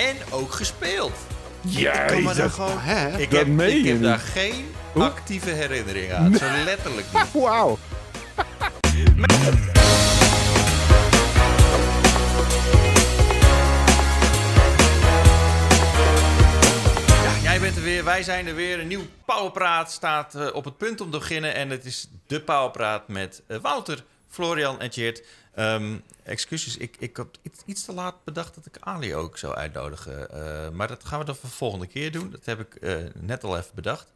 En ook gespeeld. Ja, ik kan me daar gewoon... Hè? Ik Dat heb, meen ik je heb niet. daar geen actieve herinnering aan. Zo letterlijk niet. Wauw. Ja, jij bent er weer, wij zijn er weer. Een nieuw Powerpraat staat eh, op het punt om te beginnen. En het is de Powerpraat met eh, Wouter, Florian en Tjeerd. Ehm, excuses, ik, ik had iets, iets te laat bedacht dat ik Ali ook zou uitnodigen. Eh, maar dat gaan we dan voor de volgende keer doen. Dat heb ik eh, net al even bedacht.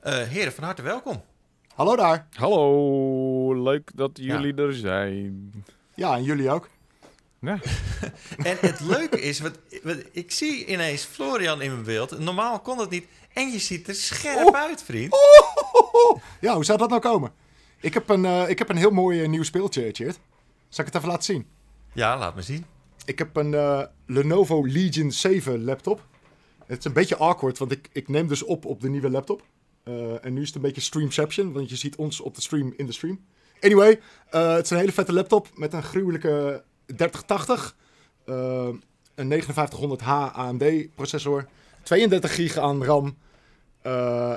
Eh, heren, van harte welkom. Hallo daar. Hallo, leuk dat jullie er zijn. Ja, en jullie ook. Ja. En het leuke is, ik zie ineens Florian in mijn beeld. Normaal kon dat niet. En je ziet er scherp uit, vriend. Ja, hoe zou dat nou komen? Ik heb een, eh, ik heb een heel mooi nieuw speeltje, Cheert. Zal ik het even laten zien? Ja, laat me zien. Ik heb een eh, Lenovo Legion 7 laptop. Het is een beetje awkward, want ik, ik neem dus op op de nieuwe laptop. Eh, en nu is het een beetje streamception, want je ziet ons op de stream in de stream. Anyway, eh, het is een hele vette laptop met een gruwelijke 3080. eh, een 5900H AMD processor. 32 gig aan RAM.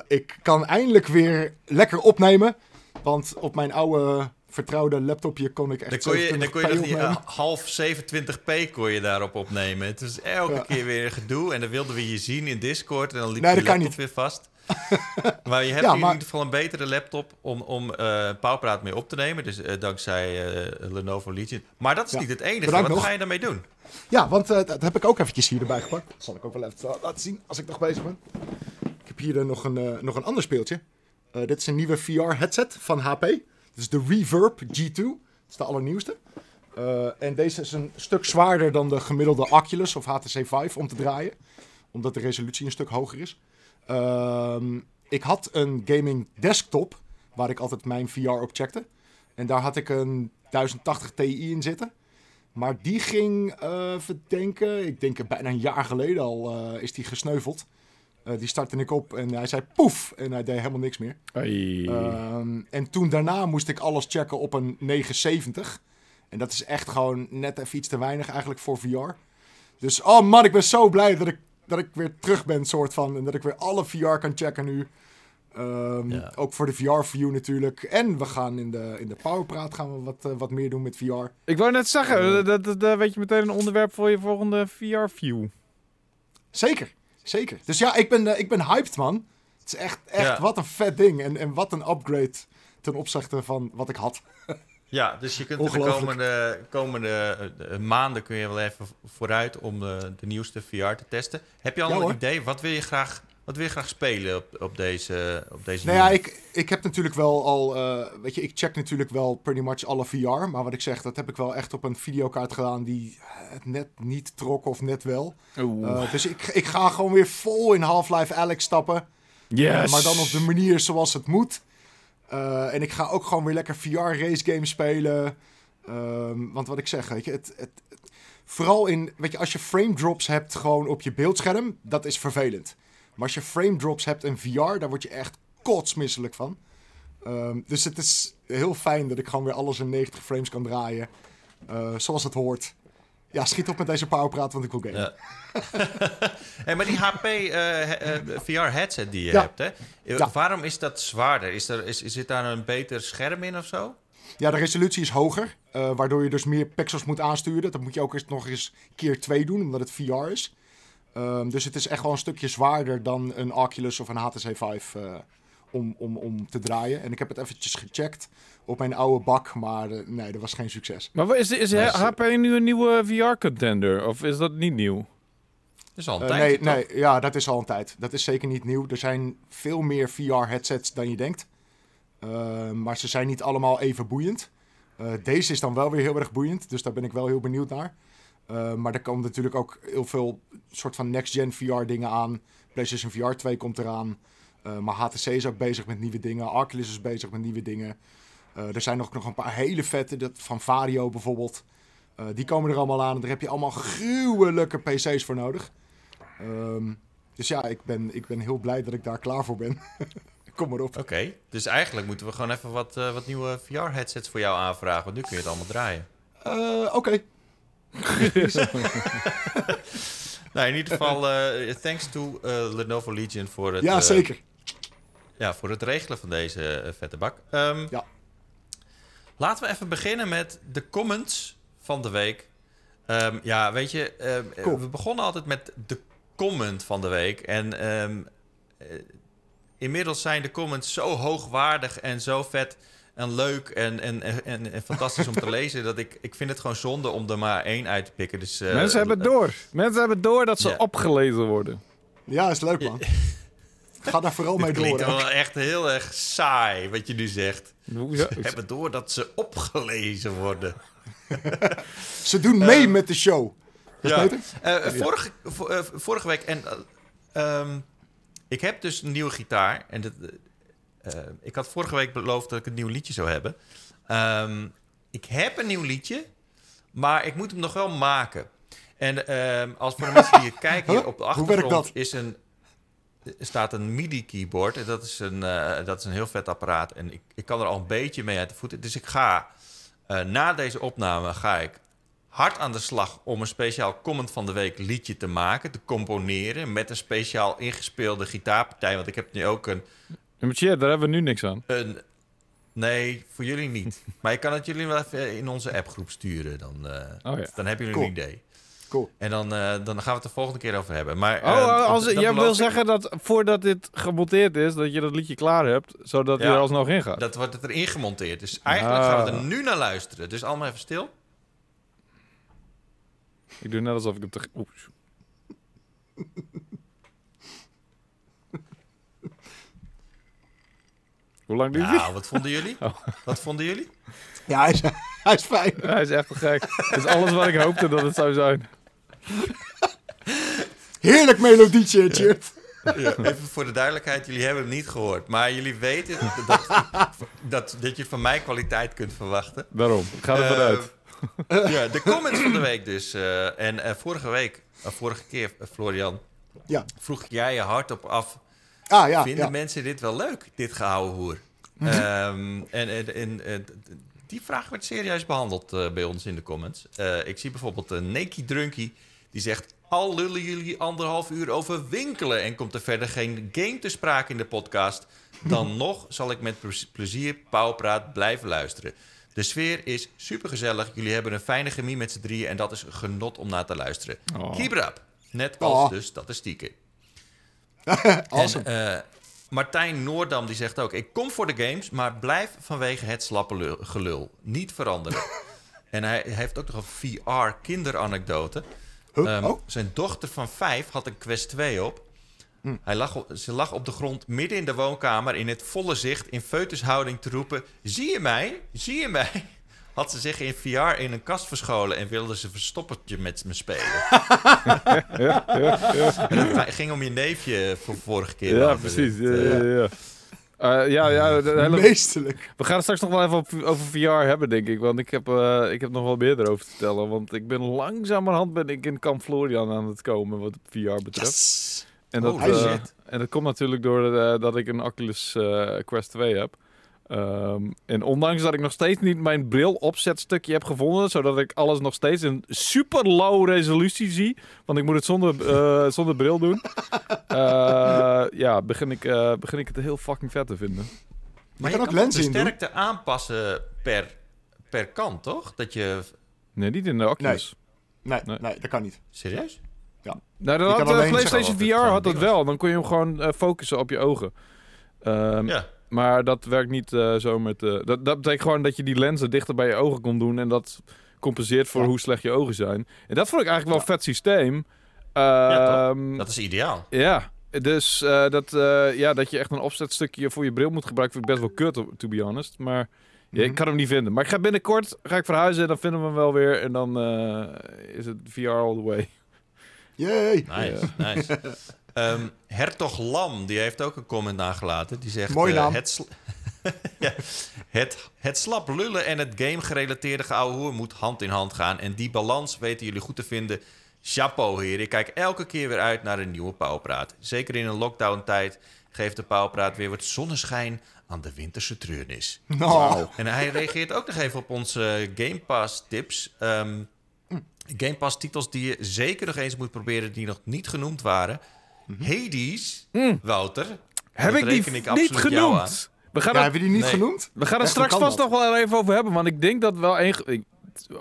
Ik kan eindelijk weer lekker opnemen. Want op mijn oude vertrouwde laptopje kon ik echt Dan kon je, dan 27p kon je nog die eh, half 27p kon je daarop opnemen. Het was elke Ja. keer weer gedoe. En dan wilden we je zien in Discord. En dan liep Nee, laptop weer vast. maar je hebt Ja, in maar- ieder geval een betere laptop om, om eh Pauwpraat mee op te nemen. Dus eh, dankzij Lenovo Legion. Maar dat is Ja. niet het enige. Bedankt Wat nog. ga je daarmee doen? Ja, want dat heb ik ook eventjes hier erbij gepakt. Dat zal ik ook wel even laten zien als ik nog bezig ben. Ik heb hier nog, een, nog een ander speeltje. Dit is een nieuwe VR-headset van HP. Is de Reverb G2. Dat is de allernieuwste. Eh, en deze is een stuk zwaarder dan de gemiddelde Oculus of HTC Vive om te draaien. Omdat de resolutie een stuk hoger is. Ehm, ik had een gaming desktop waar ik altijd mijn VR op checkte. En daar had ik een 1080 Ti in zitten. Maar die ging, eh even denken, ik denk bijna een jaar geleden al eh, is die gesneuveld. Eh, die startte ik op en hij zei poef en hij deed helemaal niks meer. Hey. Ehm, en toen daarna moest ik alles checken op een 970. En dat is echt gewoon net even iets te weinig eigenlijk voor VR. Dus oh man, ik ben zo blij dat ik, dat ik weer terug ben soort van. En dat ik weer alle VR kan checken nu. Ehm, Ja. Ook voor de VR-view natuurlijk. En we gaan in de, in de Powerpraat gaan we wat, eh, wat meer doen met VR. Ik wou net zeggen, Eh. dat, dat, dat weet je meteen een onderwerp voor je volgende VR-view. Zeker, zeker. Dus ja, ik ben, eh, ik ben hyped, man. Het is echt, echt Ja. wat een vet ding. En, en wat een upgrade ten opzichte van wat ik had. Ja, dus je kunt de komende, komende eh, maanden kun je wel even vooruit om eh, de nieuwste VR te testen. Heb je al Ja, een hoor. idee? Wat wil je graag, wat wil je graag spelen op, op deze, op deze Nou ja, ik, ik heb natuurlijk wel al, eh, weet je, ik check natuurlijk wel pretty much alle VR. Maar wat ik zeg, dat heb ik wel echt op een videokaart gedaan die het net niet trok of net wel. Oeh. Eh, dus ik, ik ga gewoon weer vol in Half-Life Alex stappen. yes. Maar dan op de manier zoals het moet. Eh, en ik ga ook gewoon weer lekker VR-race games spelen. Ehm, want wat ik zeg, weet je, het, het, het- vooral in, weet je, als je frame drops hebt gewoon op je beeldscherm, dat is vervelend. Maar als je frame drops hebt in VR, daar word je echt kotsmisselijk van. Ehm, dus het is heel fijn dat ik gewoon weer alles in 90 frames kan draaien. eh, zoals het hoort. Ja, schiet op met deze powerpraat, want ik wil gamen. Ja. hey, maar die HP eh, eh, VR-headset die je Ja. hebt, hè? Ja. waarom is dat zwaarder? Is er, is, zit daar een beter scherm in of zo? Ja, de resolutie is hoger, waardoor je dus meer pixels moet aansturen. Dat moet je ook eens nog eens keer 2 doen, omdat het VR is. Ehm, dus het is echt wel een stukje zwaarder dan een Oculus of een HTC Vive eh, om, om, om te draaien. En ik heb het eventjes gecheckt op mijn oude bak, maar eh, nee, dat was geen succes. Maar is, is ze- HP nu een nieuwe VR-contender? Of is dat niet nieuw? Dat is al een Eh, tijdje, nee, nee, ja, dat is al een tijd. Dat is zeker niet nieuw. Er zijn veel meer VR-headsets dan je denkt. Eh, maar ze zijn niet allemaal even boeiend. Eh, deze is dan wel weer heel erg boeiend, dus daar ben ik wel heel benieuwd naar. Eh, maar er komen natuurlijk ook heel veel soort van next-gen VR-dingen aan. PlayStation VR 2 komt eraan. Eh, maar HTC is ook bezig met nieuwe dingen. Oculus is bezig met nieuwe dingen. Eh, er zijn ook nog een paar hele vette, dat van Vario bijvoorbeeld. Die komen er allemaal aan. En daar heb je allemaal gruwelijke PC's voor nodig. Ehm, dus ja, ik ben, ik ben heel blij dat ik daar klaar voor ben. Kom maar op. Oké, dus eigenlijk moeten we gewoon even wat, wat nieuwe VR-headsets voor jou aanvragen. Want nu kun je het allemaal draaien. Oké. nou, in ieder geval, uh, thanks to uh, Lenovo Legion voor het... Ja, uh, zeker. Ja, voor het regelen van deze vette bak. Um, ja. Laten we even beginnen met de comments van de week. Um, ja, weet je, cool. we begonnen altijd met de comment van de week. En um, inmiddels zijn de comments zo hoogwaardig en zo vet en leuk en, en, en, en fantastisch om te lezen. Dat ik, ik vind het gewoon zonde om er maar één uit te pikken. Dus, uh, Mensen hebben het door. Mensen hebben het door dat ze Ja. opgelezen worden. Ja, is leuk, man. Ga daar vooral mee Het door. klinkt hè. wel echt heel erg saai wat je nu zegt. Ze hebben door dat ze opgelezen worden. Ze doen mee met de show. Dat Ja. beter? Eh, vorige, vo- eh, vorige week, en eh, ehm, ik heb dus een nieuwe gitaar. En dat, eh, ik had vorige week beloofd dat ik een nieuw liedje zou hebben. Ehm, ik heb een nieuw liedje, maar ik moet hem nog wel maken. En ehm, als voor de mensen die het kijken hier op de achtergrond is een, staat een MIDI-keyboard. En dat is, een, eh, dat is een heel vet apparaat. En ik, ik kan er al een beetje mee uit de voeten. Dus ik ga, eh, na deze opname, ga ik hard aan de slag om een speciaal comment van de week liedje te maken, te componeren met een speciaal ingespeelde gitaarpartij. Want ik heb nu ook een, maar shit, daar hebben we nu niks aan. een nee, voor jullie niet. Maar ik kan het jullie wel even in onze appgroep sturen. Dan, eh, Oh ja. dan hebben jullie Cool. een idee. Cool. En dan, eh, dan gaan we het de volgende keer over hebben. Maar, Oh, eh, als, jij wil zeggen dat voordat dit gemonteerd is, dat je dat liedje klaar hebt, zodat je Ja. er alsnog in gaat. Dat wordt het erin gemonteerd. Dus eigenlijk gaan we er Ah. nu naar luisteren. Dus allemaal even stil. Ik doe net alsof ik hem te... Oeh. Hoe lang duurt die? Nou, wat vonden jullie? Oh. Wat vonden jullie? Ja, hij is, hij is fijn. Hij is echt te gek. Het is alles wat ik hoopte dat het zou zijn. Heerlijk melodietje, Tjeerd. Even voor de duidelijkheid, jullie hebben hem niet gehoord. Maar jullie weten dat, dat, dat je van mij kwaliteit kunt verwachten. Daarom. Ik ga ervan Eh, uit. ja, de comments van de week dus. eh, en eh, vorige week, vorige keer, eh, Florian, Ja. vroeg jij je hardop af... Ah, ja. vinden ja. mensen dit wel leuk, dit gehouden hoer? Ehm, en en, eh, die vraag werd serieus behandeld eh, bij ons in de comments. Eh, ik zie bijvoorbeeld een Neki Drunky die zegt... Al lullen jullie anderhalf uur over winkelen... en komt er verder geen game te sprake in de podcast... dan nog zal ik met ple- plezier Pauwpraat blijven luisteren. De sfeer is supergezellig. Jullie hebben een fijne chemie met z'n drieën... en dat is genot om naar te luisteren. Oh. Keep it up. Net als Oh. de statistieken. Awesome. En, eh, Martijn Noordam die zegt ook... ik kom voor de games, maar blijf vanwege het slappe lul- gelul. Niet veranderen. en hij, hij heeft ook nog een VR-kinderanekdote. Huh? Ehm, oh, Zijn dochter van vijf had een Quest 2 op. Hm. Hij lag op. Ze lag op de grond midden in de woonkamer... in het volle zicht in foetushouding te roepen... zie je mij? Zie je mij? Had ze zich in VR in een kast verscholen... en wilde ze verstoppertje met me spelen. En het ging om je neefje voor vorige keer. Ja, precies. dit, Ja, eh, ja, ja. Eh, ja, ja, de hele- meesterlijk. we gaan het straks nog wel even op- over VR hebben, denk ik. Want ik heb, eh, ik heb nog wel meer erover te vertellen. Want ik ben langzamerhand ben ik in Kamp Florian aan het komen wat VR betreft. Yes. En dat, Oh, eh, en dat komt natuurlijk door eh, dat ik een Oculus eh, Quest 2 heb. Ehm, en ondanks dat ik nog steeds niet mijn bril opzetstukje heb gevonden, zodat ik alles nog steeds in super low resolutie zie, want ik moet het zonder, eh, zonder bril doen, eh, ja, begin ik, eh, begin ik het heel fucking vet te vinden. Maar je kan ook lenzen de in doen. sterkte aanpassen per, per kant, toch? Dat je... Nee, niet in de Oculus. Nee, Nee. nee, dat kan niet. Serieus? Nou, dan Je had PlayStation VR had dat wel. Dan kon je hem gewoon focussen op je ogen. Ehm, Ja. Maar dat werkt niet eh, zo met... eh, dat, dat betekent gewoon dat je die lenzen dichter bij je ogen kon doen. En dat compenseert voor Ja. hoe slecht je ogen zijn. En dat vond ik eigenlijk wel een vet systeem. Ja, Ehm, Dat is ideaal. ja, dus eh, dat, eh, ja, dat je echt een opzetstukje voor je bril moet gebruiken... vind ik best wel kut, to, to be honest. Maar ja, ik Mhm. kan hem niet vinden. Maar ik ga binnenkort ga ik verhuizen en dan vinden we hem wel weer. En dan eh, is het VR all the way. Yay. Nice, nice. Ehm, Hertog Lam, die heeft ook een comment nagelaten. Die zegt... Mooie eh, het, sl- ja, het, het slap lullen en het game-gerelateerde geouwehoer moet hand in hand gaan. En die balans weten jullie goed te vinden. Chapeau, heer. Ik kijk elke keer weer uit naar een nieuwe Pauwpraat. Zeker in een lockdown-tijd geeft de Pauwpraat weer wat zonneschijn aan de winterse treurnis. Nou, En hij reageert ook nog even op onze Game Pass tips. Ehm, Game Pass titels die je zeker nog eens moet proberen, die nog niet genoemd waren. Hades, Wouter. Mhm. Heb ik die ik niet genoemd? We gaan, Ja, het, heb je die niet Nee. genoemd? we gaan er Echt, straks vast dat? nog wel even over hebben. Want ik denk dat wel één...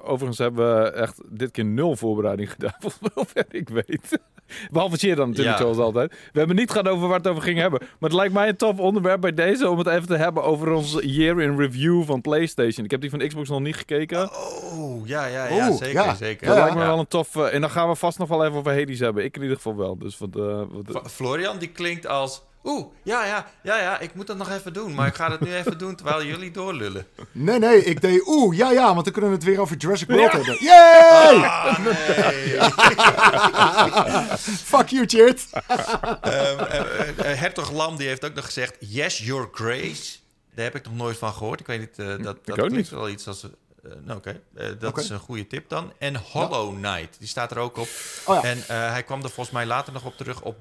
Overigens hebben we echt dit keer nul voorbereiding gedaan, voor zover ik weet. Behalve Cheer dan natuurlijk, Ja. zoals altijd. We hebben niet gehad over waar het over ging hebben. Maar het lijkt mij een tof onderwerp bij deze om het even te hebben over ons year in review van PlayStation. Ik heb die van Xbox nog niet gekeken. Oh, ja, ja, ja, zeker, ja. zeker. Dat Ja, lijkt me wel een tof... eh, en dan gaan we vast nog wel even over Hades hebben. Ik in ieder geval wel. Dus wat... eh, wat Florian, die klinkt als... Oeh, ja, ja, ja, ja, ik moet dat nog even doen. Maar ik ga het nu even doen terwijl jullie doorlullen. Nee, nee, ik deed oeh, ja, ja, want dan kunnen we het weer over Jurassic World hebben. Yay! Ah, nee. Fuck you, Cheert. Ehm, eh, eh, eh, Hertog Lam die heeft ook nog gezegd... Yes, your grace. Daar heb ik nog nooit van gehoord. Ik weet niet, eh, dat, dat ook klinkt niet. wel iets als... eh, nou, oké, Eh, dat is een goede tip dan. En Hollow Knight, die staat er ook op. Oh ja. En eh, hij kwam er volgens mij later nog op terug op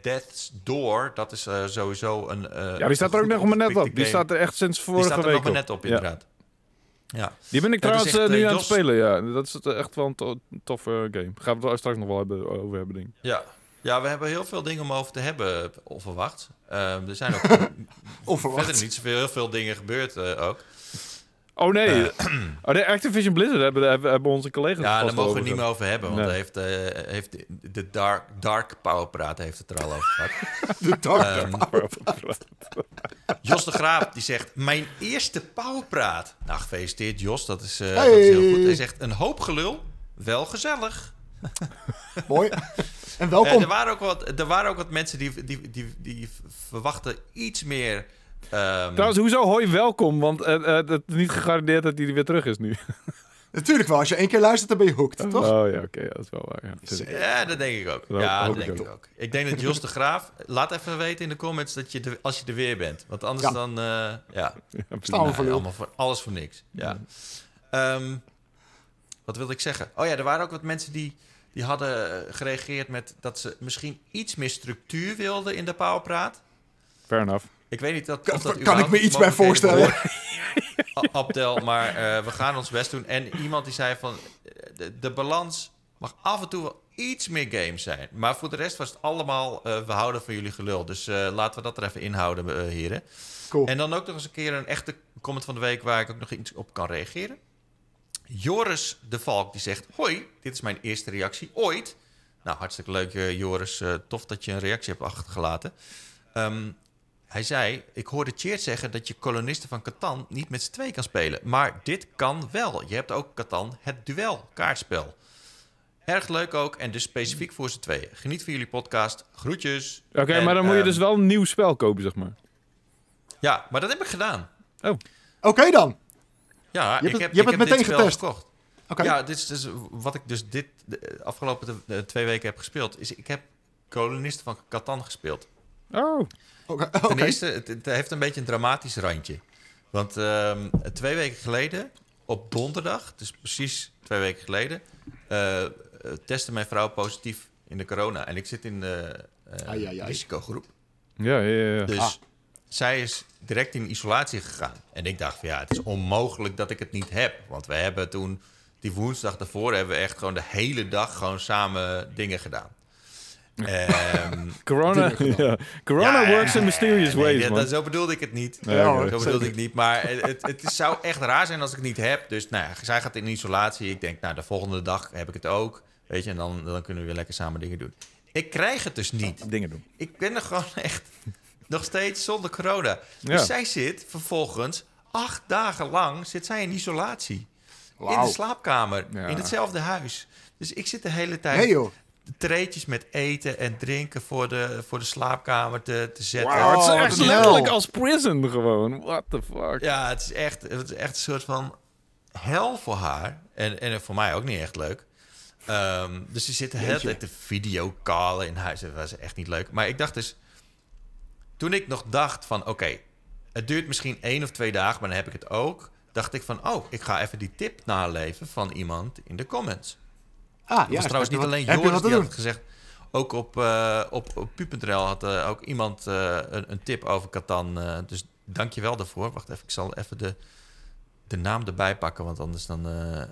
Death's Door. Dat is sowieso een... ja, die staat er ook nog maar net op. Die staat er echt sinds Die vorige staat er week nog maar net op, inderdaad. Ja. Die ben ik dus trouwens echt, nu aan het spelen, ja. Dat is echt wel een to- toffe game. Gaan we het straks nog wel hebben, over hebben, denk ik. Ja. ja, we hebben heel veel dingen om over te hebben, onverwacht. Ehm, er zijn ook verder niet zoveel heel veel dingen gebeurd ook. Oh nee, oh, nee Activision Blizzard hebben, hebben, hebben onze collega's Ja, vast daar mogen we het niet meer over hebben, want Nee. heeft, eh, heeft de Dark, dark Power Praat heeft het er al over gehad. De dark. Ehm, Jos de Graaf die zegt: Mijn eerste Powerpraat. Nou, gefeliciteerd, Jos. Dat is, eh, dat is heel goed. Hij zegt: Een hoop gelul, wel gezellig. Mooi. En Eh, welkom. er, waren ook wat, er waren ook wat mensen die, die, die, die verwachten iets meer. Ehm, Trouwens, hoezo hoi welkom? Want eh, eh, het is niet gegarandeerd dat hij weer terug is nu. Natuurlijk wel, als je één keer luistert, dan ben je hooked, toch? Oh ja, oké, ja, dat is wel waar. Ja. Ja, dat denk ik ook. Dat ja, dat ik denk ik ook. ook. Ik denk dat Jos de Graaf... Laat even weten in de comments dat je er- als je er weer bent. Want anders Ja. dan... eh, ja, Ja, Staan we voor allemaal voor, alles voor niks. Ja. Ehm, wat wilde ik zeggen? Oh ja, er waren ook wat mensen die, die hadden gereageerd met dat ze misschien iets meer structuur wilden in de Powerpraat. Fair enough. Ik weet niet dat, Kan- dat kan ik me iets bij voorstellen? Abdel, maar eh, we gaan ons best doen. En iemand die zei van, eh, de, de balans mag af en toe wel iets meer games zijn. Maar voor de rest was het allemaal, eh, we houden van jullie gelul. Dus laten we dat er even inhouden, heren. Cool. En dan ook nog eens een keer een echte comment van de week waar ik ook nog iets op kan reageren. Joris de Valk die zegt: Hoi, dit is mijn eerste reactie ooit. Nou, hartstikke leuk, Joris. Tof dat je een reactie hebt achtergelaten. Ehm, hij zei: Ik hoorde Cheert zeggen dat je kolonisten van Catan niet met z'n twee kan spelen. Maar dit kan wel. Je hebt ook Catan, het duel kaartspel. Erg leuk ook en dus specifiek voor z'n tweeën. Geniet van jullie podcast. Groetjes. Oké, maar dan moet je ehm, dus wel een nieuw spel kopen, zeg maar. Ja, maar dat heb ik gedaan. Oké dan. Ja, hebt ik heb, je hebt ik het heb meteen dit spel getest. gekocht. Oké. Ja, dit is dus wat ik dus dit de afgelopen twee weken heb gespeeld. Is ik heb kolonisten van Catan gespeeld. Oh, Oké. Ten oké. eerste, het, het heeft een beetje een dramatisch randje. Want ehm, twee weken geleden, op donderdag, dus precies twee weken geleden, eh, eh, testte mijn vrouw positief in de corona. En ik zit in de eh, Ai, ai, ai. risicogroep. ja, ja, ja. ja. Dus Ah. zij is direct in isolatie gegaan. En ik dacht van ja, het is onmogelijk dat ik het niet heb. Want we hebben toen, die woensdag daarvoor, hebben we echt gewoon de hele dag gewoon samen dingen gedaan. Ehm, Corona, ja. Corona ja, works in mysterious nee, ways, man. dat- zo bedoelde ik het niet. Nee, Ja. Zo bedoelde ik niet. Maar het, het, het zou echt raar zijn als ik het niet heb. Dus nou ja, zij gaat in isolatie. Ik denk, nou, de volgende dag heb ik het ook. Weet je, en dan, dan kunnen we weer lekker samen dingen doen. Ik krijg het dus niet. Dingen doen. Ik ben er gewoon echt nog steeds zonder corona. Ja. Dus zij zit vervolgens acht dagen lang zit zij in isolatie. In de slaapkamer, Ja. in hetzelfde huis. Dus ik zit de hele tijd Nee joh. Treetjes met eten en drinken voor de, voor de slaapkamer te, te zetten. Oh, het is echt letterlijk als prison gewoon. What the fuck. Ja, het is echt, het is echt een soort van hel voor haar. En, en voor mij ook niet echt leuk. Ehm, dus ze zitten de hele tijd te videocallen in huis. Dat was echt niet leuk. Maar ik dacht dus... Toen ik nog dacht van... Oké, het duurt misschien één of twee dagen, maar dan heb ik het ook. Dacht ik van... Oh, ik ga even die tip naleven van iemand in de comments. Ah, Dat ja, was trouwens niet alleen wat- heb je Joris wat te die had doen? het gezegd. Ook op, eh op, op pu.nl had eh, ook iemand eh, een, een tip over Catan. eh, dus dank je wel daarvoor. Wacht even, ik zal even de, de naam erbij pakken, want anders dan... eh,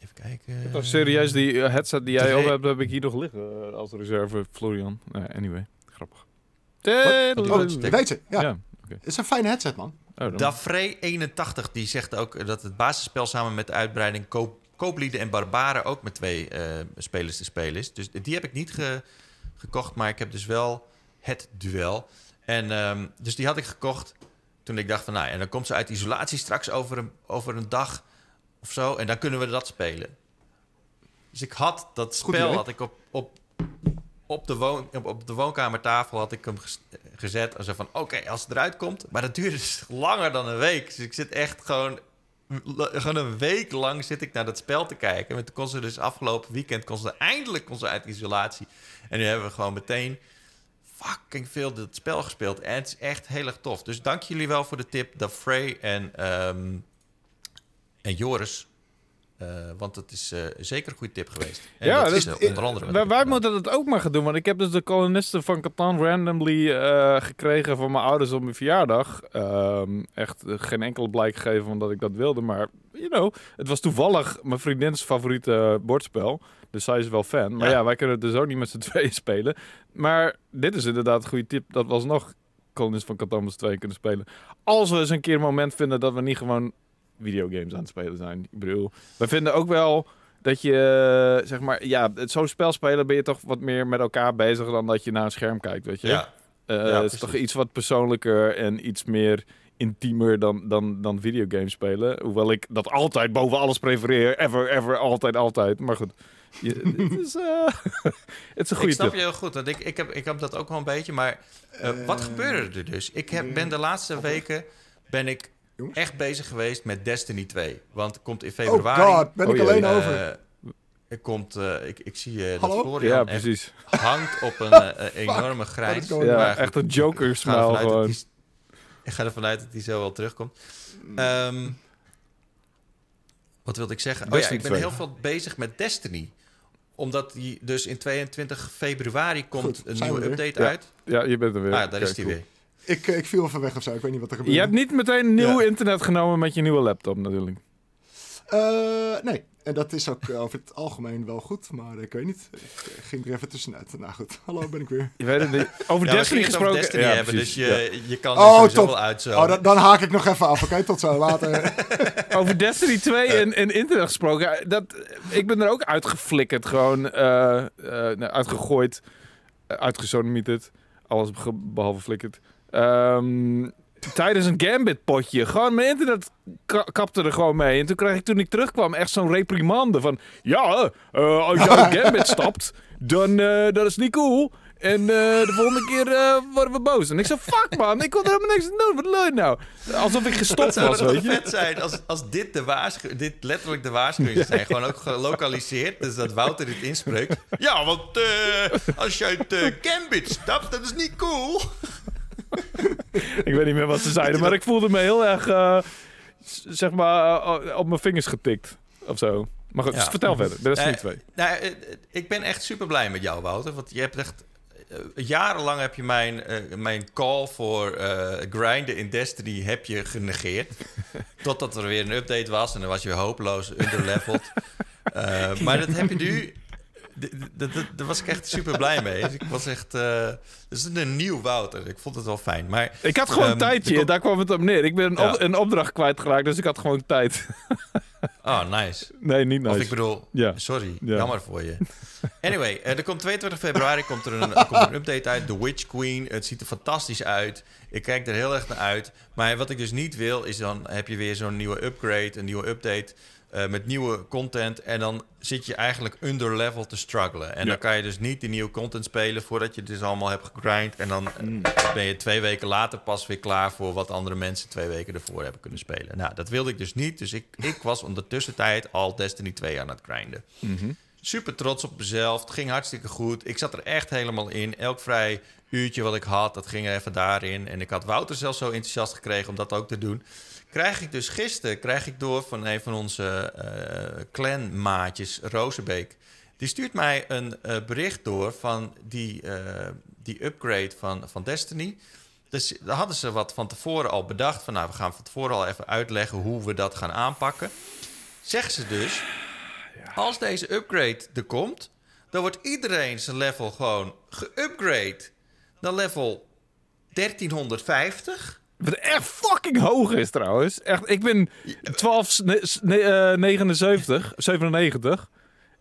Even kijken. Oh, serieus, die headset die jij op hebt, heb ik hier nog liggen als reserve, Florian. Anyway, grappig. Oh, je weet ze. Ja. Ja. Het is een fijne headset, man. Oh, dan- Dafre81 die zegt ook dat het basisspel samen met de uitbreiding koop, Kooplieden en Barbaren ook met twee eh, spelers te spelen is. Dus die heb ik niet ge- gekocht, maar ik heb dus wel het duel. En ehm, dus die had ik gekocht toen ik dacht van, nou, en dan komt ze uit isolatie straks over een, over een dag of zo, en dan kunnen we dat spelen. Dus ik had dat Goed spel idee. had ik op, op, op, de woon, op, op de woonkamertafel had ik hem gezet en zo van, oké, als het eruit komt, maar dat duurde dus langer dan een week. Dus ik zit echt gewoon gewoon een week lang zit ik naar dat spel te kijken. En toen kon ze dus afgelopen weekend kon ze eindelijk kon ze uit isolatie. En nu hebben we gewoon meteen fucking veel dat spel gespeeld. En het is echt heel erg tof. Dus dank jullie wel voor de tip, Da Frey en, ehm, en Joris. Eh, want het is eh, zeker een goede tip geweest. En Ja, dat is dus- onder andere. Wij, moeten het ook maar gaan doen, want ik heb dus de kolonisten van Catan randomly eh, gekregen van mijn ouders op mijn verjaardag. Ehm, echt geen enkel blijk gegeven van dat ik dat wilde, maar you know, het was toevallig mijn vriendins favoriete bordspel. Dus zij is wel fan. Maar ja, Ja. wij kunnen het dus ook niet met z'n tweeën spelen. Maar dit is inderdaad een goede tip. Dat was nog kolonisten van Catan met z'n tweeën kunnen spelen. Als we eens een keer een moment vinden dat we niet gewoon videogames aan het spelen zijn. Ik bedoel, we vinden ook wel dat je, eh, zeg maar, ja, het- zo'n spel spelen ben je toch wat meer met elkaar bezig dan dat je naar een scherm kijkt, weet je? Ja, Eh, ja, het is toch iets wat persoonlijker en iets meer intiemer dan, dan, dan videogames spelen. Hoewel ik dat altijd boven alles prefereer. Ever, ever, altijd, altijd. Maar goed, je, het is, eh, het is een ik goede snap tip. je heel goed. Want ik, ik, heb, ik heb dat ook wel een beetje. Maar wat gebeurde er dus? Ik heb, ben de laatste weken ben ik Jongens? echt bezig geweest met Destiny 2. Want het komt in Oh februari. god, ben Oh ik jee. alleen Eh, over. er komt, eh, ik, ik zie eh, dat Hallo? Florian Ja, precies. hangt op een eh, enorme grijns. going Ja, echt een ik Joker ga ervan smile uit dat gewoon. die- Ik ga ervan uit dat hij zo wel terugkomt. Ehm, wat wilde ik zeggen? Oh ja, ik ben 2. heel veel bezig met Destiny. Omdat die dus in 22 februari komt Goed, een nieuwe update Ja. uit. Ja, je bent er weer. Ah, daar is cool. weer. Ik, eh, ik viel even weg of zo. Ik weet niet wat er gebeurde. Je hebt niet meteen nieuw Ja. internet genomen met je nieuwe laptop natuurlijk. Eh, nee. En dat is ook eh, over het algemeen wel goed. Maar ik weet niet. Ik ging er even tussenuit. Nou goed. Hallo, ben ik weer. Je weet het niet. Over Ja, Destiny gesproken. over Destiny Ja, hebben, precies. dus je, je kan Oh, er top. wel uit zo. Oh, dan, dan haak ik nog even af. Oké, tot zo. Later. Over Destiny 2 en, en internet gesproken. Dat, ik ben er ook uitgeflikkerd. Gewoon eh, eh, nou, uitgegooid. Uh. Alles behalve flikkerd. Ehm, tijdens een Gambit potje. Gewoon mijn internet ka- kapte er gewoon mee. En toen kreeg ik toen ik terugkwam echt zo'n reprimande van... Ja, eh, als je uit Gambit stapt, dan eh, dat is niet cool. En eh, de volgende keer eh, worden we boos. En ik zei, fuck man, ik wil er helemaal niks aan doen. Wat leuk nou? Alsof ik gestopt zou was, weet je. vet zijn als, als dit, de waarschu dit letterlijk de waarschuwingen zijn. Gewoon ook gelokaliseerd. Dus dat Wouter dit inspreekt. Ja, want eh, als je uit eh, Gambit stapt, dat is niet cool. Ik weet niet meer wat ze zeiden, maar ik voelde me heel erg, eh, zeg maar, eh, op mijn vingers getikt. Of zo. Maar goed, Ja. vertel verder. Dat is niet twee. Nou, eh, eh, ik ben echt super blij met jou, Wouter. Want je hebt echt. eh, jarenlang heb je mijn, eh, mijn call voor eh, grinden in Destiny heb je genegeerd. Totdat er weer een update was en dan was je hopeloos underleveled. Eh maar dat heb je nu. Daar was ik echt super blij mee. Dus ik was echt. eh is een nieuw Wouter. Ik vond het wel fijn. Maar Ik had gewoon Ehm, tijdje, daar kwam het op neer. Ik ben een, Ja. op- een opdracht kwijtgeraakt, dus ik had gewoon tijd. Oh, nice. Nee, niet nice. Of ik bedoel, Ja. sorry, Ja. jammer voor je. Anyway, eh, er komt 22 februari komt er een, komt er een update uit. The Witch Queen. Het ziet er fantastisch uit. Ik kijk er heel erg naar uit. Maar wat ik dus niet wil, is dan heb je weer zo'n nieuwe upgrade, een nieuwe update. Eh, met nieuwe content. En dan zit je eigenlijk under level te struggelen. En Ja. dan kan je dus niet die nieuwe content spelen voordat je het dus allemaal hebt gegrind. En dan eh, ben je twee weken later pas weer klaar voor wat andere mensen twee weken ervoor hebben kunnen spelen. Nou, dat wilde ik dus niet. Dus ik, ik was ondertussen tijd al Destiny 2 aan het grinden. Mhm. Super trots op mezelf. Het ging hartstikke goed. Ik zat er echt helemaal in. Elk vrij uurtje wat ik had, dat ging er even daarin. En ik had Wouter zelfs zo enthousiast gekregen om dat ook te doen. Krijg ik dus gisteren krijg ik door van een van onze eh clanmaatjes, Rozenbeek. Die stuurt mij een eh, bericht door van die, eh, die upgrade van, van Destiny. Dus hadden ze wat van tevoren al bedacht. Van nou, we gaan van tevoren al even uitleggen hoe we dat gaan aanpakken. Zeggen ze dus, Als deze upgrade er komt, dan wordt iedereen zijn level gewoon geupgrade naar level 1350. Wat echt fucking hoog is trouwens. Echt, ik ben 12, ne- ne- eh, 79, 97.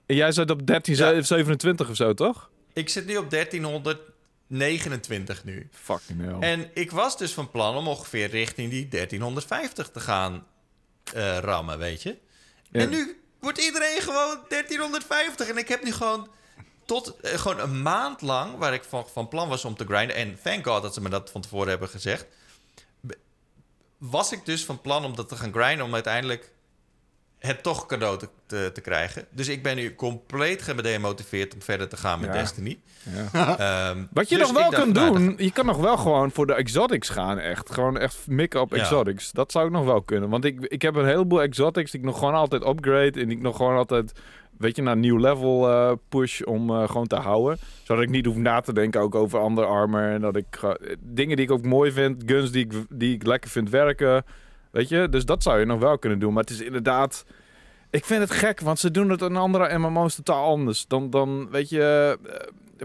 En jij zit op 13, Ja. 27 of zo, toch? Ik zit nu op 1329 nu. Fucking hell. En ik was dus van plan om ongeveer richting die 1350 te gaan eh, rammen, weet je. Ja. En nu wordt iedereen gewoon 1350. En ik heb nu gewoon tot eh, gewoon een maand lang, waar ik van, van plan was om te grinden. En thank god dat ze me dat van tevoren hebben gezegd. Was ik dus van plan om dat te gaan grinden om uiteindelijk het toch cadeau te, te, te krijgen. Dus ik ben nu compleet gedemotiveerd om verder te gaan met Ja. Destiny. Ja. Ehm, Wat je dus nog wel kunt nou, doen, je kan nog wel gewoon voor de exotics gaan, echt. Gewoon echt mikken op Ja. exotics. Dat zou ik nog wel kunnen. Want ik, ik heb een heleboel exotics die ik nog gewoon altijd upgrade. En die ik nog gewoon altijd, weet je, naar een nieuw level eh, push om eh, gewoon te houden. Zodat ik niet hoef na te denken ook over andere armor. En dat ik ga- eh, dingen die ik ook mooi vind, guns die ik, die ik lekker vind werken. Weet je, dus dat zou je nog wel kunnen doen. Maar het is inderdaad... Ik vind het gek, want ze doen het in andere MMO's totaal anders. Dan, dan weet je,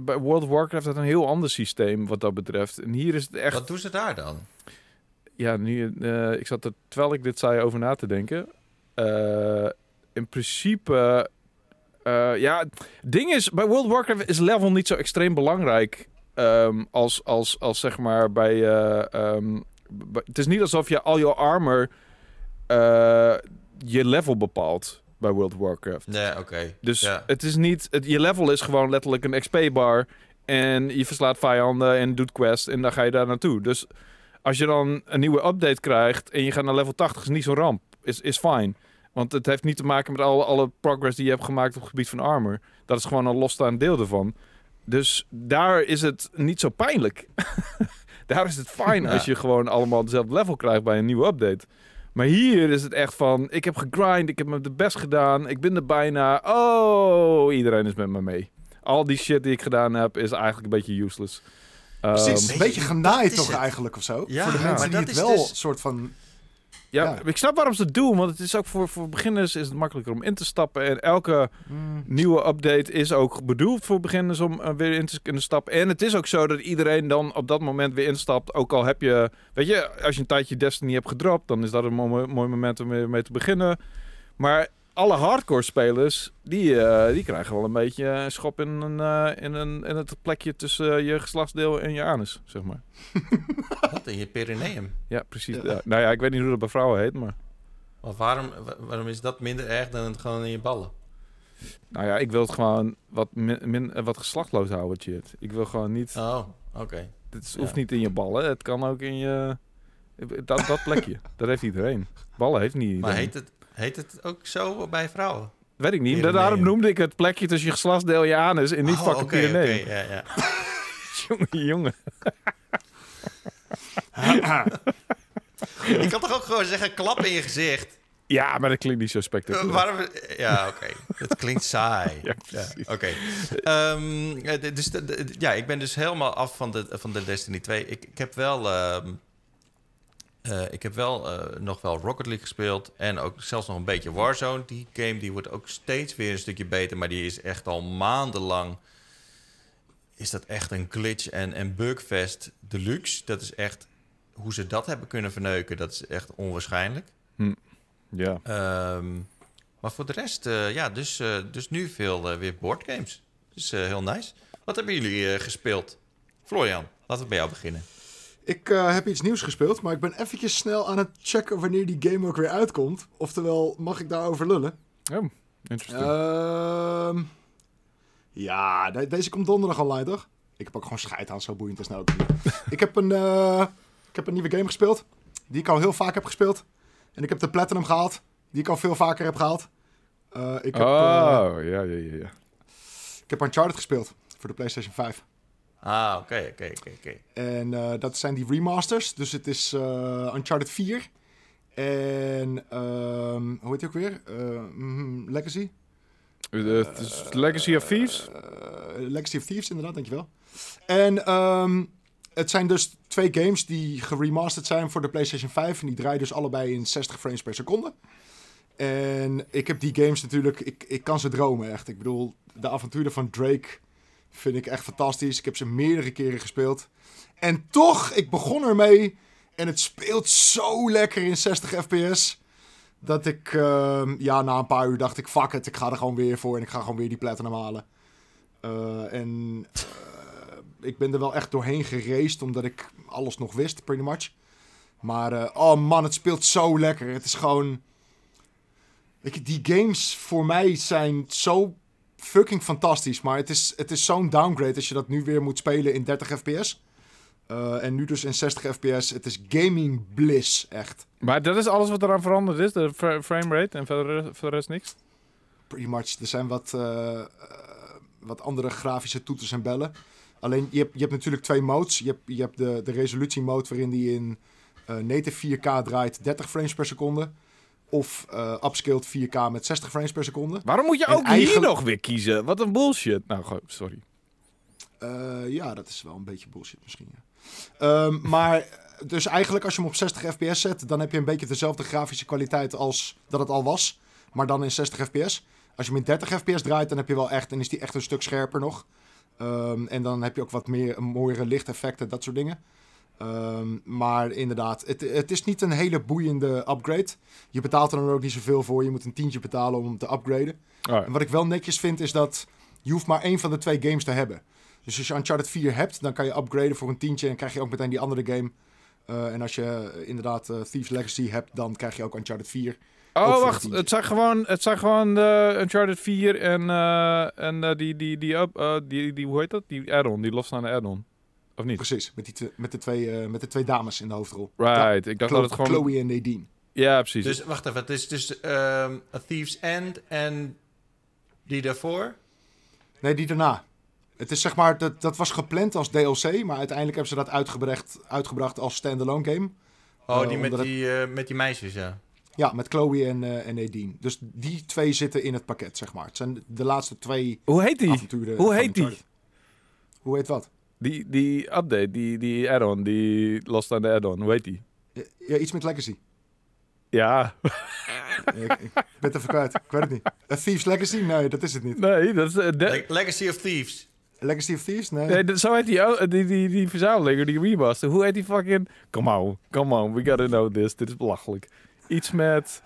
bij World of Warcraft heeft een heel ander systeem wat dat betreft. En hier is het echt... Wat doen ze daar dan? Ja, nu, ik zat er, terwijl ik dit zei, over na te denken. In principe... eh, ja, het ding is, bij World of Warcraft is level niet zo extreem belangrijk... ehm, als, als, als zeg maar bij... eh, ehm, bij- het is niet alsof je al je armor... eh, je level bepaalt bij World of Warcraft. Nee, oké. Dus Ja. het is niet... Het, je level is gewoon letterlijk een XP-bar. En je verslaat vijanden en doet quests. En dan ga je daar naartoe. Dus als je dan een nieuwe update krijgt... en je gaat naar level 80, is niet zo'n ramp. Is, is fine. Want het heeft niet te maken met alle, alle progress die je hebt gemaakt op het gebied van armor. Dat is gewoon een losstaand deel ervan. Dus daar is het niet zo pijnlijk. daar is het fijn Ja. als je gewoon allemaal dezelfde level krijgt bij een nieuwe update. Maar hier is het echt van, ik heb gegrind, ik heb me de best gedaan, ik ben er bijna. Oh, iedereen is met me mee. Al die shit die ik gedaan heb is eigenlijk een beetje useless. Precies, Ehm, een beetje je, genaaid toch het. eigenlijk of zo? Ja, voor de maar mensen die dat het is wel dus- soort van... ja, ja. ik snap waarom ze het doen, want het is ook voor, voor beginners is het makkelijker om in te stappen. En elke nieuwe update is ook bedoeld voor beginners om eh, weer in te kunnen stappen. En het is ook zo dat iedereen dan op dat moment weer instapt. Ook al heb je, weet je, als je een tijdje Destiny hebt gedropt, dan is dat een mooi, mooi moment om weer mee te beginnen. Maar alle hardcore spelers, die, eh, die krijgen wel een beetje een schop in, een, eh, in, een, in het plekje tussen eh, je geslachtsdeel en je anus, zeg maar. Wat in je perineum? Ja, precies. Ja. Ja. Nou ja, ik weet niet hoe dat bij vrouwen heet, maar... Of waarom, wa- waarom is dat minder erg dan het gewoon in je ballen? Nou ja, ik wil het gewoon wat, min, min- wat geslachtloos houden, shit. Ik wil gewoon niet... Oh, oké. Het is- Ja. hoeft niet in je ballen. Het kan ook in je... Dat, dat plekje. dat heeft iedereen. Ballen heeft niet iedereen. Maar heet het, heet het ook zo bij vrouwen? Weet ik niet. Pyreneeën. Daarom noemde ik het plekje tussen je geslachtsdeel je anus en niet Oh, fucking Pyreneeën. oké, ja, ja. jongen, jongen. Je kan toch ook gewoon zeggen, klap in je gezicht? Ja, maar dat klinkt niet zo spectaculair. waarom? Ja, oké. Het klinkt saai. Ja, Ja. Oké. Ehm, eh, dus, ja, ik ben dus helemaal af van de, van de Destiny 2. Ik, ik heb wel, ehm, eh, ik heb wel eh, nog wel Rocket League gespeeld. En ook zelfs nog een beetje Warzone. Die game die wordt ook steeds weer een stukje beter. Maar die is echt al maandenlang... Is dat echt een glitch en, en bugfest deluxe. Dat is echt... Hoe ze dat hebben kunnen verneuken, dat is echt onwaarschijnlijk. Ja. Ehm, maar voor de rest, eh, ja, dus, dus nu veel weer boardgames. Dus heel nice. Wat hebben jullie gespeeld? Florian, laten we bij jou beginnen. Ik eh, heb iets nieuws gespeeld, maar ik ben eventjes snel aan het checken wanneer die game ook weer uitkomt. Oftewel, mag ik daarover lullen? Oh, interesting. Ehm ja, de- deze komt donderdag online, toch? Ik heb ook gewoon scheid aan, zo boeiend is nou ik, heb een, eh, ik heb een nieuwe game gespeeld, die ik al heel vaak heb gespeeld. En ik heb de Platinum gehaald, die ik al veel vaker heb gehaald. Eh, ik, heb, oh, ja, ja, ja. ja. ik heb Uncharted gespeeld voor de PlayStation 5. Ah, oké, oké, oké, oké. En eh, dat zijn die remasters. Dus het is eh, Uncharted 4. En ehm, hoe heet die ook weer? Eh, mhm, Legacy. Het is Legacy of Thieves? Legacy of Thieves, inderdaad, dankjewel. En ehm, het zijn dus twee games die geremasterd zijn voor de PlayStation 5. En die draaien dus allebei in 60 frames per seconde. En ik heb die games natuurlijk, ik, ik kan ze dromen echt. Ik bedoel, de avonturen van Drake vind ik echt fantastisch. Ik heb ze meerdere keren gespeeld. En toch, ik begon ermee en het speelt zo lekker in 60 fps. Dat ik, ehm, ja, na een paar uur dacht ik, fuck it, ik ga er gewoon weer voor en ik ga gewoon weer die platinum halen. Eh, en eh, ik ben er wel echt doorheen geraced, omdat ik alles nog wist, pretty much. Maar, eh, oh man, het speelt zo lekker. Het is gewoon... Die games voor mij zijn zo fucking fantastisch. Maar het is, het is zo'n downgrade als je dat nu weer moet spelen in 30 fps. Eh, en nu dus in 60 fps. Het is gaming bliss, echt. Maar dat is alles wat eraan veranderd is, de fra- framerate en verder, voor de rest niks? Pretty much. Er zijn wat, eh, wat andere grafische toeters en bellen. Alleen, je hebt, je hebt natuurlijk twee modes. Je hebt, je hebt de, de resolutie-mode waarin die in eh, native 4K draait 30 frames per seconde. Of eh upscaled 4K met 60 frames per seconde. Waarom moet je En ook hier nog weer kiezen? Wat een bullshit. Nou, sorry. Eh, ja, dat is wel een beetje bullshit misschien. Ja. Ehm, maar dus eigenlijk als je hem op 60 fps zet, dan heb je een beetje dezelfde grafische kwaliteit als dat het al was. Maar dan in 60 fps. Als je hem in 30 fps draait, dan heb je wel echt, dan is die echt een stuk scherper nog. Ehm, en dan heb je ook wat meer mooiere lichteffecten, dat soort dingen. Ehm, maar inderdaad, het, het is niet een hele boeiende upgrade. Je betaalt er dan ook niet zoveel voor. Je moet een tientje betalen om hem te upgraden. Oh, En wat ik wel netjes vind is dat je hoeft maar één van de twee games te hebben. Dus als je Uncharted 4 hebt, dan kan je upgraden voor een tientje en krijg je ook meteen die andere game. Eh, en als je eh, inderdaad eh, Thieves Legacy hebt, dan krijg je ook Uncharted 4. Ook Oh, wacht. Het zijn gewoon, het zijn gewoon de Uncharted 4 en, en die, die, die, up, die, die, hoe heet dat? Die add-on, die losstaande add-on. Of niet? Precies, met, die met, de twee, eh, met de twee dames in de hoofdrol. Right, ik dacht Chlo- dat het gewoon... Chloe en Nadine. Ja, precies. Dus wacht even, het is dus ehm A Thief's End en die daarvoor? Nee, die daarna. Het is zeg maar, dat, dat was gepland als DLC, maar uiteindelijk hebben ze dat uitgebracht, uitgebracht als standalone game. Oh, Eh, die met omdat die, eh, met die meisjes, ja. Ja, met Chloe en, eh, en Nadine. Dus die twee zitten in het pakket, zeg maar. Het zijn de laatste twee hoe heet die? Hoe heet die? Hoe heet wat? Die, die update, die, die add-on, die losstaande add-on, hoe heet die? Ja, iets met Legacy. Ja, ik, ik ben het even kwijt. Ik weet het niet. A Thieves Legacy? Nee, dat is het niet. nee, dat is... eh, Le- Legacy of Thieves. Legacy of Thieves? Nee. Nee, dat- zo heet die, die, die, die verzamelaar, die remaster. Hoe heet die fucking... Come on, come on, we gotta know this. Dit is belachelijk. Iets met...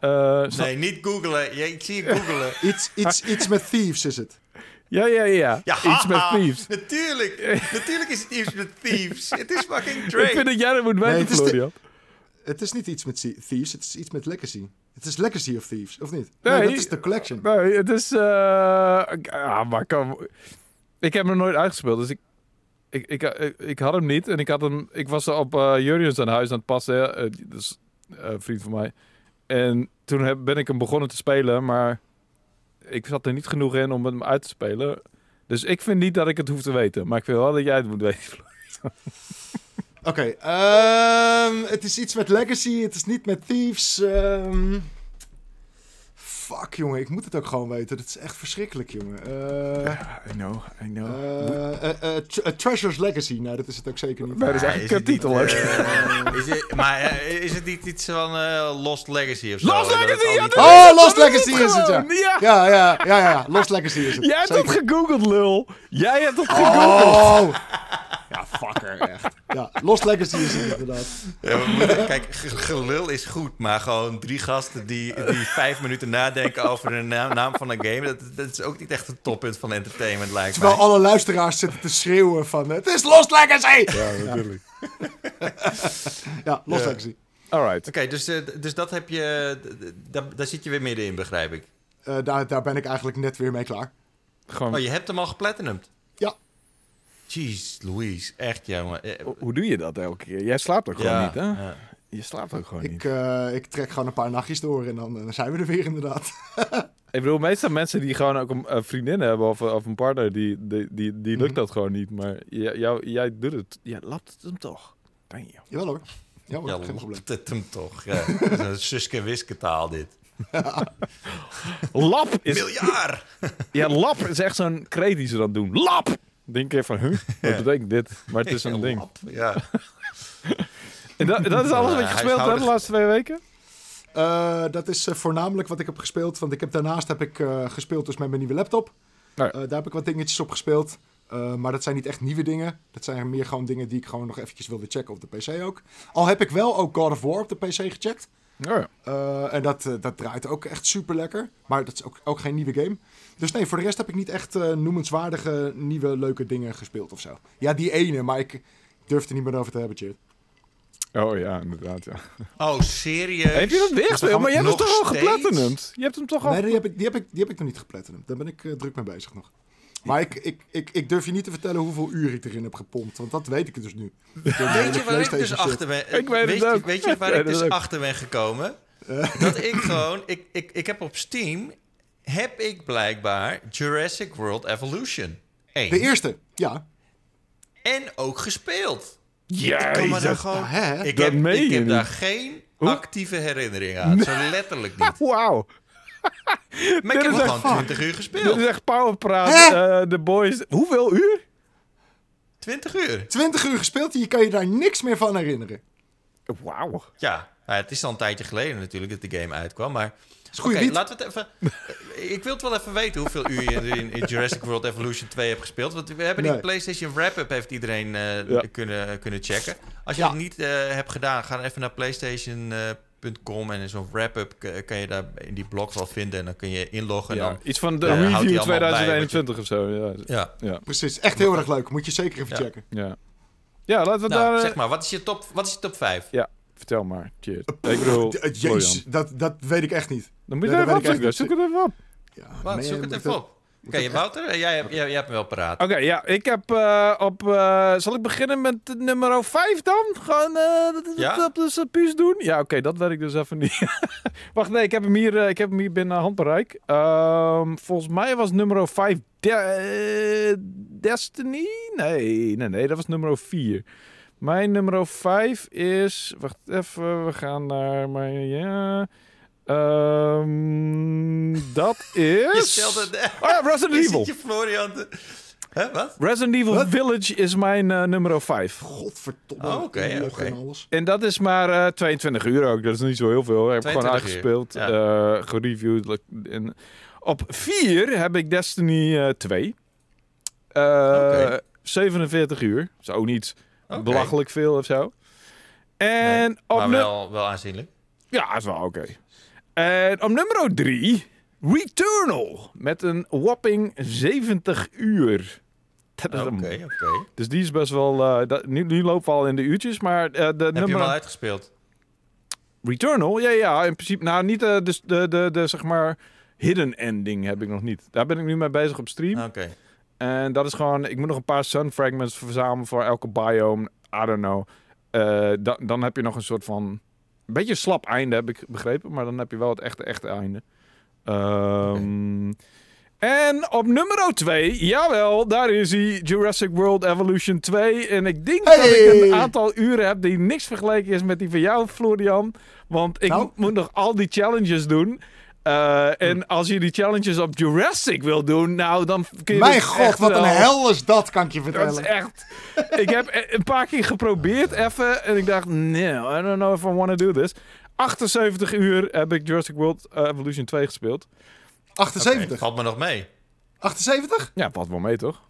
eh, Nee, niet googlen. Ja, ik zie je googelen. Iets, iets, iets met Thieves is het. Ja, ja, ja. Ja, Iets met thieves. Natuurlijk. Natuurlijk is het iets met Thieves. Het is fucking Ik Drake. vind dat jij dat moet weten, Nee, het is de- Florian. Het is niet iets met Thie- Thieves, het is iets met Legacy. Het is Legacy of Thieves, of niet? Nee. Nee, dat is de collection. Nee, het is... eh ah, maar kan... Ik heb hem nooit uitgespeeld, dus ik... Ik, ik, ik, ik had hem niet en ik, had hem, ik was op uh, Jurjens aan huis aan het passen. eh, dat is eh, een vriend van mij. En toen heb, ben ik hem begonnen te spelen, maar ik zat er niet genoeg in om hem uit te spelen. Dus ik vind niet dat ik het hoef te weten. Maar ik vind wel dat jij het moet weten. Oké, ehm, het is iets met Legacy, het is niet met Thieves. ehm. Fuck, jongen, ik moet het ook gewoon weten. Dat is echt verschrikkelijk, jongen. Eh, I know, I know. eh, eh, eh, eh, Treasure's Legacy, nou, dat is het ook zeker niet. Nee, dat is echt een ook. eh, is het- maar is het niet iets van eh, Lost Legacy of zo? Lost Dat Legacy, al ja, niet- dat- Oh, dat Lost is Legacy het is het, ja. ja. Ja, ja, ja, Lost Legacy is het. Jij hebt Zeker. het gegoogeld, lul. Jij hebt het gegoogeld. Oh! Ja, fucker, echt. Ja, Lost Legacy is het inderdaad. Ja, moeten- kijk, ge- gelul is goed, maar gewoon drie gasten die, die vijf minuten nadenken over de naam, naam van een game, dat, dat is ook niet echt het toppunt van entertainment, lijkt Terwijl mij. alle luisteraars zitten te schreeuwen van... Het is Lost Legacy! Ja, natuurlijk. Ja, Lost Ja. Legacy. Alright. Oké, dus, eh, dus dat heb je, daar, daar zit je weer middenin, begrijp ik. Eh, daar, daar ben ik eigenlijk net weer mee klaar. Gewoon, Oh, je hebt hem al geplatinumd? Ja. Jeez, Louise, echt jongen. Eh, ho- hoe doe je dat elke keer? Jij slaapt ook gewoon ja, niet, hè? ja. Je slaapt ook gewoon Ik, niet. eh, ik trek gewoon een paar nachtjes door en dan, eh, dan zijn we er weer inderdaad. Ik bedoel, meestal mensen die gewoon ook een uh, vriendin hebben of, of een partner, die, die, die, die lukt Mhm. dat gewoon niet. Maar jij, jou, jij doet het. Ja, lapt het hem toch? Kan je. Jawel hoor. Ja hoor, Ja, geen probleem. lapt het hem toch. Ja. Dat is een Suske Wiske taal, dit. Lap is... Miljard! Ja, lap is echt zo'n kreet die ze dan doen. Lap! Denk je van, huh? Wat Ja. betekent dit? Maar het is een ding. Lap, Ja. En dat, dat is alles wat je Ja, gespeeld hebt de laatste twee weken? Eh, dat is eh, voornamelijk wat ik heb gespeeld. Want ik heb, daarnaast heb ik eh, gespeeld dus met mijn nieuwe laptop. Ja. Eh, daar heb ik wat dingetjes op gespeeld. Eh, maar dat zijn niet echt nieuwe dingen. Dat zijn meer gewoon dingen die ik gewoon nog eventjes wilde checken op de PC ook. Al heb ik wel ook God of War op de PC gecheckt. Oh, ja. Eh, en dat, eh, dat draait ook echt super lekker. Maar dat is ook, ook geen nieuwe game. Dus nee, voor de rest heb ik niet echt eh, noemenswaardige nieuwe leuke dingen gespeeld of zo. Ja, die ene, maar ik durf er niet meer over te hebben, Chert. Oh ja, inderdaad, ja. Oh, serieus? Heb je dat weer Dus Maar je we hebt nog toch al geplatinumd? Je hebt hem toch al... Nee, die heb, ik, die, heb ik, die heb ik nog niet geplatinumd. Daar ben ik eh, druk mee bezig nog. Maar ik, ik, ik, ik durf je niet te vertellen hoeveel uur ik erin heb gepompt. Want dat weet ik dus nu. Weet je waar ik dus achter ben? Ik weet je- ook. Weet je waar Ik ik weet dus achter ben gekomen? Dat ik gewoon... Ik, ik, ik heb op Steam... Heb ik blijkbaar Jurassic World Evolution 1. De eerste, ja. En ook gespeeld. Ja, Ik kan me daar gewoon... Ja, hè? Ik Dat heb, meen ik je heb niet. daar geen actieve herinnering aan. Zo letterlijk niet. Wauw. Maar ik Dit heb gewoon fuck. 20 uur Dit gespeeld. is echt powerpraat. Eh, De boys... Hoeveel uur? 20 uur. 20 uur gespeeld en je kan je daar niks meer van herinneren. Wauw. Ja, nou, het is al een tijdje geleden natuurlijk dat de game uitkwam, maar... Is wiet. laten we het even... ik wil het wel even weten hoeveel uur je in, in Jurassic World Evolution 2 hebt gespeeld. Want we hebben die Nee. PlayStation Wrap-Up, heeft iedereen eh, Ja. kunnen, kunnen checken. Als je Ja. het niet eh, hebt gedaan, ga even naar PlayStation.com en in zo'n Wrap-Up kan je daar in die blog wel vinden. En dan kun je inloggen en Ja, dan... iets van de Ja, review allemaal bij, 2021 of zo. Ja. Ja, Ja. Precies, echt heel erg leuk. Moet je zeker even Ja. checken. Ja. ja, laten we nou, daar... eh, zeg maar, wat is je top, wat is je top 5? Vertel maar. Cheers. Ik bedoel, eh. Jezus, dat, dat weet ik echt niet. Dan moet je er dat even opzoeken. Zoek het even op. Ja, Wat? Zoek het even op. Oké, Wouter, eh, jij, hebt- jij, jij hebt me wel paraat. Oké, ja, ik heb eh, op... eh, zal ik beginnen met nummer 5 dan? Gewoon eh, dat- dat- Ja? dat puus doen? Ja, oké, dat weet ik dus even niet. Wacht, nee, ik heb hem hier, eh, ik heb hem hier binnen handbereik. Ehm, volgens mij was nummer 5 De- eh, Destiny? Nee, nee, nee, dat was nummer 4. Mijn nummer 5 is... Wacht even, we gaan naar mijn... Ja... Ehm, dat is... Je. Oh ja, Resident Je Evil. je Florian... te- Hè, wat? Resident Evil? Village is mijn eh, nummer 5. Godverdomme. Oh, en alles. En dat is maar eh, 22 uur ook. Dat is niet zo heel veel. Ik heb gewoon 22 uur, uitgespeeld, eh gereviewd. En op 4 heb ik Destiny eh 2. Eh, Oké. 47 uur. Zo niet Belachelijk veel of zo. En Nee, op maar wel, wel aanzienlijk. Ja, is wel oké. En op nummer 3, Returnal. Met een whopping 70 uur. Oké, oké. Dus die is best wel... eh, dat, nu, nu lopen we al in de uurtjes, maar eh, de Heb je hem al uitgespeeld? Returnal? Ja, ja, in principe... Nou, niet eh, de, de, de, de, zeg maar, hidden ending heb ik nog niet. Daar ben ik nu mee bezig op stream. Oké. En dat is gewoon... Ik moet nog een paar sun fragments verzamelen voor elke biome. I don't know. Eh, dan, dan heb je nog een soort van... Een beetje slap einde, heb ik begrepen. Maar dan heb je wel het echte, echte einde. Ehm, En op nummer 2, jawel, daar is hij. Jurassic World Evolution 2. En ik denk dat ik een aantal uren heb die niks vergeleken is met die van jou, Florian. Want ik Nou? moet nog al die challenges doen. Eh, Hm. en als je die challenges op Jurassic wil doen, nou dan kun je Mijn dus god, echt wat een hel is dat, kan ik je dat is vertellen. echt. ik heb e- een paar keer geprobeerd even. En ik dacht, no, I don't know if I want to do this. 78 uur heb ik Jurassic World eh, Evolution 2 gespeeld. 78. Oké, valt me nog mee. 78? Ja, valt wel mee toch?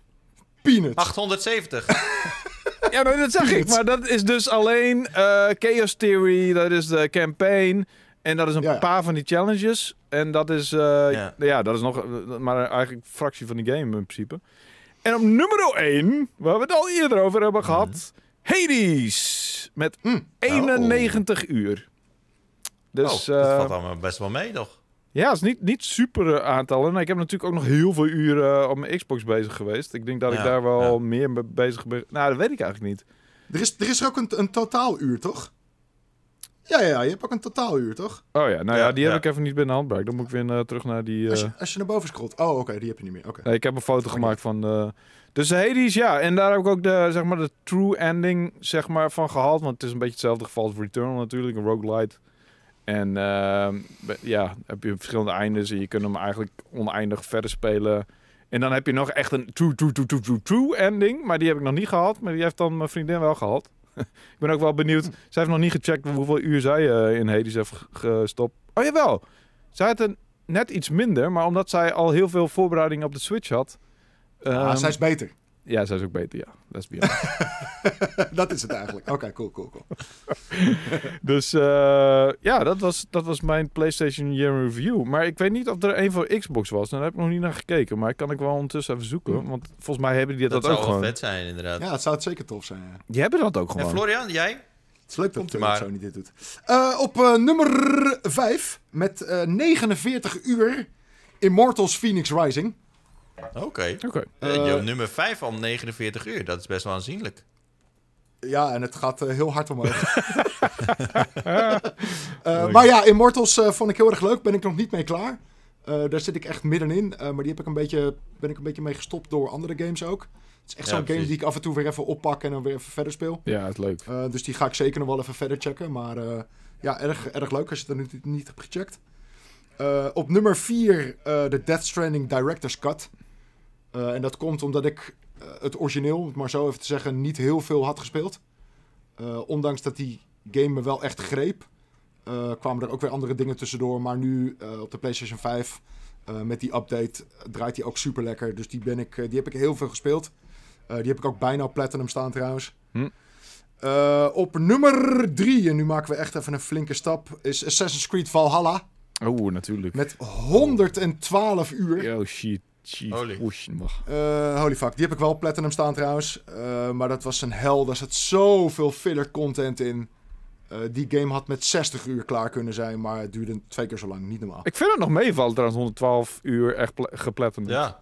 Peanuts. 870. Ja, nou, dat zeg ik. Maar dat is dus alleen eh, Chaos Theory. Dat is de campaign. En dat is een Ja. paar van die challenges. En dat is, eh, ja. Ja. dat is nog maar eigenlijk een fractie van die game in principe. En op nummer 1, waar we het al eerder over hebben gehad, Hades. Met Hm. 91 uur. Dus oh, dat eh, valt allemaal best wel mee, toch? ja, het is niet, niet super eh, aantallen. Nou, ik heb natuurlijk ook nog heel veel uren op mijn Xbox bezig geweest. Ik denk dat ik daar wel ja. meer mee bezig ben. Nou, dat weet ik eigenlijk niet. Er is, er is er ook een, een totaaluur, toch? Ja, ja, je hebt ook een totaaluur, toch? Oh ja, nou ja, Ja, die heb ja. ik even niet binnen handbereik. Dan moet ik weer eh, terug naar die... Als, eh, je, als je naar boven scrolt. Oh, oké, die heb je niet meer. Oké. nee, ik heb een foto gemaakt van de... Dus Hades, ja. En daar heb ik ook de, zeg maar, de true ending zeg maar, van gehaald. Want het is een beetje hetzelfde geval als Returnal natuurlijk. Een roguelite. En ehm, be- ja, heb je verschillende eindes. En je kunt hem eigenlijk oneindig verder spelen. En dan heb je nog echt een true, true, true, true, true, true ending. Maar die heb ik nog niet gehad. Maar die heeft dan mijn vriendin wel gehad. ik ben ook wel benieuwd. Zij heeft nog niet gecheckt hoeveel uur zij eh, in Hades heeft gestopt. Oh jawel. Zij had een net iets minder, maar omdat zij al heel veel voorbereiding op de Switch had. Ah, zij is beter. Ja, zij is ook beter, ja. Let's be honest. dat is het eigenlijk. Oké, cool, cool, cool. dus eh, ja, dat was, dat was mijn PlayStation Year Review. Maar ik weet niet of er een voor Xbox was. Daar heb ik nog niet naar gekeken. Maar kan ik wel ondertussen even zoeken. Hmm. Want volgens mij hebben die dat, Dat, ook zou wel gewoon. vet zijn, inderdaad. Ja, het zou het zeker tof zijn. Ja. Die hebben dat ook En gewoon. Florian, jij? Het is leuk dat maar. Sony dit doet. Eh, op eh, nummer 5 met eh, 49 uur Immortals Phoenix Rising. Oké. Oké. Eh, Eh, nummer 5 al 49 uur. Dat is best wel aanzienlijk. Ja, en het gaat eh, heel hard omhoog. Eh, maar ja, Immortals eh, vond ik heel erg leuk. Ben ik nog niet mee klaar. Eh, daar zit ik echt middenin. Eh, maar die heb ik een beetje, ben ik een beetje mee gestopt door andere games ook. Het is echt Ja, zo'n game die ik af en toe weer even oppak en dan weer even verder speel. Ja, het is leuk. Eh, dus die ga ik zeker nog wel even verder checken. Maar eh, ja, erg, erg leuk als je het er nu niet hebt gecheckt. Eh, op nummer 4 de Death Stranding Director's Cut. Eh, en dat komt omdat ik eh, het origineel, om het maar zo even te zeggen, niet heel veel had gespeeld. Eh, ondanks dat die game me wel echt greep, kwamen er ook weer andere dingen tussendoor. Maar nu op de PlayStation 5 eh, met die update draait die ook super lekker. Dus die, ben ik, die heb ik heel veel gespeeld. Die heb ik ook bijna op Platinum staan trouwens. Hm. Op nummer 3, en nu maken we echt even een flinke stap, is Assassin's Creed Valhalla. Oeh, natuurlijk. Met 112 uur. Oh, shit. Holy. Eh, holy fuck, die heb ik wel op Platinum staan trouwens. Eh, maar dat was een hel. Daar zat zoveel filler content in. Eh, die game had met 60 uur klaar kunnen zijn, maar het duurde twee keer zo lang. Niet normaal. Ik vind het nog meevallen trouwens, 112 uur echt gepletterd. Ja, Ik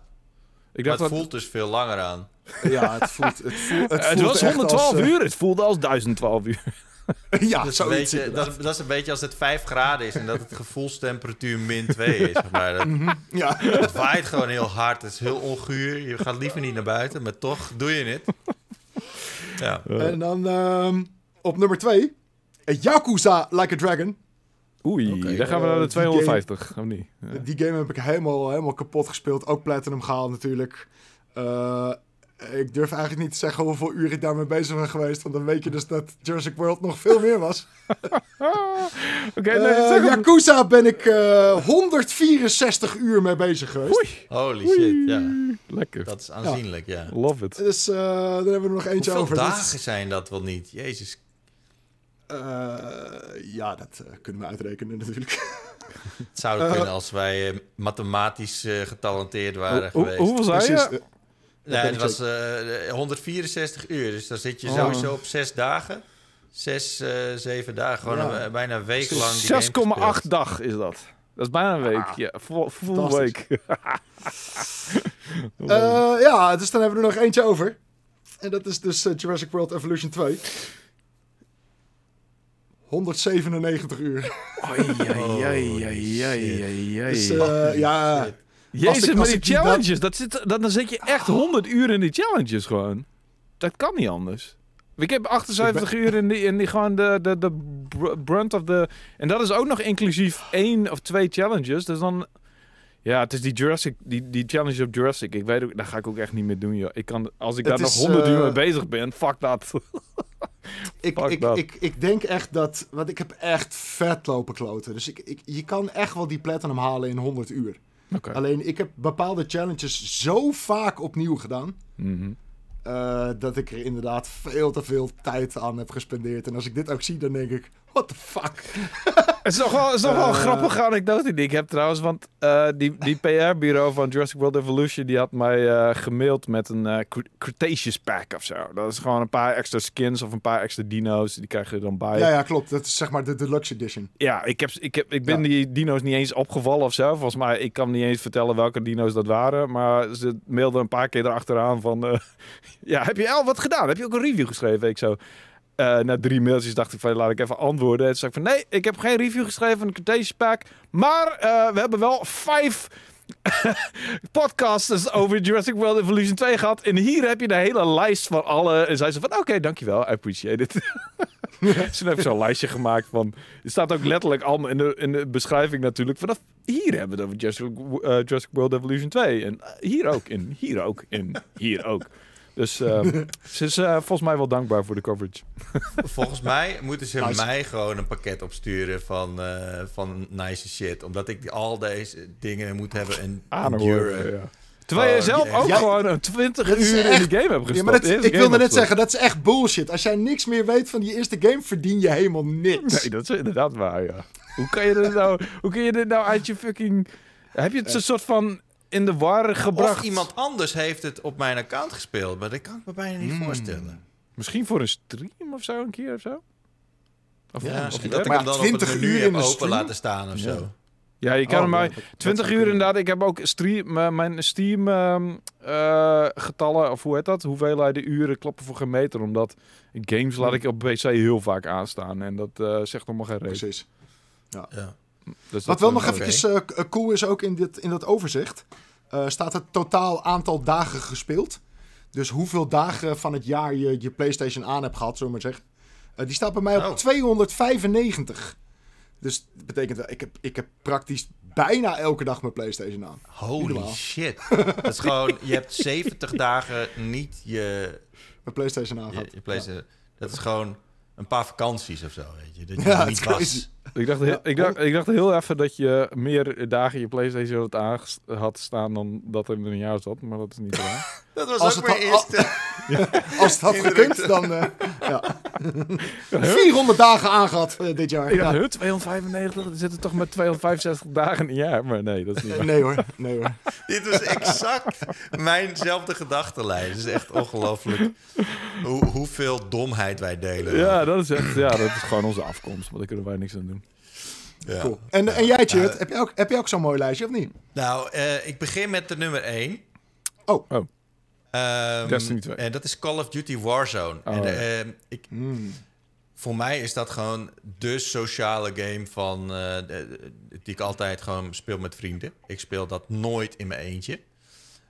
maar dacht het dat voelt dus veel langer aan. Ja, het voelt. Het, voelt, het, was echt 112 als, uur, het voelde als 1012 uur. ja, Dat is, een zoiets beetje, inderdaad. dat, dat is een beetje als het 5 graden is en dat het gevoelstemperatuur min 2 is. zeg Maar dat, Mhm, Ja. het waait gewoon heel hard, het is heel onguur. Je gaat liever niet naar buiten, maar toch doe je het. Ja, En dan ehm, op nummer 2. Yakuza Like a Dragon. Oei, dan gaan we naar de Eh, die 250, of niet? Ja. Die game heb ik helemaal, helemaal kapot gespeeld. Ook Platinum gehaald natuurlijk. Eh, ik durf eigenlijk niet te zeggen hoeveel uur ik daarmee bezig ben geweest. Want dan weet je dus dat Jurassic World nog veel meer was. Oké, Eh nee, zeg maar. Yakuza ben ik eh 164 uur mee bezig geweest. Oei, holy shit, ja. lekker. Dat is aanzienlijk, ja. Love it. Dus eh daar hebben we er nog eentje Hoeveel over. Dat dagen zijn dat wel niet? Jezus. eh, ja, dat eh, kunnen we uitrekenen natuurlijk. Het zou Eh, kunnen als wij eh, mathematisch eh, getalenteerd waren geweest. hoeveel zei Precies. je? Eh, ben het was eh, 164 uur, dus dan zit je Oh. sowieso op zes dagen. Zes, eh, zeven dagen. Gewoon Ja. een- bijna een week lang. die game 6,8 gespeeld. dag is dat. Dat is bijna een week. Ah, ja, full, full fantastisch. week. Eh, ja, dus dan hebben we er nog eentje over. En dat is dus eh, Jurassic World Evolution 2. 197 uur. Oei, oei, oei, oei, oei, oei. Dus eh, ja, Shit. Jezus, ik- maar die dat- challenges, dat zit, dat, dan zit je echt 100 uur in die challenges gewoon. Dat kan niet anders. Ik heb 78 uur in die, in die gewoon de, de, de br- brunt of de... En dat is ook nog inclusief één of twee challenges. Dus dan... Ja, het is die Jurassic, die, die challenge op Jurassic. Ik weet ook, daar ga ik ook echt niet meer doen, joh. Ik kan, als ik daar nog is, 100 uur eh, mee bezig ben, fuck dat. ik, Fuck ik, ik, ik denk echt dat... Want ik heb echt vet lopen kloten. Dus ik, ik, je kan echt wel die platinum halen in 100 uur. Alleen, ik heb bepaalde challenges zo vaak opnieuw gedaan... Mhm. eh, dat ik er inderdaad veel te veel tijd aan heb gespendeerd. En als ik dit ook zie, dan denk ik... What the fuck? Het is nog wel, het is nog wel een Eh. grappige anekdote die ik heb trouwens. Want eh, die, die PR-bureau van Jurassic World Evolution... die had mij eh, gemaild met een eh, Cre- Cretaceous pack of zo. Dat is gewoon een paar extra skins of een paar extra dino's. Die krijg je er dan bij. Ja, ja, klopt. Dat is zeg maar de deluxe edition. Ja, ik, heb, ik, heb, ik ben Ja. die dino's niet eens opgevallen of zo. Volgens mij, ik kan niet eens vertellen welke dino's dat waren. Maar ze mailden een paar keer erachteraan van... eh, ja, heb je al wat gedaan? Heb je ook een review geschreven? Ik zo... eh, na drie mailtjes dacht ik van, laat ik even antwoorden. En zei ik van, nee, ik heb geen review geschreven van de Cretaceous Pack. Maar eh, we hebben wel vijf podcasters over Jurassic World Evolution 2 gehad. En hier heb je de hele lijst van alle... En zei ze van, oké, dankjewel, I appreciate it. Heb ik zo'n lijstje gemaakt van... Het staat ook letterlijk allemaal in de, in de beschrijving natuurlijk. Vanaf hier hebben we het over Jurassic, eh, World Evolution 2. En hier ook, en hier ook, en hier ook. Dus ehm, ze is eh, volgens mij wel dankbaar voor de coverage. Volgens mij moeten ze Nice. mij gewoon een pakket opsturen van, eh, van nice shit. Omdat ik al deze dingen moet hebben en enduren. Ja. Terwijl je Oh, zelf ook Jij- gewoon een 20 Dat is uur in die game hebt gestopt. Ja, maar dat, De ik wilde net zeggen, dat is echt bullshit. Als jij niks meer weet van die eerste game, verdien je helemaal niks. Nee, dat is inderdaad waar, ja. Hoe kan je dit nou, hoe kun je dit nou uit je fucking... Heb je het een soort van in de war gebracht? Of iemand anders heeft het op mijn account gespeeld. Maar dat kan ik me bijna niet Hmm. voorstellen. Misschien voor een stream of zo, een keer of zo? Of, Ja, of dat ik Maar hem dan op 20 het uur in open stream? laten staan of zo. Ja, je kan Oh, hem ja, maar... dat 20 zou uur kunnen. inderdaad. Ik heb ook stream, eh, mijn Steam ehm, eh, getallen, of hoe heet dat? Hoeveelheid uren kloppen voor geen meter. Omdat games laat Hmm. ik op PC heel vaak aanstaan. En dat eh, zegt nog maar geen reet. Precies. Ja. Dus Wat dat, wel nog oké. eventjes eh, cool is ook in, dit, in dat overzicht, eh, staat het totaal aantal dagen gespeeld. Dus hoeveel dagen van het jaar je je PlayStation aan hebt gehad, zullen we maar zeggen. Eh, die staat bij mij op Oh. 295. Dus dat betekent dat ik heb, ik heb praktisch bijna elke dag mijn PlayStation aan. Holy shit. Dat is gewoon, je hebt 70 dagen niet je, Mijn PlayStation aan gehad. je PlayStation. Dat is gewoon een paar vakanties of zo, weet je. Dat je Ja, niet was. Ik, dacht, heel- ik, dacht, ik dacht heel even dat je meer dagen je PlayStation had, staan dan dat er in een jaar zat. Maar dat is niet waar. Dat was Als ook al- eerste. Als het had gekund, dan... eh, ja. 400 dagen aangehad eh, dit jaar. Ja. huh, 295? Er zitten toch met 265 dagen in een jaar? Maar nee, dat is niet waar. Nee hoor, nee hoor. Dit was exact mijnzelfde gedachtenlijn. Het is echt ongelooflijk hoe, hoeveel domheid wij delen. Ja, dat is echt, ja, dat is gewoon onze afkomst. Maar daar kunnen wij niks aan doen. Ja. Cool. En, en jij, Tjeerd, Ja. heb, je ook, heb je ook zo'n mooi lijstje of niet? Nou, eh, ik begin met de nummer 1. Oh. Oh. Ehm, Destiny 2. En dat is Call of Duty Warzone. Oh, en, ja. ehm, ik, Hmm. voor mij is dat gewoon de sociale game van, eh, de- die ik altijd gewoon speel met vrienden. Ik speel dat nooit in mijn eentje.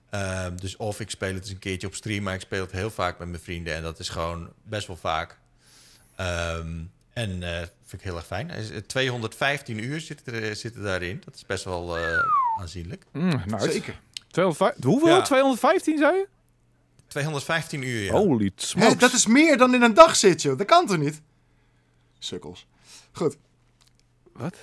Ehm, dus of ik speel het eens een keertje op stream, maar ik speel het heel vaak met mijn vrienden. En dat is gewoon best wel vaak. Ehm, en eh vind ik heel erg fijn. Hij is- eh, 215 uur zitten, er, zitten daarin. Dat is best wel eh, aanzienlijk. Mm, nice. Zeker. 205 hoeveel? Ja. 215 zei je? 215 uur, ja. Holy smokes. dat is meer dan in een dag zit, joh. Dat kan toch niet? Sukkels. Goed. Wat?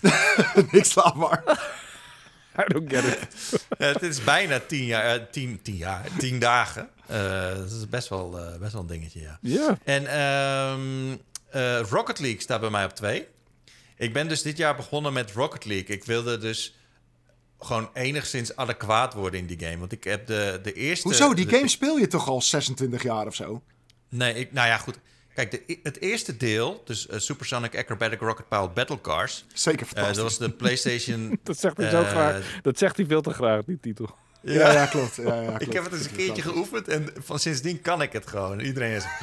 Niks laat maar. I don't get it. Ja, het is bijna 10 jaar, eh, 10, 10 jaar, 10 dagen. Eh, dat is best wel, eh, best wel een dingetje, ja. Ja. En ehm, eh, Rocket League staat bij mij op 2. Ik ben dus dit jaar begonnen met Rocket League. Ik wilde dus gewoon enigszins adequaat worden in die game. Want ik heb de, de eerste... Hoezo? Die de- game speel je toch al 26 jaar of zo? Nee, ik, nou ja, goed. Kijk, de, het eerste deel, dus eh, Supersonic Acrobatic Rocket Powered Battle Cars... Zeker eh, fantastisch. dat was de PlayStation... Dat zegt hij zo Eh, graag. Dat zegt hij veel te graag, die titel. Ja, ja, klopt. Ja, ja, Ik klopt. heb het eens een keertje geoefend en van sindsdien kan ik het gewoon. Iedereen is...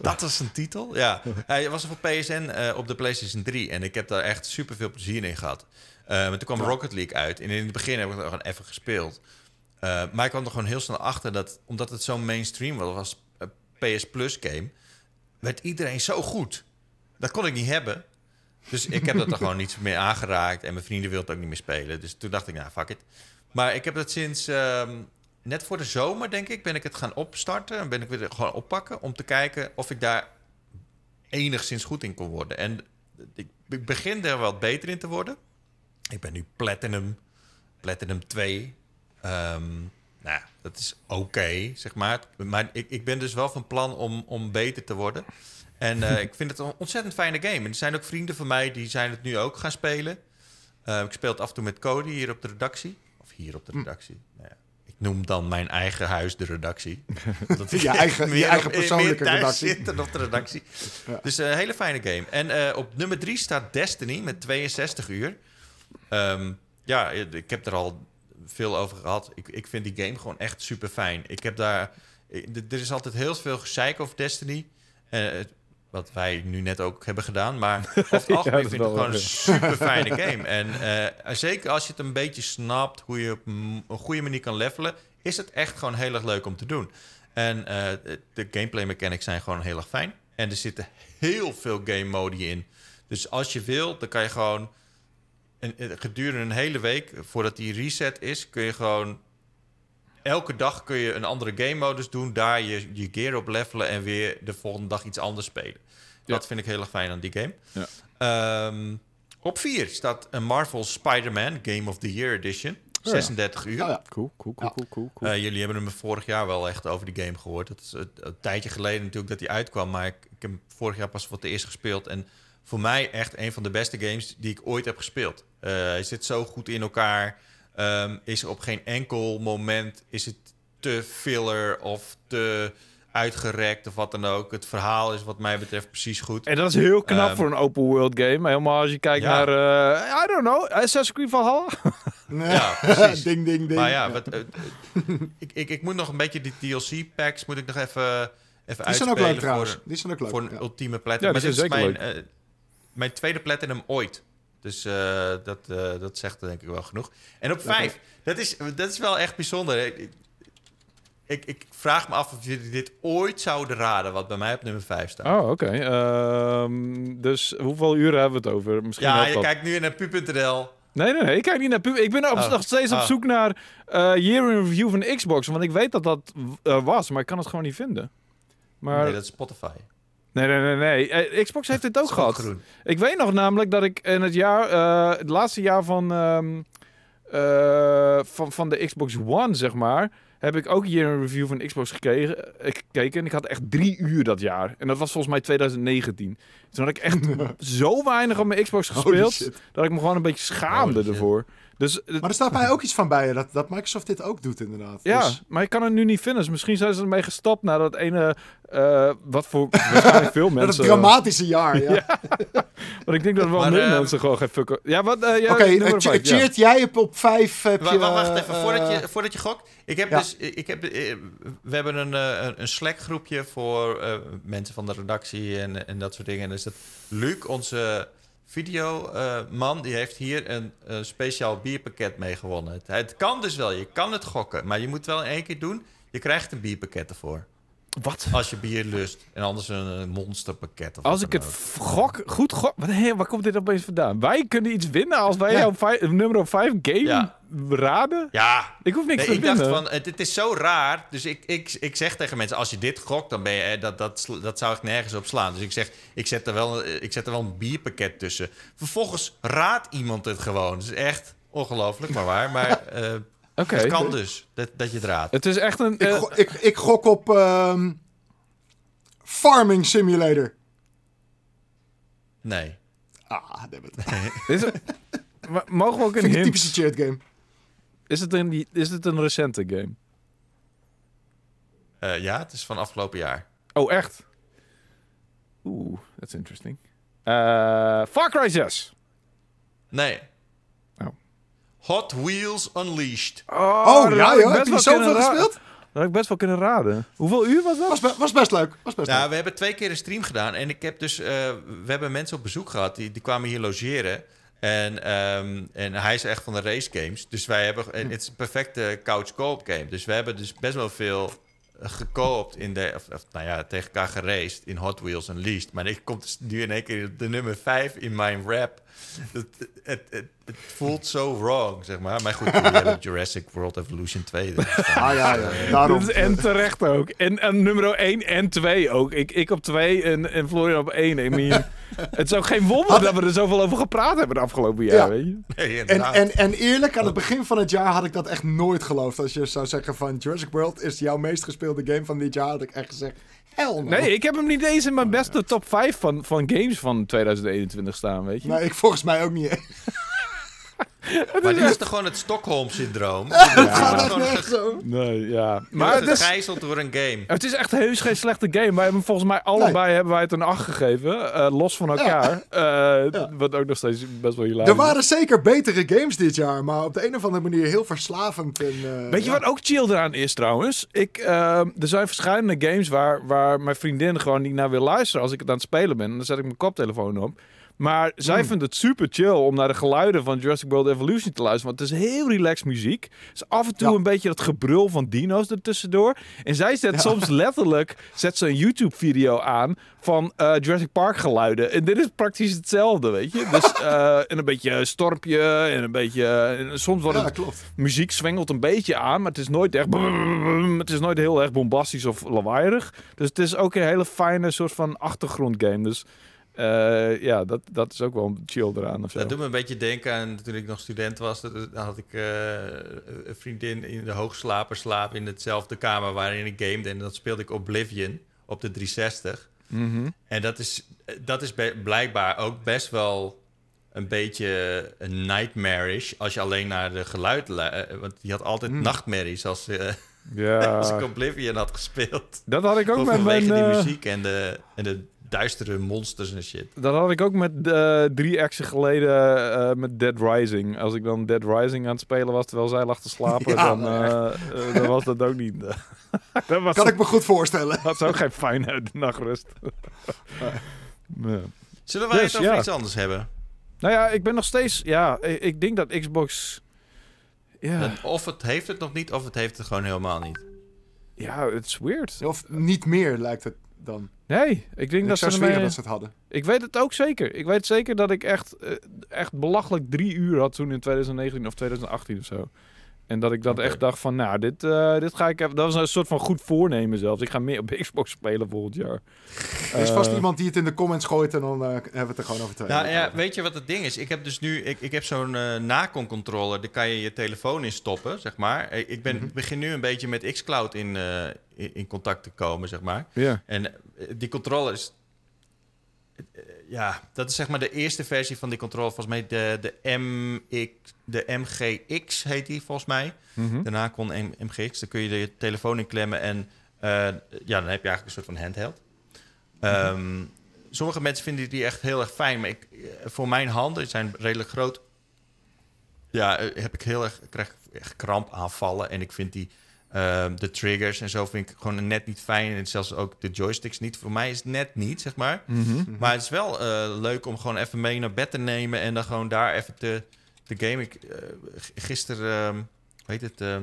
Dat was een titel? Ja. Hij was er voor PSN eh, op de PlayStation 3 en ik heb daar echt super veel plezier in gehad. Eh, maar toen kwam Rocket League uit en in het begin heb ik het gewoon even gespeeld. Eh, maar ik kwam er gewoon heel snel achter dat, omdat het zo mainstream was, was PS Plus game, werd iedereen zo goed. Dat kon ik niet hebben. Dus ik heb dat er gewoon niet meer aangeraakt en mijn vrienden wilden het ook niet meer spelen. Dus toen dacht ik, nou, fuck it. Maar ik heb het sinds ehm, net voor de zomer, denk ik, ben ik het gaan opstarten. En ben ik weer gewoon oppakken om te kijken of ik daar enigszins goed in kon worden. En ik ik begin er wel beter in te worden. Ik ben nu Platinum, Platinum 2. Ehm, nou, dat is oké, zeg maar. Maar ik, ik ben dus wel van plan om, om beter te worden. En eh, ik vind het een ontzettend fijne game. En er zijn ook vrienden van mij die zijn het nu ook gaan spelen. Eh, ik speel het af en toe met Cody hier op de redactie. Hier op de redactie. Nou ja, ik noem dan mijn eigen huis de redactie. Dat Je eigen- je eigen persoonlijke redactie. zit dan op de redactie. Ja. Dus een hele fijne game. En eh, op nummer drie staat Destiny met 62 uur. Ehm, ja, ik heb er al veel over gehad. Ik, ik vind die game gewoon echt super fijn. Ik heb daar. Er is altijd heel veel gezeik over Destiny. Eh, het- wat wij nu net ook hebben gedaan. Maar over het algemeen vind ik gewoon een super fijne game. En eh, zeker als je het een beetje snapt hoe je op een goede manier kan levelen, is het echt gewoon heel erg leuk om te doen. En eh, de gameplay mechanics zijn gewoon heel erg fijn. En er zitten heel veel game modi in. Dus als je wil, dan kan je gewoon een, een- gedurende een hele week, voordat die reset is, kun je gewoon elke dag kun je een andere game modus doen, daar je, je gear op levelen en weer de volgende dag iets anders spelen. Dat vind ik heel erg fijn aan die game. Ja. Ehm, op 4 staat een Marvel Spider-Man Game of the Year Edition. ja. 36 uur. Oh ja. Cool, cool, cool, cool, cool, cool. Eh, jullie hebben hem vorig jaar wel echt over die game gehoord. Dat is een, een tijdje geleden natuurlijk dat hij uitkwam. Maar ik, ik heb hem vorig jaar pas voor het eerst gespeeld. En voor mij echt een van de beste games die ik ooit heb gespeeld. Eh, hij zit zo goed in elkaar. Ehm, is er op geen enkel moment is het te filler of te uitgerekt of wat dan ook. Het verhaal is wat mij betreft precies goed. En dat is heel knap Ehm, voor een open world game. Helemaal als je kijkt Ja. naar, eh, I don't know, Assassin's Creed Valhalla. Nee. Ja, precies. ding, ding, ding. Maar ja, wat, eh, ik, ik, ik moet nog een beetje die DLC-packs moet ik nog even, even die zijn ook leuk trouwens. voor- Die zijn ook leuk. voor een ja. ultieme platinum. Ja, maar dit is mijn, zeker eh, mijn tweede platinum ooit. Dus eh, dat, eh, dat zegt denk ik wel genoeg. En op vijf, dat is, dat is wel echt bijzonder. Ik, ik, ik vraag me af of jullie dit ooit zouden raden, wat bij mij op nummer vijf staat. Oh, oké. Ehm, dus hoeveel uren hebben we het over? Misschien ja, je dat. kijkt nu naar pu.nl. Nee, nee, nee. Ik kijk niet naar pu- Ik ben op- Oh. nog steeds op Oh. zoek naar eh year in review van Xbox. Want ik weet dat dat eh, was, maar ik kan het gewoon niet vinden. Maar Nee, dat is Spotify. nee, nee, nee. nee. Eh, Xbox heeft dit ook gehad. groen. Ik weet nog namelijk dat ik in het jaar, het laatste jaar van, ehm, eh, van, van de Xbox One, zeg maar, heb ik ook hier een review van Xbox gekregen, eh, gekeken. En ik had echt drie uur dat jaar. En dat was volgens mij 2019. Toen had ik echt zo weinig op mijn Xbox gespeeld, dat ik me gewoon een beetje schaamde ervoor. Dus eh, Maar er staat mij ook iets van bij je, dat, dat Microsoft dit ook doet inderdaad. ja, Dus, maar ik kan het nu niet vinden. Dus misschien zijn ze ermee gestopt na dat ene, eh, wat voor waarschijnlijk veel dat mensen... is dramatische jaar, ja. Ja. Want ik denk dat wel Maar, meer ehm, mensen gewoon geen fuck... Ja, wat? eh ja, Oké, eh, ja. Cheert, jij hebt op vijf... Heb je, wa- wacht even, eh, voordat je, voordat je gokt. Ik heb ja. dus, ik heb, eh, we hebben een, eh, een, Slack groepje voor eh, mensen van de redactie en, en dat soort dingen. En dus dat Luc, onze videoman, die heeft hier een, eh, speciaal bierpakket mee gewonnen. Het, het kan dus wel, je kan het gokken, maar je moet wel in één keer doen. Je krijgt een bierpakket ervoor. Wat? Als je bier lust. En anders een, monsterpakket. Of Als ik het gok, goed gok... Wat, hé, waar komt dit opeens vandaan? Wij kunnen iets winnen als wij Ja. jouw vijf, nummer 5 game Ja. raden? Ja, Ik hoef niks Nee, te ik winnen. dacht van, het, het is zo raar. Dus ik, ik, ik zeg tegen mensen, als je dit gokt, dan ben je, dat, dat, dat zou ik nergens op slaan. Dus ik zeg, ik zet er wel, ik zet er wel een bierpakket tussen. Vervolgens raadt iemand het gewoon. Is echt ongelooflijk, maar waar. Maar eh, Oké. het kan dus, dat, dat je het raadt. Het is echt een... ik, eh, go- ik, ik gok op ehm, Farming Simulator. Nee. Ah, damn it. is het- maar mogen we ook een typische cheat game. Is het een, is het een recente game? Eh, ja, het is van afgelopen jaar. Oh, echt? Oeh, that's interesting. Eh Far Cry 6. Nee. Oh. Hot Wheels Unleashed. Oh, dat ja best heb je zoveel gespeeld? Dat had ik best wel kunnen raden. Hoeveel uur was dat? Was, be- was best leuk. Was best Ja, leuk. we hebben twee keer een stream gedaan. En ik heb dus... eh, we hebben mensen op bezoek gehad. Die, die kwamen hier logeren. En, ehm, en hij is echt van de race games. Dus wij hebben... en Het is een perfecte couch co-op game. Dus we hebben dus best wel veel gekoopt in de... Of, of, nou ja, tegen elkaar geraced in Hot Wheels Unleashed. Maar ik kom dus nu in één keer de nummer 5 in mijn rap. Het, het, het, het voelt zo wrong, zeg maar. Maar goed, Jurassic World Evolution 2. dus- Ah ja, ja. Daarom. En terecht ook. En, en nummer 1 en 2 ook. Ik, ik op 2 en, en Florian op 1. I mean, het is ook geen wonder Had- dat we er zoveel over gepraat hebben de afgelopen jaar, Ja. weet je? Nee, En, en, en eerlijk, aan het begin van het jaar had ik dat echt nooit geloofd. Als je zou zeggen van Jurassic World is jouw meest gespeelde game van dit jaar, had ik echt gezegd, hell no. Nee, ik heb hem niet eens in mijn beste top 5 van, van games van 2021 staan, weet je? Nee, ik volgens mij ook niet. Maar dit is toch gewoon het Stockholm-syndroom? Het gaat echt gewoon echt zo. Nee, ja. Maar Maar het gegijzeld door een game. het is echt heus geen slechte game. Wij hebben volgens mij allebei hebben wij het een 8 gegeven. eh, los van elkaar. Eh, Wat ook nog steeds best wel hilarisch Er waren zeker betere games dit jaar, maar op de een of andere manier heel verslavend. En, eh, Weet je ja. wat ook chill eraan is trouwens? Ik, ehm, er zijn verschillende games waar, waar mijn vriendin gewoon niet naar wil luisteren als ik het aan het spelen ben. En dan zet ik mijn koptelefoon op. Maar zij Hmm. vindt het super chill om naar de geluiden van Jurassic World Evolution te luisteren. Want het is heel relaxed muziek. Het is af en toe Ja. een beetje dat gebrul van dino's ertussendoor. En zij zet Ja. soms letterlijk zet ze een YouTube-video aan van eh, Jurassic Park geluiden. En dit is praktisch hetzelfde, weet je. Dus eh, en een beetje stormpje en een beetje... en soms wordt Ja, het klopt. muziek zwengelt een beetje aan, maar het is nooit echt. Het is nooit heel erg bombastisch of lawaaierig. Dus het is ook een hele fijne soort van achtergrondgame. Dus eh, ja, dat, dat is ook wel chill eraan of zo. Dat doet me een beetje denken aan toen ik nog student was. Dan had ik eh, een vriendin in de hoogslaperslaap in hetzelfde kamer waarin ik gamede. En dat speelde ik Oblivion op de 360. Mhm. En dat is, dat is blijkbaar ook best wel een beetje een nightmarish als je alleen naar de geluid... lu- eh, Want die had altijd Hmm. nachtmerries als, Ja, als ik Oblivion had gespeeld. dat had ik ook met vanwege mijn. die muziek en de, en de duistere monsters en shit. dat had ik ook met eh, drie exen geleden eh, met Dead Rising. Als ik dan Dead Rising aan het spelen was terwijl zij lag te slapen, Ja, dan, eh, dan was dat ook niet. dat was, Kan ik me goed voorstellen. dat is ook geen fijne nachtrust. Nee. Zullen wij Dus, het over ja. iets anders hebben? Nou ja, ik ben nog steeds. Ja, ik, ik denk dat Xbox. Ja, Dat Of het heeft het nog niet, of het heeft het gewoon helemaal niet. ja het is weird. Of niet meer lijkt het dan. Nee, ik denk Ik dat zou ze ermee... dat ze het hadden. Ik weet het ook zeker. Ik weet zeker dat ik echt, eh, echt belachelijk drie uur had toen in 2019 of 2018 of zo. En dat ik dat echt dacht van, nou, dit, eh, dit ga ik even... Dat was een soort van goed voornemen zelfs. Ik ga meer op Xbox spelen volgend jaar. Er is vast Eh, iemand die het in de comments gooit en dan eh, hebben we het er gewoon over twee. Nou ja, weet je wat het ding is? Ik heb dus nu, ik, ik heb zo'n eh Nacon controller, daar kan je je telefoon in stoppen, zeg maar. Ik ben, Mhm. begin nu een beetje met xCloud in, eh, in, in contact te komen, zeg maar. Ja. En die controller is, ja, dat is zeg maar de eerste versie van die controller. Volgens mij de, de, MX, de MGX heet die volgens mij. Mhm. Nacon M- MGX, daar kun je je telefoon in klemmen en eh, ja, dan heb je eigenlijk een soort van handheld. Ehm, sommige mensen vinden die echt heel erg fijn, maar ik, eh, voor mijn handen die zijn redelijk groot. Ja, eh, heb ik heel erg, krijg ik echt krampaanvallen en ik vind die ehm, de triggers en zo vind ik gewoon net niet fijn en zelfs ook de joysticks niet. Voor mij is het net niet, zeg maar. Mhm. Maar het is wel eh, leuk om gewoon even mee naar bed te nemen en dan gewoon daar even te, te gamen. Ik, eh, gisteren, ehm, hoe heet het? ehm,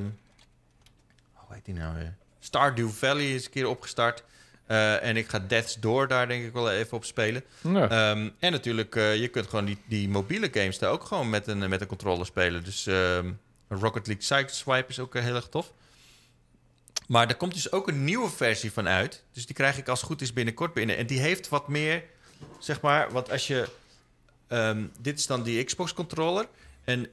hoe heet die nou weer? Stardew Valley is een keer opgestart. Eh, en ik ga Death's Door daar denk ik wel even op spelen. Ja. Ehm, en natuurlijk, eh, je kunt gewoon die, die mobiele games daar ook gewoon met een, met een controller spelen. Dus ehm, Rocket League Sideswipe is ook heel erg tof. Maar er komt dus ook een nieuwe versie van uit. Dus die krijg ik als het goed is binnenkort binnen. En die heeft wat meer, zeg maar, want als je... ehm, dit is dan die Xbox controller. En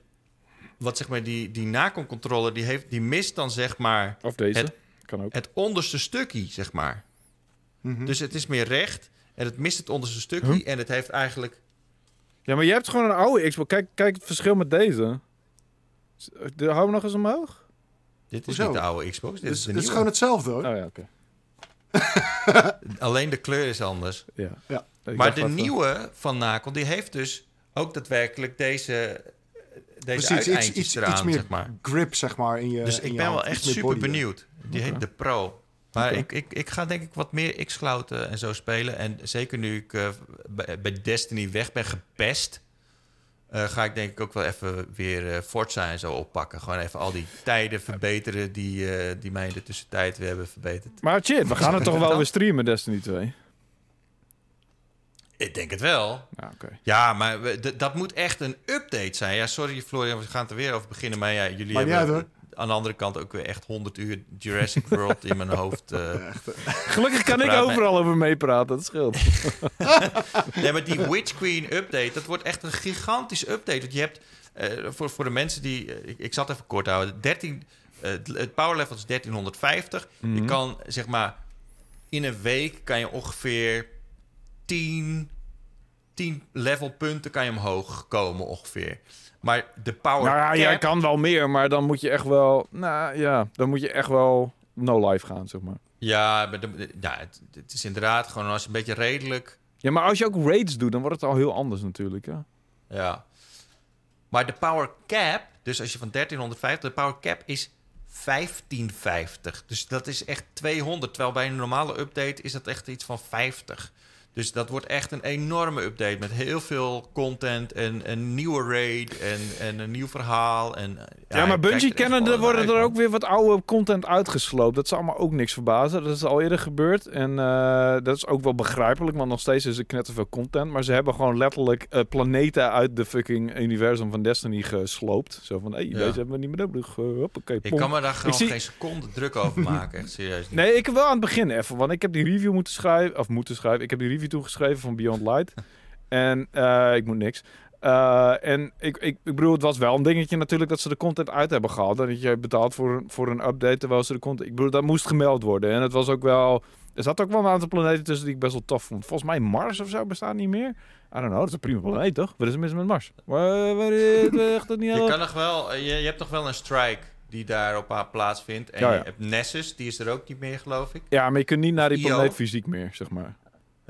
wat zeg maar, die, die Nacon controller, die, heeft, die mist dan zeg maar Of deze. het- kan ook. het onderste stukje, zeg maar. Mhm. Dus het is meer recht en het mist het onderste stukje. Huh? En het heeft eigenlijk... Ja, maar je hebt gewoon een oude Xbox. Kijk, kijk het verschil met deze. De, hou hem nog eens omhoog. Dit is Hoezo? niet de oude Xbox, dit Dus is de het is gewoon hetzelfde hoor. Oh ja, oké. Alleen de kleur is anders. Ja. Ja. Maar de eh, nieuwe van Nacon, die heeft dus ook daadwerkelijk deze, deze Precies, iets, uiteindjes iets, eraan, iets meer zeg maar. grip zeg maar in je Dus in ik je ben wel echt super body benieuwd. Die heet de Pro. Maar ik, ik, ik ga denk ik wat meer X-Cloud eh, en zo spelen. En zeker nu ik eh, bij Destiny weg ben gepest... eh, ga ik denk ik ook wel even weer eh, Forza en zo oppakken. Gewoon even al die tijden verbeteren die, eh, die mij in de tussentijd weer hebben verbeterd. Maar shit, we gaan het toch wel weer streamen, Destiny 2. Ik denk het wel. Ja, oké. Ja, maar we- dat moet echt een update zijn. Ja, sorry Florian, we gaan het er weer over beginnen. Maar ja, jullie niet hebben uit, aan de andere kant ook weer echt 100 uur Jurassic World in mijn hoofd. eh. Echt, Gelukkig kan ik met- overal over meepraten, dat scheelt. Nee, maar die Witch Queen update, dat wordt echt een gigantische update. Want je hebt, eh, voor, voor de mensen die... eh, ik, ik zal het even kort houden. 13, eh, het- power level is 1350. Je Mhm. kan, zeg maar, in een week kan je ongeveer 10, 10 level punten kan je omhoog komen ongeveer. Maar de power Nou ja, jij kan wel meer, maar dan moet je echt wel... Nou ja, dan moet je echt wel no life gaan, zeg maar. Ja, maar de- ja het, het is inderdaad gewoon als je een beetje redelijk... Ja, maar als je ook raids doet, dan wordt het al heel anders natuurlijk, ja. Ja. Maar de power cap, dus als je van 1350, de power cap is 1550. Dus dat is echt 200. Terwijl bij een normale update is dat echt iets van 50. Dus dat wordt echt een enorme update met heel veel content en een nieuwe raid en, en een nieuw verhaal. En, eh, Ja, maar Bungie echt kennen, wel er worden er ook weer wat oude content uitgesloopt. Dat is allemaal ook niks verbazen. Dat is al eerder gebeurd. En eh, dat is ook wel begrijpelijk, want nog steeds is er knetterveel content. Maar ze hebben gewoon letterlijk eh, planeten uit de fucking universum van Destiny gesloopt. Zo van, hé, hey, Ja. deze hebben we niet meer nodig. Uh, hoppakee. Ik kan me daar gewoon zie- geen seconde druk over maken. Echt serieus niet. Nee, ik heb wel aan het begin even, want ik heb die review moeten schrijven, of moeten schrijven. Ik heb die review toegeschreven van Beyond Light. en eh, ik moet niks. Eh, en ik, ik, ik bedoel, het was wel een dingetje natuurlijk dat ze de content uit hebben gehaald. En dat je betaalt voor, een- voor een update terwijl ze de content... Ik bedoel, dat moest gemeld worden. En het was ook wel... Er zat ook wel een aantal planeten tussen die ik best wel tof vond. Volgens mij Mars of zo bestaat niet meer. I don't know, dat is een prima planeet toch? Wat is er mis met Mars? Waar, waar, echt dat niet Je kan nog wel, eh, je, je hebt nog wel een strike die daarop haar plaatsvindt. En Ja, ja. je hebt Nessus, die is er ook niet meer, geloof ik. Ja, maar je kunt niet naar die planeet fysiek meer, zeg maar.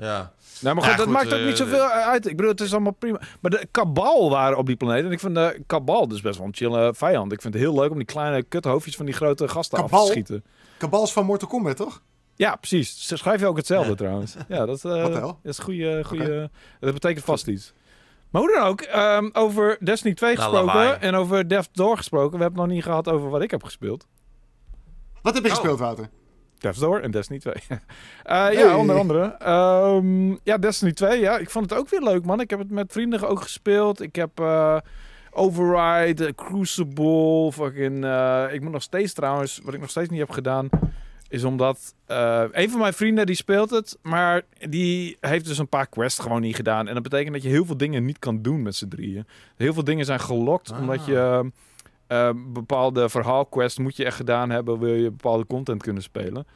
Ja. Nou, maar Ja, goed, dat goed, maakt ook eh, niet zoveel uit. Ik bedoel, het is allemaal prima. Maar de kabal waren op die planeet. En ik vind de kabal dus best wel een chille vijand. Ik vind het heel leuk om die kleine kuthoofdjes van die grote gasten af Kabal? te schieten. Kabals van Mortal Kombat, toch? Ja, precies. Ze schrijf je ook hetzelfde Ja. trouwens. Ja, dat, eh, hel? dat is goede, goede. Dat betekent vast iets. Maar hoe dan ook, ehm, over Destiny 2 Nou, gesproken en over Death Door gesproken. We hebben het nog niet gehad over wat ik heb gespeeld. Wat heb je Oh. gespeeld, Wouter? Death Door en Destiny 2. Eh, Ja, onder andere. Ehm, ja, Destiny 2. Ja, ik vond het ook weer leuk, man. Ik heb het met vrienden ook gespeeld. Ik heb eh, Override, eh, Crucible, fucking... ik moet nog steeds trouwens, wat ik nog steeds niet heb gedaan... is omdat een van mijn vrienden die speelt het... maar die heeft dus een paar quests gewoon niet gedaan. En dat betekent dat je heel veel dingen niet kan doen met z'n drieën. Heel veel dingen zijn gelokt, Ah. omdat je... eh, bepaalde verhaalquests moet je echt gedaan hebben, wil je bepaalde content kunnen spelen.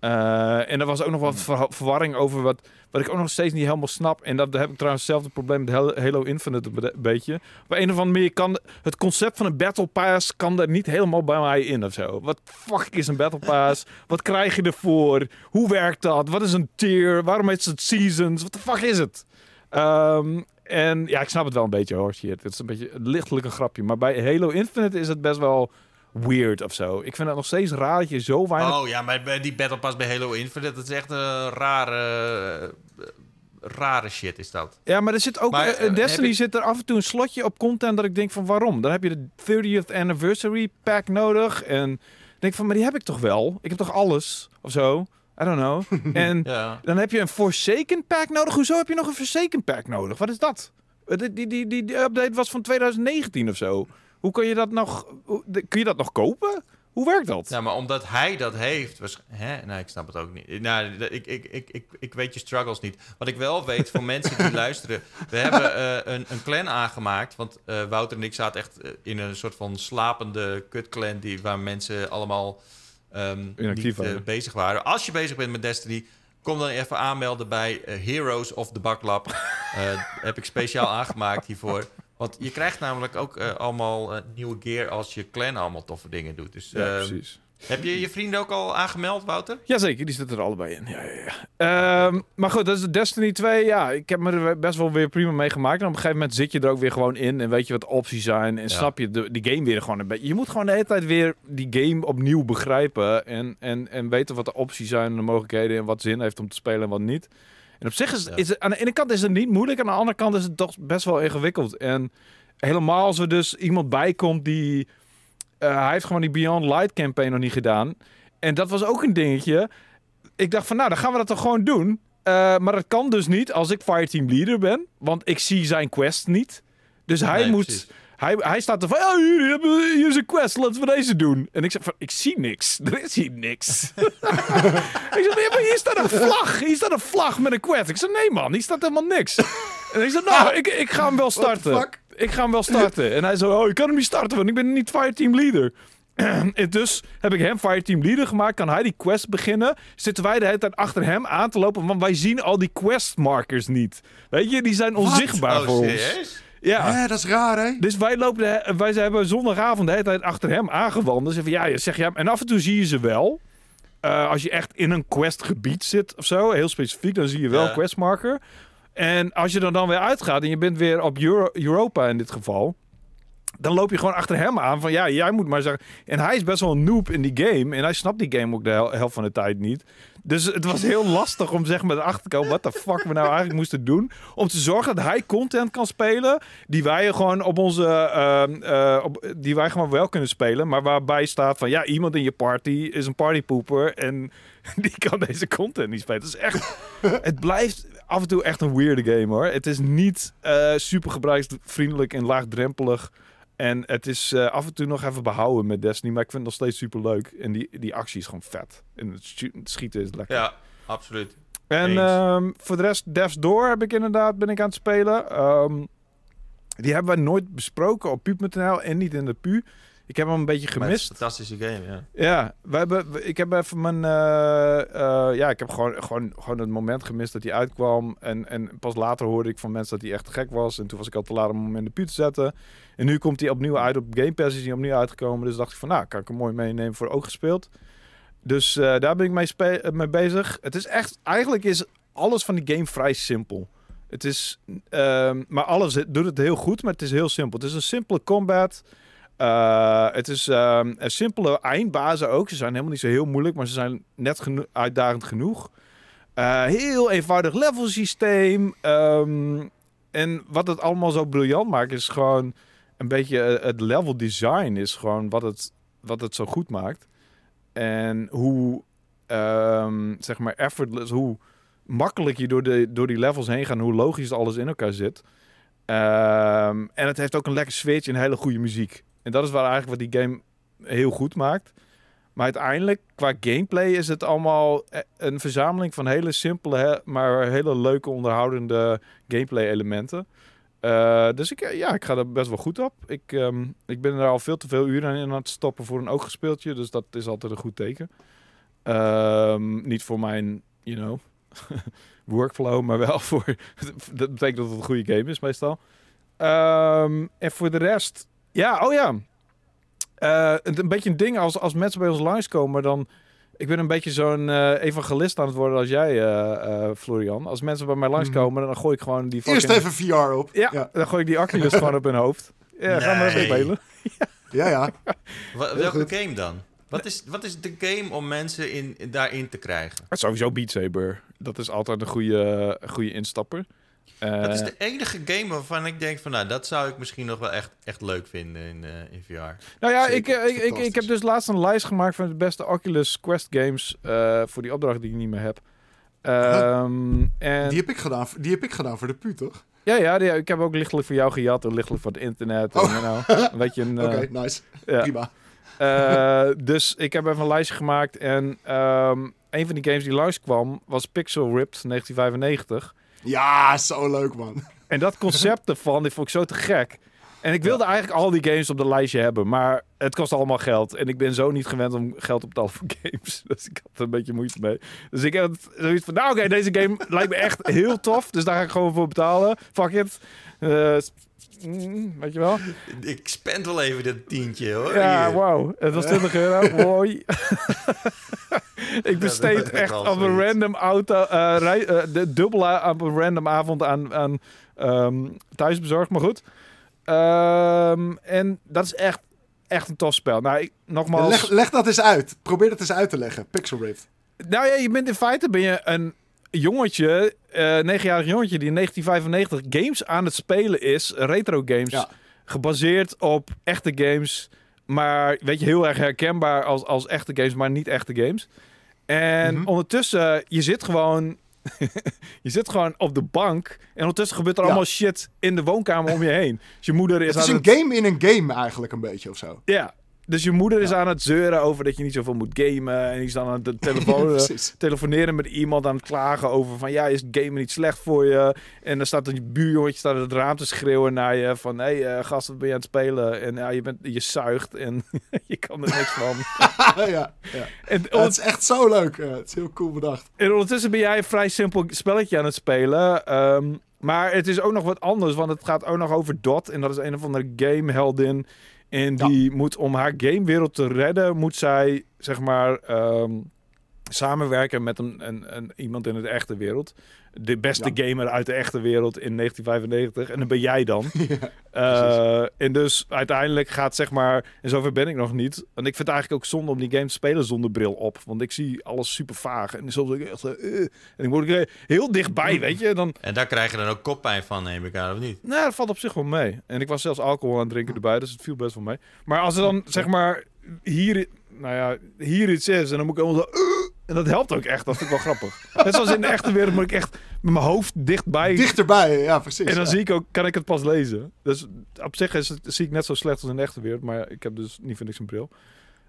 Eh, en er was ook nog wat ver- verwarring over wat, wat ik ook nog steeds niet helemaal snap. En dat heb ik trouwens hetzelfde probleem met Halo- Infinite een be- beetje. Op een of andere manier kan het concept van een Battle Pass kan er niet helemaal bij mij in of zo. Wat fuck is een Battle Pass? wat krijg je ervoor? Hoe werkt dat? Wat is een tier? Waarom heet het Seasons? Wat de fuck is het? Ehm, en ja, ik snap het wel een beetje hoor, shit. Het is een beetje lichtelijk een grapje. Maar bij Halo Infinite is het best wel weird of zo. Ik vind het nog steeds raar dat je zo weinig... Oh ja, maar die Battle Pass bij Halo Infinite, dat is echt een rare, eh, rare shit is dat. Ja, maar er zit ook... Maar, eh, in eh, Destiny zit er af en toe een slotje op content dat ik denk van waarom? Dan heb je de 30th Anniversary pack nodig. En ik denk van, maar die heb ik toch wel? Ik heb toch alles? Of zo? I don't know. en Ja. dan heb je een Forsaken pack nodig. Hoezo heb je nog een Forsaken pack nodig? Wat is dat? Eh, Die, die, die, die, update was van 2019 of zo. Hoe kun je dat nog... Kun je dat nog kopen? Hoe werkt dat? ja, maar omdat hij dat heeft... Was, hè? Nee, ik snap het ook niet. Nou, ik, ik, ik, ik, ik weet je struggles niet. Wat ik wel weet voor mensen die luisteren... We hebben eh, een, een clan aangemaakt. Want eh, Wouter en ik zaten echt in een soort van slapende kutclan... Die, waar mensen allemaal ehm, niet eh, waren. bezig waren. Als je bezig bent met Destiny... Kom dan even aanmelden bij eh, Heroes of the Baklab. Eh heb ik speciaal aangemaakt hiervoor. Want je krijgt namelijk ook allemaal nieuwe gear als je clan allemaal toffe dingen doet. Dus Ja, eh, precies. Heb je je vrienden ook al aangemeld, Wouter? Jazeker, die zitten er allebei in. Ja, ja, ja. Ehm, maar goed, dat is Destiny 2. Ja, ik heb me er best wel weer prima mee gemaakt. En op een gegeven moment zit je er ook weer gewoon in. En weet je wat de opties zijn. En Ja. snap je de, die game weer gewoon een beetje. Je moet gewoon de hele tijd weer die game opnieuw begrijpen. En, en, en weten wat de opties zijn en de mogelijkheden. En wat zin heeft om te spelen en wat niet. En op zich is, Ja. is het, aan de ene kant is het niet moeilijk. Aan de andere kant is het toch best wel ingewikkeld. En helemaal als er dus iemand bij komt die... eh, hij heeft gewoon die Beyond Light campaign nog niet gedaan. En dat was ook een dingetje. Ik dacht van, nou, dan gaan we dat toch gewoon doen. Eh, maar dat kan dus niet als ik fireteam leader ben. Want ik zie zijn quest niet. Dus hij Nee, moet... precies. Hij, hij staat er van, ja, hier, hebben- hier is een quest, laten we deze doen. En ik zeg van, ik zie niks. Er is hier niks. ik zeg, maar hier staat een vlag. Hier staat een vlag met een quest. Ik zeg, nee man, hier staat helemaal niks. En ik zeg, nou, ik, ik ga hem wel starten. Ik ga hem wel starten. En hij zo, oh, ik kan hem niet starten, want ik ben niet fireteam leader. En dus heb ik hem fireteam leader gemaakt. Kan hij die quest beginnen? Zitten wij de hele tijd achter hem aan te lopen? Want wij zien al die questmarkers niet. Weet je, die zijn onzichtbaar oh, voor ons. Ja. Dat is raar, hè? Dus wij lopen, de, wij hebben zondagavond de hele tijd achter hem aangewandeld. Dus ja, je zegt ja, en af en toe zie je ze wel. Eh, als je echt in een questgebied zit of zo, heel specifiek, dan zie je wel Ja. een questmarker. En als je er dan weer uitgaat en je bent weer op Euro- Europa in dit geval, dan loop je gewoon achter hem aan van ja, jij moet maar zeggen. En hij is best wel een noob in die game. En hij snapt die game ook de hel- helft van de tijd niet. Dus het was heel lastig om zeg maar erachter te komen wat de fuck we nou eigenlijk moesten doen. Om te zorgen dat hij content kan spelen die wij gewoon op onze, ehm, eh, die wij gewoon wel kunnen spelen. Maar waarbij staat van ja, iemand in je party is een partypooper en die kan deze content niet spelen. Het is echt, het blijft af en toe echt een weirde game hoor. Het is niet eh, super gebruiksvriendelijk en laagdrempelig. En het is eh, af en toe nog even behouden met Destiny. Maar ik vind het nog steeds super leuk. En die, die actie is gewoon vet. En het, schi- het schieten is lekker. Ja, absoluut. En ehm, voor de rest, Devs Door heb ik inderdaad ben ik aan het spelen. Ehm, die hebben we nooit besproken op pu.nl en niet in de pu. Ik heb hem een beetje gemist. een fantastische game, ja. Ja, we hebben, we- ik heb even mijn. eh, eh, ja, ik heb gewoon, gewoon, gewoon het moment gemist dat hij uitkwam. En, en pas later hoorde ik van mensen dat hij echt gek was. En toen was ik al te laat om hem in de pu te zetten. En nu komt hij opnieuw uit op Game Pass. Is hij opnieuw uitgekomen. Dus dacht ik van, nou, kan ik hem mooi meenemen voor ook gespeeld. Dus eh, daar ben ik mee, spe- eh, mee bezig. Het is echt, eigenlijk is alles van die game vrij simpel. Het is, ehm, maar alles doet het heel goed, maar het is heel simpel. Het is een simpele combat. Eh, het is ehm, een simpele eindbazen ook. Ze zijn helemaal niet zo heel moeilijk, maar ze zijn net uitdagend genoeg. Eh, heel eenvoudig levelsysteem. Ehm, en wat het allemaal zo briljant maakt, is gewoon een beetje eh, het level design is gewoon wat het, wat het zo goed maakt. En hoe, ehm, zeg maar, effortless, hoe makkelijk je door, de, door die levels heen gaat, hoe logisch alles in elkaar zit. En het heeft ook een lekker sfeertje en hele goede muziek. En dat is waar eigenlijk wat die game heel goed maakt. Maar uiteindelijk, qua gameplay, is het allemaal eh, een verzameling van hele simpele, maar hele leuke, onderhoudende gameplay-elementen. Eh, dus ik, eh, ja, ik ga er best wel goed op. Ik, ehm, ik ben er al veel te veel uren in aan het stoppen voor een oogspeeltje. Dus dat is altijd een goed teken. Ehm, niet voor mijn, you know, workflow, maar wel voor... dat betekent dat het een goede game is meestal. Ehm, en voor de rest... Ja, oh ja. Eh, een, een beetje een ding als, als mensen bij ons langskomen, dan... Ik ben een beetje zo'n eh, evangelist aan het worden als jij, eh, eh, Florian. Als mensen bij mij langskomen, dan gooi ik gewoon die fucking... Eerst even VR op. Ja, ja, dan gooi ik die Oculus gewoon op hun hoofd. Ja, gaan we even Nee. spelen. ja. ja. Welke goed. game dan? Wat is, wat is de game om mensen in, daarin te krijgen? Sowieso Beat Saber. Dat is altijd een goede, een goede instapper. Eh, Dat is de enige game waarvan ik denk van, nou, dat zou ik misschien nog wel echt, echt leuk vinden in, eh, in VR. Nou ja, ik, eh, ik, ik, ik heb dus laatst een lijst gemaakt van de beste Oculus Quest games eh, voor die opdracht die ik niet meer heb. Ehm, en, Die, heb ik gedaan, die heb ik gedaan voor de pu, toch? ja, ja, die- ik heb ook lichtelijk voor jou gejat en lichtelijk voor het internet. En, Oh. you know, een beetje een, Oké, eh, nice. ja. Prima. Eh, dus ik heb even een lijstje gemaakt. En ehm, een van die games die langskwam was Pixel Ripped 1995. Ja, zo leuk, man. En dat concept ervan, die vond ik zo te gek. En ik wilde eigenlijk al die games op de lijstje hebben, maar het kost allemaal geld. En ik ben zo niet gewend om geld op te halen voor games. Dus ik had er een beetje moeite mee. Dus ik heb zoiets van, nou oké, deze game lijkt me echt heel tof. Dus daar ga ik gewoon voor betalen. Fuck it. Eh, mm, weet je wel? Ik spend wel even dit tientje, hoor. Ja, wauw. Het was 20 euro. Mooi. Ik besteed echt op een random auto, eh, rij, eh, de dubbele op een random avond aan, aan ehm, thuisbezorgd. Maar goed. Ehm, en dat is echt, echt een tof spel. Nou, ik, nogmaals. Leg, leg dat eens uit. Probeer dat eens uit te leggen. Pixel Rift. Nou ja, je bent in feite ben je een jongetje, eh negenjarig jongetje, die in 1995 games aan het spelen is, retro games, Ja. gebaseerd op echte games, maar weet je, heel erg herkenbaar als, als echte games, maar niet echte games. En Mhm. ondertussen, je zit gewoon, je zit gewoon op de bank en ondertussen gebeurt er Ja. allemaal shit in de woonkamer om je heen. Dus je moeder is, Het is een het... game in een game eigenlijk een beetje of zo. Ja, dus je moeder is Ja. aan het zeuren over dat je niet zoveel moet gamen en die is dan aan de telefoon... eh, telefoneren met iemand aan het klagen over van ja, is gamen niet slecht voor je? En dan staat een buurjongetje staat het raam te schreeuwen naar je van hé hey, eh, gast, wat ben je aan het spelen? En ja, je, bent, je zuigt en je kan er niks van. ja, ja. En, Ja, het is echt zo leuk. Ja, het is heel cool bedacht. en ondertussen ben jij een vrij simpel spelletje aan het spelen. ehm, maar het is ook nog wat anders, want het gaat ook nog over Dot. En dat is een of andere gameheldin. En Ja. die moet om haar gamewereld te redden, moet zij zeg maar... ehm, samenwerken met een, een, een, iemand in de echte wereld. De beste Ja. gamer uit de echte wereld in 1995. En dan ben jij dan. Ja, Eh, en dus uiteindelijk gaat zeg maar... En zover ben ik nog niet. En ik vind het eigenlijk ook zonde om die game te spelen zonder bril op. Want ik zie alles super vaag. En soms ik echt... zo, eh. en ik word er heel dichtbij, weet je. Dan, En daar krijg je dan ook koppijn van, neem ik aan, of niet? nou, dat valt op zich wel mee. En ik was zelfs alcohol aan het drinken erbij, dus het viel best wel mee. Maar als er dan, zeg maar, hier, nou ja, hier iets is en dan moet ik allemaal zo... "Uh", en dat helpt ook echt, dat vind ik wel grappig. Net zoals in de echte wereld moet ik echt met mijn hoofd dichtbij... Dichterbij, ja, precies. en dan ja. zie ik ook, kan ik het pas lezen. Dus op zich is het, zie ik net zo slecht als in de echte wereld, maar ik heb dus niet voor niks een bril.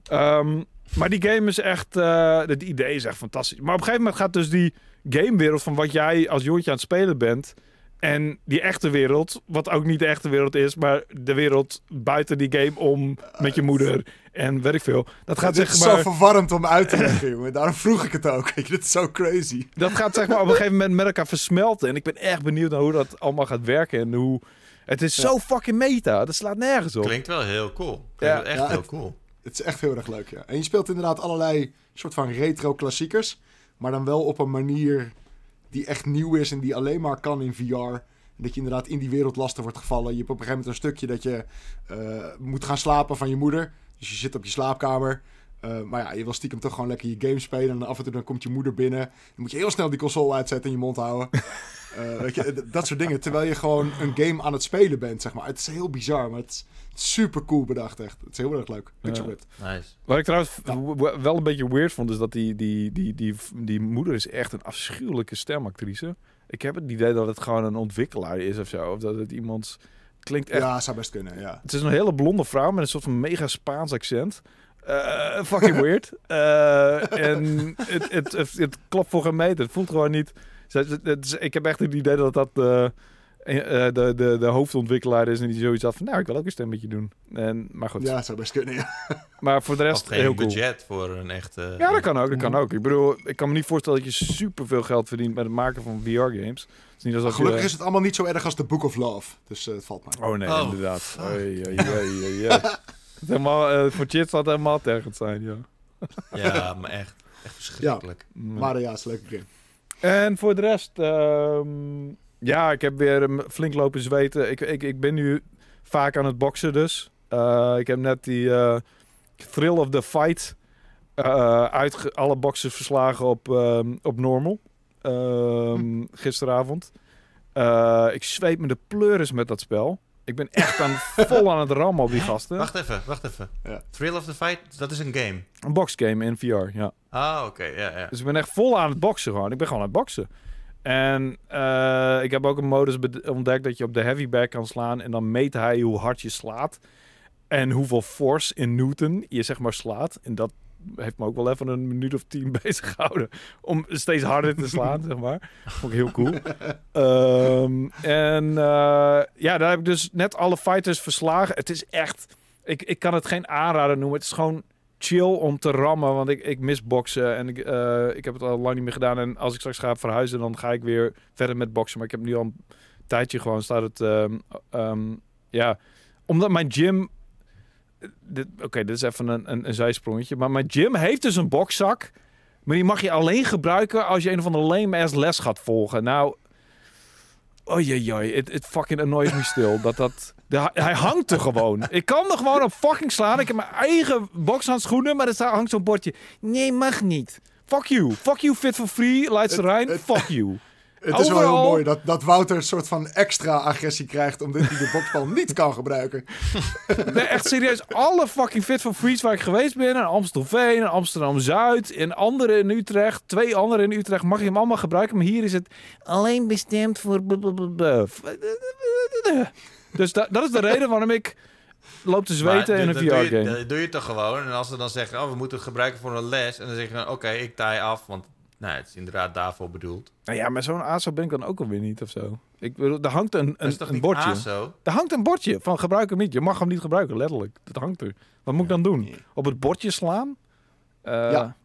Ehm, maar die game is echt, eh het idee is echt fantastisch. Maar op een gegeven moment gaat dus die gamewereld van wat jij als jongetje aan het spelen bent en die echte wereld, wat ook niet de echte wereld is, maar de wereld buiten die game om met je moeder en weet ik veel. Dat gaat Dit zeg is maar, zo verwarrend om uit te leggen, jongen. Daarom vroeg ik het ook. Weet je, dit is zo crazy. dat gaat zeg maar op een gegeven moment met elkaar versmelten. En ik ben echt benieuwd naar hoe dat allemaal gaat werken en hoe. Het is zo fucking meta. Dat slaat nergens op. Klinkt wel heel cool. Klinkt Ja. echt Ja, heel het- cool. Het is echt heel erg leuk, ja. En je speelt inderdaad allerlei soort van retro klassiekers. Maar dan wel op een manier die echt nieuw is en die alleen maar kan in VR. Dat je inderdaad in die wereld lastig wordt gevallen. Je hebt op een gegeven moment een stukje dat je eh, moet gaan slapen van je moeder. Dus je zit op je slaapkamer. Eh, maar ja, je wil stiekem toch gewoon lekker je game spelen. En af en toe dan komt je moeder binnen. Dan moet je heel snel die console uitzetten en je mond houden. Eh, weet je, dat soort dingen. Terwijl je gewoon een game aan het spelen bent, zeg maar. Het is heel bizar, maar het is super cool bedacht, echt. Het is heel erg leuk. Picture Ja. it. Nice. Wat ik trouwens wel een beetje weird vond, is dat die, die, die, die, die moeder is echt een afschuwelijke stemactrice. Ik heb het idee dat het gewoon een ontwikkelaar is of zo. Of dat het iemand... Het klinkt echt... Ja, zou best kunnen, ja. Het is een hele blonde vrouw met een soort van mega Spaans accent. Eh, fucking weird. Eh, en het, het, het, het klopt voor geen meter. Het voelt gewoon niet... Ik heb echt het idee dat dat de, eh, de, de, de hoofdontwikkelaar is en die zoiets had van... Nou, ik wil ook een stemmetje doen. En, maar goed. Ja, zou best kunnen, ja. Maar voor de Of rest geen heel cool. budget voor een echte... Ja, dat kan ook. Dat kan ook. Ik bedoel, ik kan me niet voorstellen dat je superveel geld verdient met het maken van VR-games. Het is niet alsof Gelukkig je... is het allemaal niet zo erg als The Book of Love. Dus eh, het valt mij. Oh nee, Oh, inderdaad. Oei, oei, oei, helemaal, eh, voor Chit zal het helemaal tergend zijn, ja. Ja, maar echt. Echt verschrikkelijk. Maar eh, ja, het is een leuke game. En voor de rest, ehm, ja, ik heb weer een flink lopen zweten. Ik, ik, ik ben nu vaak aan het boksen dus. Eh, ik heb net die eh, Thrill of the Fight eh uit alle boxers verslagen op, ehm, op normal. Ehm, gisteravond. Ik zweep me de pleuris met dat spel. Ik ben echt aan, vol aan het rammen op die gasten. Wacht even, wacht even. Ja. Thrill of the Fight, dat is een game. Een boxgame in VR, ja. Ah, oké. Ja, ja. Dus ik ben echt vol aan het boksen gewoon. Ik ben gewoon aan het boksen. En eh, ik heb ook een modus ontdekt dat je op de heavy back kan slaan. En dan meet hij hoe hard je slaat. En hoeveel force in Newton je zeg maar slaat. En dat heeft me ook wel even een minuut of tien bezig gehouden. Om steeds harder te slaan, zeg maar. Vond ik heel cool. Ehm, en eh, ja, daar heb ik dus net alle fighters verslagen. Het is echt... Ik, ik kan het geen aanrader noemen. Het is gewoon chill om te rammen, want ik, ik mis boksen en ik, eh, ik heb het al lang niet meer gedaan. En als ik straks ga verhuizen, dan ga ik weer verder met boksen. Maar ik heb nu al een tijdje gewoon staat het, ehm, ehm, ja, omdat mijn gym, oké, dit is even een, een, een zijsprongetje, maar mijn gym heeft dus een bokzak, maar die mag je alleen gebruiken als je een of andere lame ass les gaat volgen. Nou, oh jee, jee, het fucking annoys me stil dat dat. de- hij hangt er gewoon. Ik kan er gewoon op fucking slaan. Ik heb mijn eigen bokshandschoenen, maar er staat- hangt zo'n bordje. Nee, mag niet. Fuck you. Fuck you, fit for free. Het- Rijn. Fuck you. Het is wel heel mooi dat, dat Wouter een soort van extra agressie krijgt omdat hij de boksbal niet kan gebruiken. Nee, echt serieus. Alle fucking fit for frees waar ik geweest ben. In Amstelveen, in Amsterdam-Zuid. In andere in Utrecht. Twee andere in Utrecht. Mag je hem allemaal gebruiken. Maar hier is het alleen bestemd voor... Dus da- dat is de reden waarom ik loop te zweten Maar in een dat- dat doe je- VR-game. Dat doe je toch gewoon. En als ze dan zeggen, oh, we moeten het gebruiken voor een les. En dan zeg je, van, oké, ik taai af. Want nou, het is inderdaad daarvoor bedoeld. Nou ja, maar zo'n ASO ben ik dan ook alweer niet of zo. Ik bedoel, er hangt een, Dat een, is toch een niet bordje. ASO? Er hangt een bordje van gebruik hem niet. Je mag hem niet gebruiken, letterlijk. Dat hangt er. Wat moet ik dan doen? Nee. Op het bordje slaan? Eh, Ja.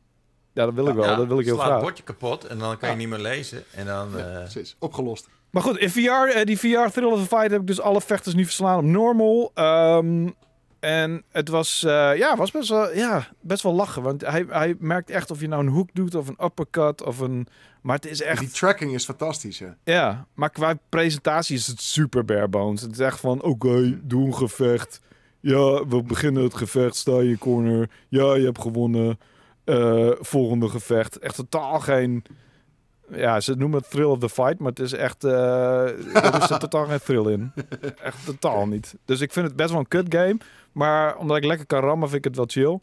ja. dat wil ik wel. Ja, dat wil ik heel sla graag. het bordje kapot en dan kan je niet meer lezen. En dan... eh, Precies, opgelost. Maar goed, in VR, eh, die VR Thrill of the Fight heb ik dus alle vechters nu verslaan op normal. Ehm, En het was, eh, ja, was best, wel, ja, best wel lachen. Want hij, hij merkt echt of je nou een hoek doet of een uppercut of een... Maar het is echt... Die tracking is fantastisch, hè. Ja, maar qua presentatie is het super bare bones. Het is echt van, oké, doe een gevecht. Ja, we beginnen het gevecht, sta je corner. Ja, je hebt gewonnen. Eh, volgende gevecht. Echt totaal geen... Ja, ze noemen het thrill of the fight, maar het is echt... eh er is er totaal geen thrill in. Echt totaal niet. Dus ik vind het best wel een kut game. Maar omdat ik lekker kan rammen, vind ik het wel chill.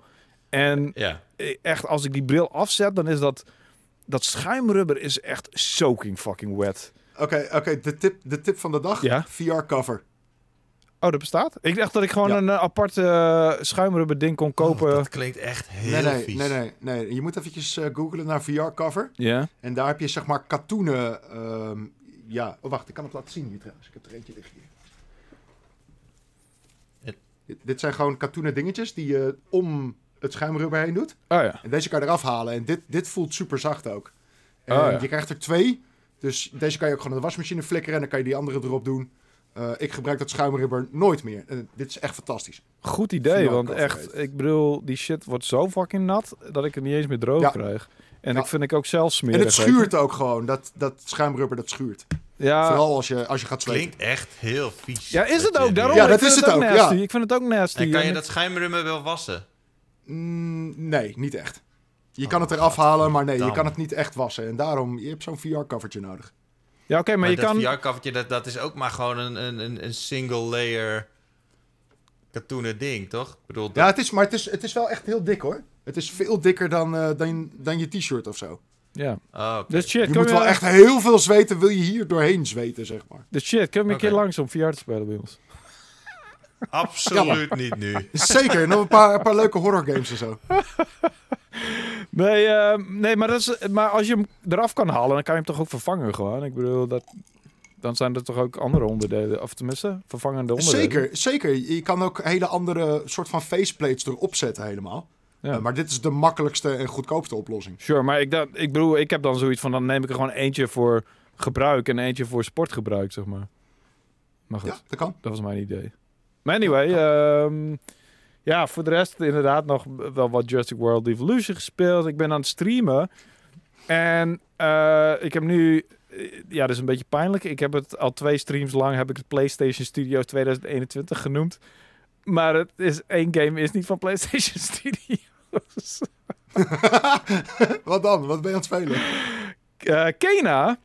En Ja. echt, als ik die bril afzet, dan is dat... Dat schuimrubber is echt soaking fucking wet. Oké, oké, de, tip, de tip van de dag. Ja? VR-cover. Oh, dat bestaat? Ik dacht dat ik gewoon Ja. een eh, apart eh, schuimrubber ding kon kopen. Oh, dat klinkt echt heel Nee, nee, vies. nee, nee, nee. Je moet eventjes eh googlen naar VR-cover. Ja. En daar heb je zeg maar katoenen. ehm, ja, oh, wacht, ik kan het laten zien hier trouwens. Ik heb er eentje liggen Dit, zijn gewoon katoenen dingetjes die je om het schuimrubber heen doet. Oh ja. En deze kan je eraf halen. En dit, dit voelt super zacht ook. En Oh, ja. je krijgt er twee. Dus deze kan je ook gewoon in de wasmachine flikkeren. En dan kan je die andere erop doen. Eh, ik gebruik dat schuimrubber nooit meer. En dit is echt fantastisch. Goed idee, want echt, ik bedoel, die shit wordt zo fucking nat dat ik het niet eens meer droog Ja. krijg. En Ja. ik vind ik ook zelf smerig. en het schuurt ook gewoon. Dat, dat schuimrubber dat schuurt. Ja, Vooral als je, als je gaat zweten. Klinkt echt heel vies. ja, is het ook? Daarom, Ja, dat is het ook nasty. ja. Ik vind het ook nasty. En kan je dat schuimrummer wel wassen? Mm, nee, niet echt. Je kan Oh, het eraf halen, maar nee, je kan het niet echt wassen. En daarom, je hebt zo'n VR-covertje nodig. Ja, oké, maar, Maar, je dat kan... VR-covertje, dat, dat is ook maar gewoon een, een, een, een single layer katoenen ding, toch? Ik bedoel, dat- Ja, het is, maar het is, het is wel echt heel dik hoor. Het is veel dikker dan, eh, dan, dan je t-shirt of zo. Ja. Oh, oké. Dus shit, Je kom moet je, wel echt heel veel zweten, wil je hier doorheen zweten, zeg maar. Dus shit, kom je een keer langs om VR te spelen bij ons. Absoluut niet nu. Zeker, nog een paar, een paar leuke horror games en zo. Nee, eh, nee maar, dat is, maar als je hem eraf kan halen, dan kan je hem toch ook vervangen gewoon. Ik bedoel, dat, dan zijn er toch ook andere onderdelen, of tenminste, vervangende onderdelen. Zeker, zeker. Je kan ook hele andere soort van faceplates erop zetten helemaal. Ja. Eh, maar dit is de makkelijkste en goedkoopste oplossing. Sure, maar ik, dat, ik bedoel, ik heb dan zoiets van, dan neem ik er gewoon eentje voor gebruik en eentje voor sportgebruik, zeg maar. Maar goed, Ja, dat kan. dat was mijn idee. Maar anyway, ehm, ja, voor de rest inderdaad nog wel wat Jurassic World Evolution gespeeld. Ik ben aan het streamen. En eh, ik heb nu, eh, ja, dat is een beetje pijnlijk. Ik heb het al twee streams lang, heb ik het PlayStation Studios 2021 genoemd. Maar het is één game is niet van PlayStation Studios. Wat dan? Wat ben je aan het spelen? Eh Kena,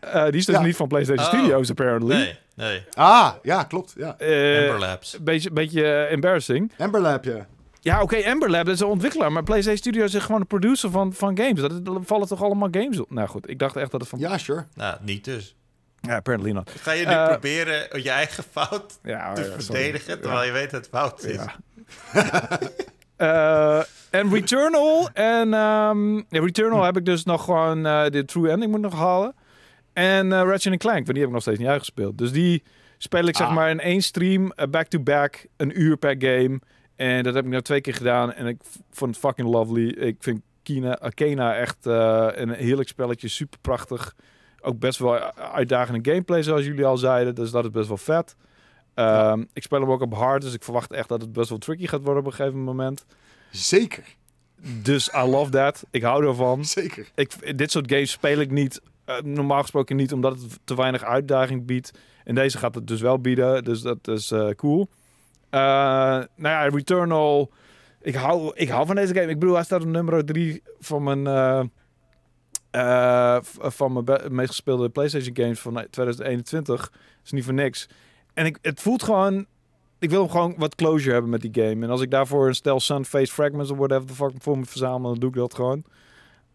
eh, die is dus Ja. niet van PlayStation Oh. Studios apparently. Nee, nee. Ah, ja, klopt. Ja. Eh, Amber Labs. Een beetje, beetje embarrassing. Amber Lab, ja. Ja, oké, Amber Lab dat is een ontwikkelaar, maar PlayStation Studios is gewoon de producer van, van games. Dat, dat vallen toch allemaal games op? Nou goed, ik dacht echt dat het van... Ja, sure. Nou, niet dus. Ja, apparently not. Ga je nu proberen je eigen fout Ja, te ja, sorry. verdedigen, terwijl je weet dat het fout is? Eh, en Returnal. En ehm, ja, Returnal heb ik dus nog gewoon eh, de true ending moet nog halen. En eh Ratchet Clank, want die heb ik nog steeds niet uitgespeeld. Dus die speel ik zeg Ah. maar in één stream, back-to-back, een uur per game. En dat heb ik nou twee keer gedaan. En ik vond het fucking lovely. Ik vind Kina, uh, Kena echt een heerlijk spelletje. Super prachtig. Ook best wel uitdagende gameplay, zoals jullie al zeiden. Dus dat is best wel vet. Ehm, Ik speel hem ook op hard, dus ik verwacht echt dat het best wel tricky gaat worden op een gegeven moment. Zeker. Dus I love that. Ik hou ervan. Zeker. Ik, dit soort games speel ik niet, eh, normaal gesproken niet, omdat het te weinig uitdaging biedt. En deze gaat het dus wel bieden, dus dat is eh, cool. Eh, nou ja, Returnal. Ik hou, ik hou van deze game. Ik bedoel, hij staat op nummer 3 van mijn, van mijn meest gespeelde PlayStation games van 2021. is niet voor niks. En ik, het voelt gewoon. Ik wil gewoon wat closure hebben met die game. En als ik daarvoor een stel Sunface Fragments of whatever the fuck voor me verzamel, dan doe ik dat gewoon.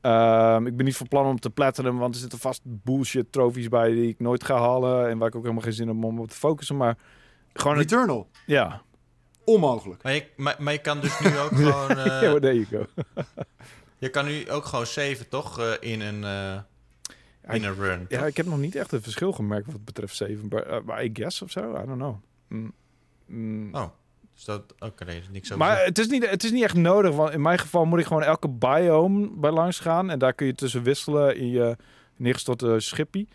Ehm, ik ben niet van plan om te platinum, want er zitten vast bullshit trofies bij die ik nooit ga halen. En waar ik ook helemaal geen zin heb om op te focussen. Maar gewoon, het- Returnal. ja. Onmogelijk. Maar je, maar, maar je kan dus nu ook gewoon... eh, there you go. je kan nu ook gewoon saven, toch? eh, in een, eh, in een run. Ja, toch? ik heb nog niet echt een verschil gemerkt wat betreft 7. Maar, eh, I guess of zo, I don't know. Mm, mm. Oh, dus dat... Oké, nee, niks over Maar het is, niet, het is niet echt nodig, want in mijn geval moet ik gewoon elke biome bij langs gaan. En daar kun je tussen wisselen in je neergestorte schippie.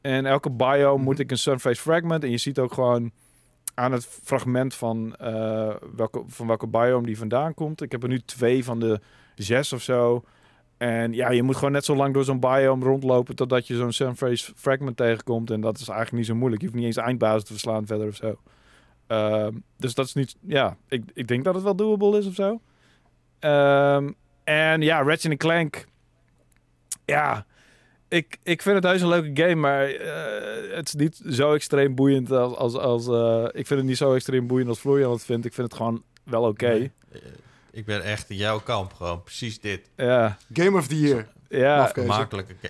En elke biome Mhm. moet ik een Sunface Fragment. En je ziet ook gewoon aan het fragment van, eh, welke, van welke biome die vandaan komt. Ik heb er nu twee van de zes of zo. En ja, je moet gewoon net zo lang door zo'n biome rondlopen totdat je zo'n Sunphrase fragment tegenkomt. En dat is eigenlijk niet zo moeilijk. Je hoeft niet eens eindbazen te verslaan verder of zo. Ehm, dus dat is niet, ja, ik, ik denk dat het wel doable is of zo. Ehm, en ja, Ratchet Clank, ja, ik, ik vind het heus een leuke game, maar eh, het is niet zo extreem boeiend als, als, als eh, ik vind het niet zo extreem boeiend als Florian het vindt. Ik vind het gewoon wel oké. Eh, ik ben echt in jouw kamp, gewoon precies dit. Ja, Game of the Year. ja. Makkelijke.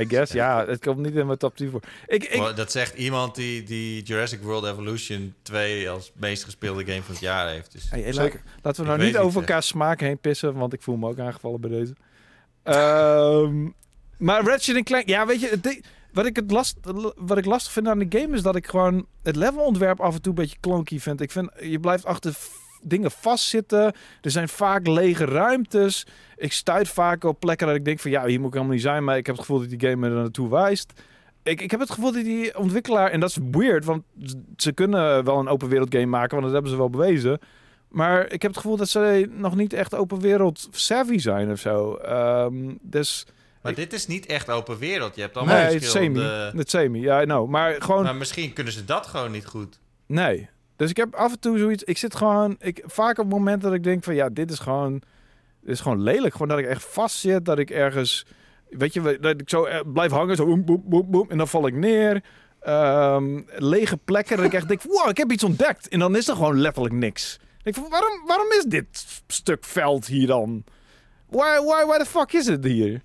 I guess. Ja, het komt niet in mijn top 10 voor. Ik, Dat zegt iemand die, die Jurassic World Evolution 2 als meest gespeelde game van het jaar heeft. Dus Hey, hey, Zeker. la- Laten we Ik nou niet over hè. elkaar smaak heen pissen, want ik voel me ook aangevallen bij deze. Ehm, maar Ratchet Clank, ja, weet je, het ding- wat ik, het last, wat ik lastig vind aan de game is dat ik gewoon het levelontwerp af en toe een beetje klonky vind. Ik vind, je blijft achter dingen vastzitten. Er zijn vaak lege ruimtes. Ik stuit vaak op plekken dat ik denk van, ja, hier moet ik helemaal niet zijn, maar ik heb het gevoel dat die game me er naartoe wijst. Ik, ik heb het gevoel dat die ontwikkelaar, en dat is weird, want ze kunnen wel een open wereld game maken, want dat hebben ze wel bewezen. Maar ik heb het gevoel dat ze nog niet echt open wereld savvy zijn of zo. Ehm, dus Maar Ik- dit is niet echt open wereld. Je hebt allemaal nee, het semi. Het semi, ja, know. Maar gewoon, Maar misschien kunnen ze dat gewoon niet goed. nee. Dus ik heb af en toe zoiets, ik zit gewoon, ik, vaak op momenten dat ik denk van, ja, dit is gewoon, dit is gewoon lelijk. Gewoon dat ik echt vast zit, dat ik ergens, weet je, dat ik zo eh, blijf hangen, zo boem, boem, boem, boem, en dan val ik neer. Ehm, lege plekken, dat ik echt denk, wow, ik heb iets ontdekt. En dan is er gewoon letterlijk niks. Ik van, waarom, waarom is dit stuk veld hier dan? Why, why, why the fuck is het hier?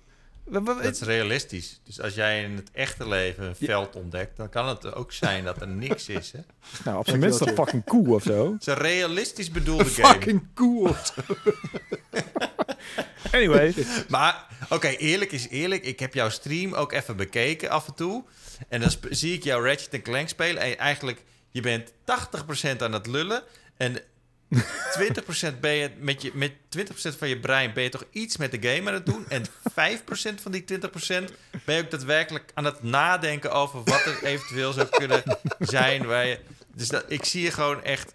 Dat is realistisch. Dus als jij in het echte leven een veld ontdekt, dan kan het ook zijn dat er niks is. Hè? Het Nou, op zijn minst een fucking koe of zo. is een realistisch bedoelde game. Fucking cool. Anyway. Maar, oké, eerlijk is eerlijk. Ik heb jouw stream ook even bekeken af en toe. En dan zie ik jou Ratchet Clank spelen. En eigenlijk, je bent 80% aan het lullen. En 20% ben je met, je met 20% van je brein ben je toch iets met de game aan het doen. En 5% van die 20% ben je ook daadwerkelijk aan het nadenken over wat er eventueel zou kunnen zijn. Waar je, dus dat, ik zie je gewoon echt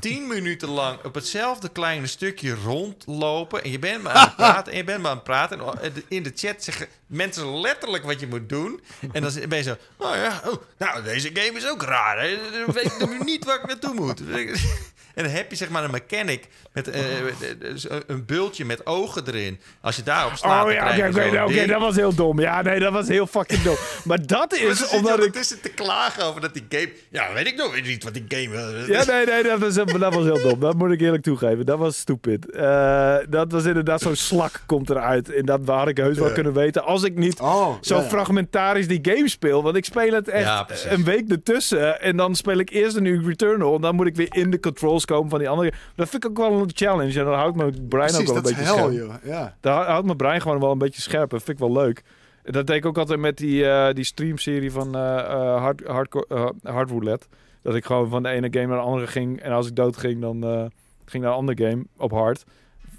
10 minuten lang op hetzelfde kleine stukje rondlopen. En je bent maar aan het praten. En je bent maar aan het praten. En in de chat zeggen mensen letterlijk wat je moet doen. En dan ben je zo. Oh ja, oh, nou, deze game is ook raar. Hè? Dan weet ik nu niet waar ik naartoe moet. En dan heb je zeg maar een mechanic met eh, dus een bultje met ogen erin. Als je daarop slaat, Oh ja, oké, ding. dat was heel dom. Ja, nee, dat was heel fucking dom. Maar dat is omdat ik... ondertussen te klagen over dat die game... Ja, weet ik nog niet wat die game... eh, Ja, nee, nee, dat was, dat was heel dom. Dat moet ik eerlijk toegeven. Dat was stupid. Eh, dat was inderdaad zo'n slak komt eruit. En dat had ik heus wel kunnen weten. Als ik niet Oh, zo ja, fragmentarisch die game speel. Want ik speel het echt Ja, een week ertussen. En dan speel ik eerst een nieuw Returnal. En dan moet ik weer in de controls komen van die andere. Dat vind ik ook wel een challenge. En dan houdt mijn brein ook wel een dat beetje hel, scherp. joh. Ja. Daar houdt mijn brein gewoon wel een beetje scherp. Dat vind ik wel leuk. Dat deed ik ook altijd met die, eh die streamserie van eh, hard, hardcore, Hard Roulette. Dat ik gewoon van de ene game naar de andere ging. En als ik dood ging, dan ging naar een andere game op hard.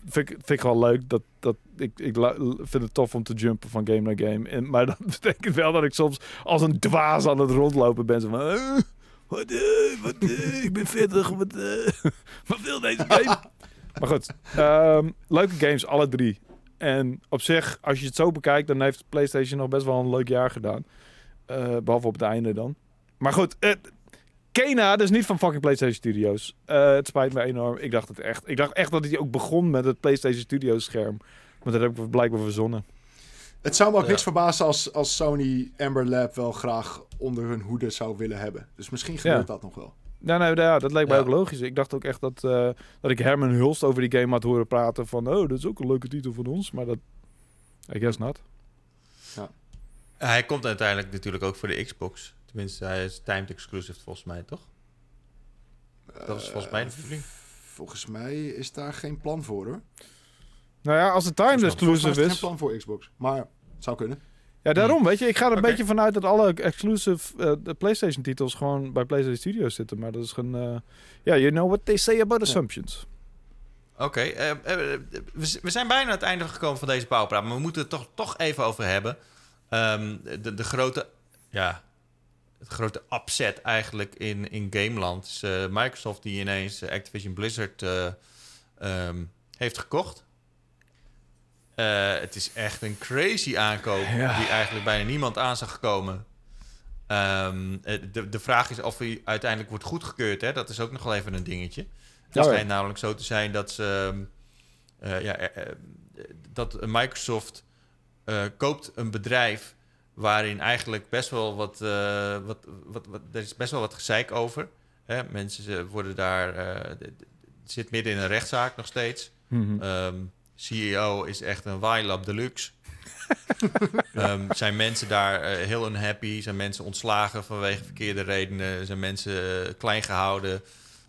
Vind ik, vind ik wel leuk. Dat, dat, ik ik vind het tof om te jumpen van game naar game. En, maar dat betekent wel dat ik soms als een dwaas aan het rondlopen ben. Zo van, wat, eh, wat, eh, ik ben 40. Wat, eh, wat wil deze game? maar goed, ehm, leuke games, alle drie. En op zich, als je het zo bekijkt, dan heeft PlayStation nog best wel een leuk jaar gedaan. Eh, behalve op het einde dan. Maar goed, uh, Kena, is niet van fucking PlayStation Studios. Het spijt me enorm. Ik dacht het echt. Ik dacht echt dat hij ook begon met het PlayStation Studios scherm. Maar dat heb ik blijkbaar verzonnen. Het zou me ook Ja. niks verbazen als, als Sony Amber Lab wel graag onder hun hoede zou willen hebben. Dus misschien gebeurt Ja. dat nog wel. Ja, nee, ja, dat leek mij Ja. ook logisch. Ik dacht ook echt dat, eh, dat ik Herman Hulst over die game had horen praten. Van, oh, dat is ook een leuke titel van ons. Maar dat, I guess not. Hij komt uiteindelijk natuurlijk ook voor de Xbox. Tenminste, hij is timed exclusive volgens mij, toch? Dat was volgens mij de Eh, bedoeling. Volgens mij is daar geen plan voor hoor. Nou ja, als het timed exclusive er is... geen plan voor Xbox. Maar zou kunnen. Ja, daarom, weet je. Ik ga er een beetje vanuit dat alle exclusive eh, de PlayStation titels gewoon bij PlayStation Studios zitten. Maar dat is gewoon... eh, Ja, you know what they say about assumptions. Oké, eh, we, zijn bijna aan het einde gekomen van deze bouwpraat. Maar we moeten het toch, toch even over hebben. Ehm, de, de grote... Ja, het grote upset eigenlijk in, in Gameland. is eh, Microsoft die ineens Activision Blizzard eh, ehm, heeft gekocht. Eh, het is echt een crazy aankoop Ja. die eigenlijk bijna niemand aan zag komen. Ehm, eh, de, de vraag is of hij uiteindelijk wordt goedgekeurd. Hè? Dat is ook nog wel even een dingetje. Het Oh ja. schijnt namelijk zo te zijn dat ze... ehm, eh, ja, dat Microsoft koopt een bedrijf waarin eigenlijk best wel wat, wat, wat, wat er is best wel wat gezeik over. Hè? Mensen worden daar, d- zit midden in een rechtszaak nog steeds. Mhm. Ehm, CEO is echt een waailab deluxe. Ehm, zijn mensen daar eh, heel unhappy? Zijn mensen ontslagen vanwege verkeerde redenen? Zijn mensen eh, klein gehouden?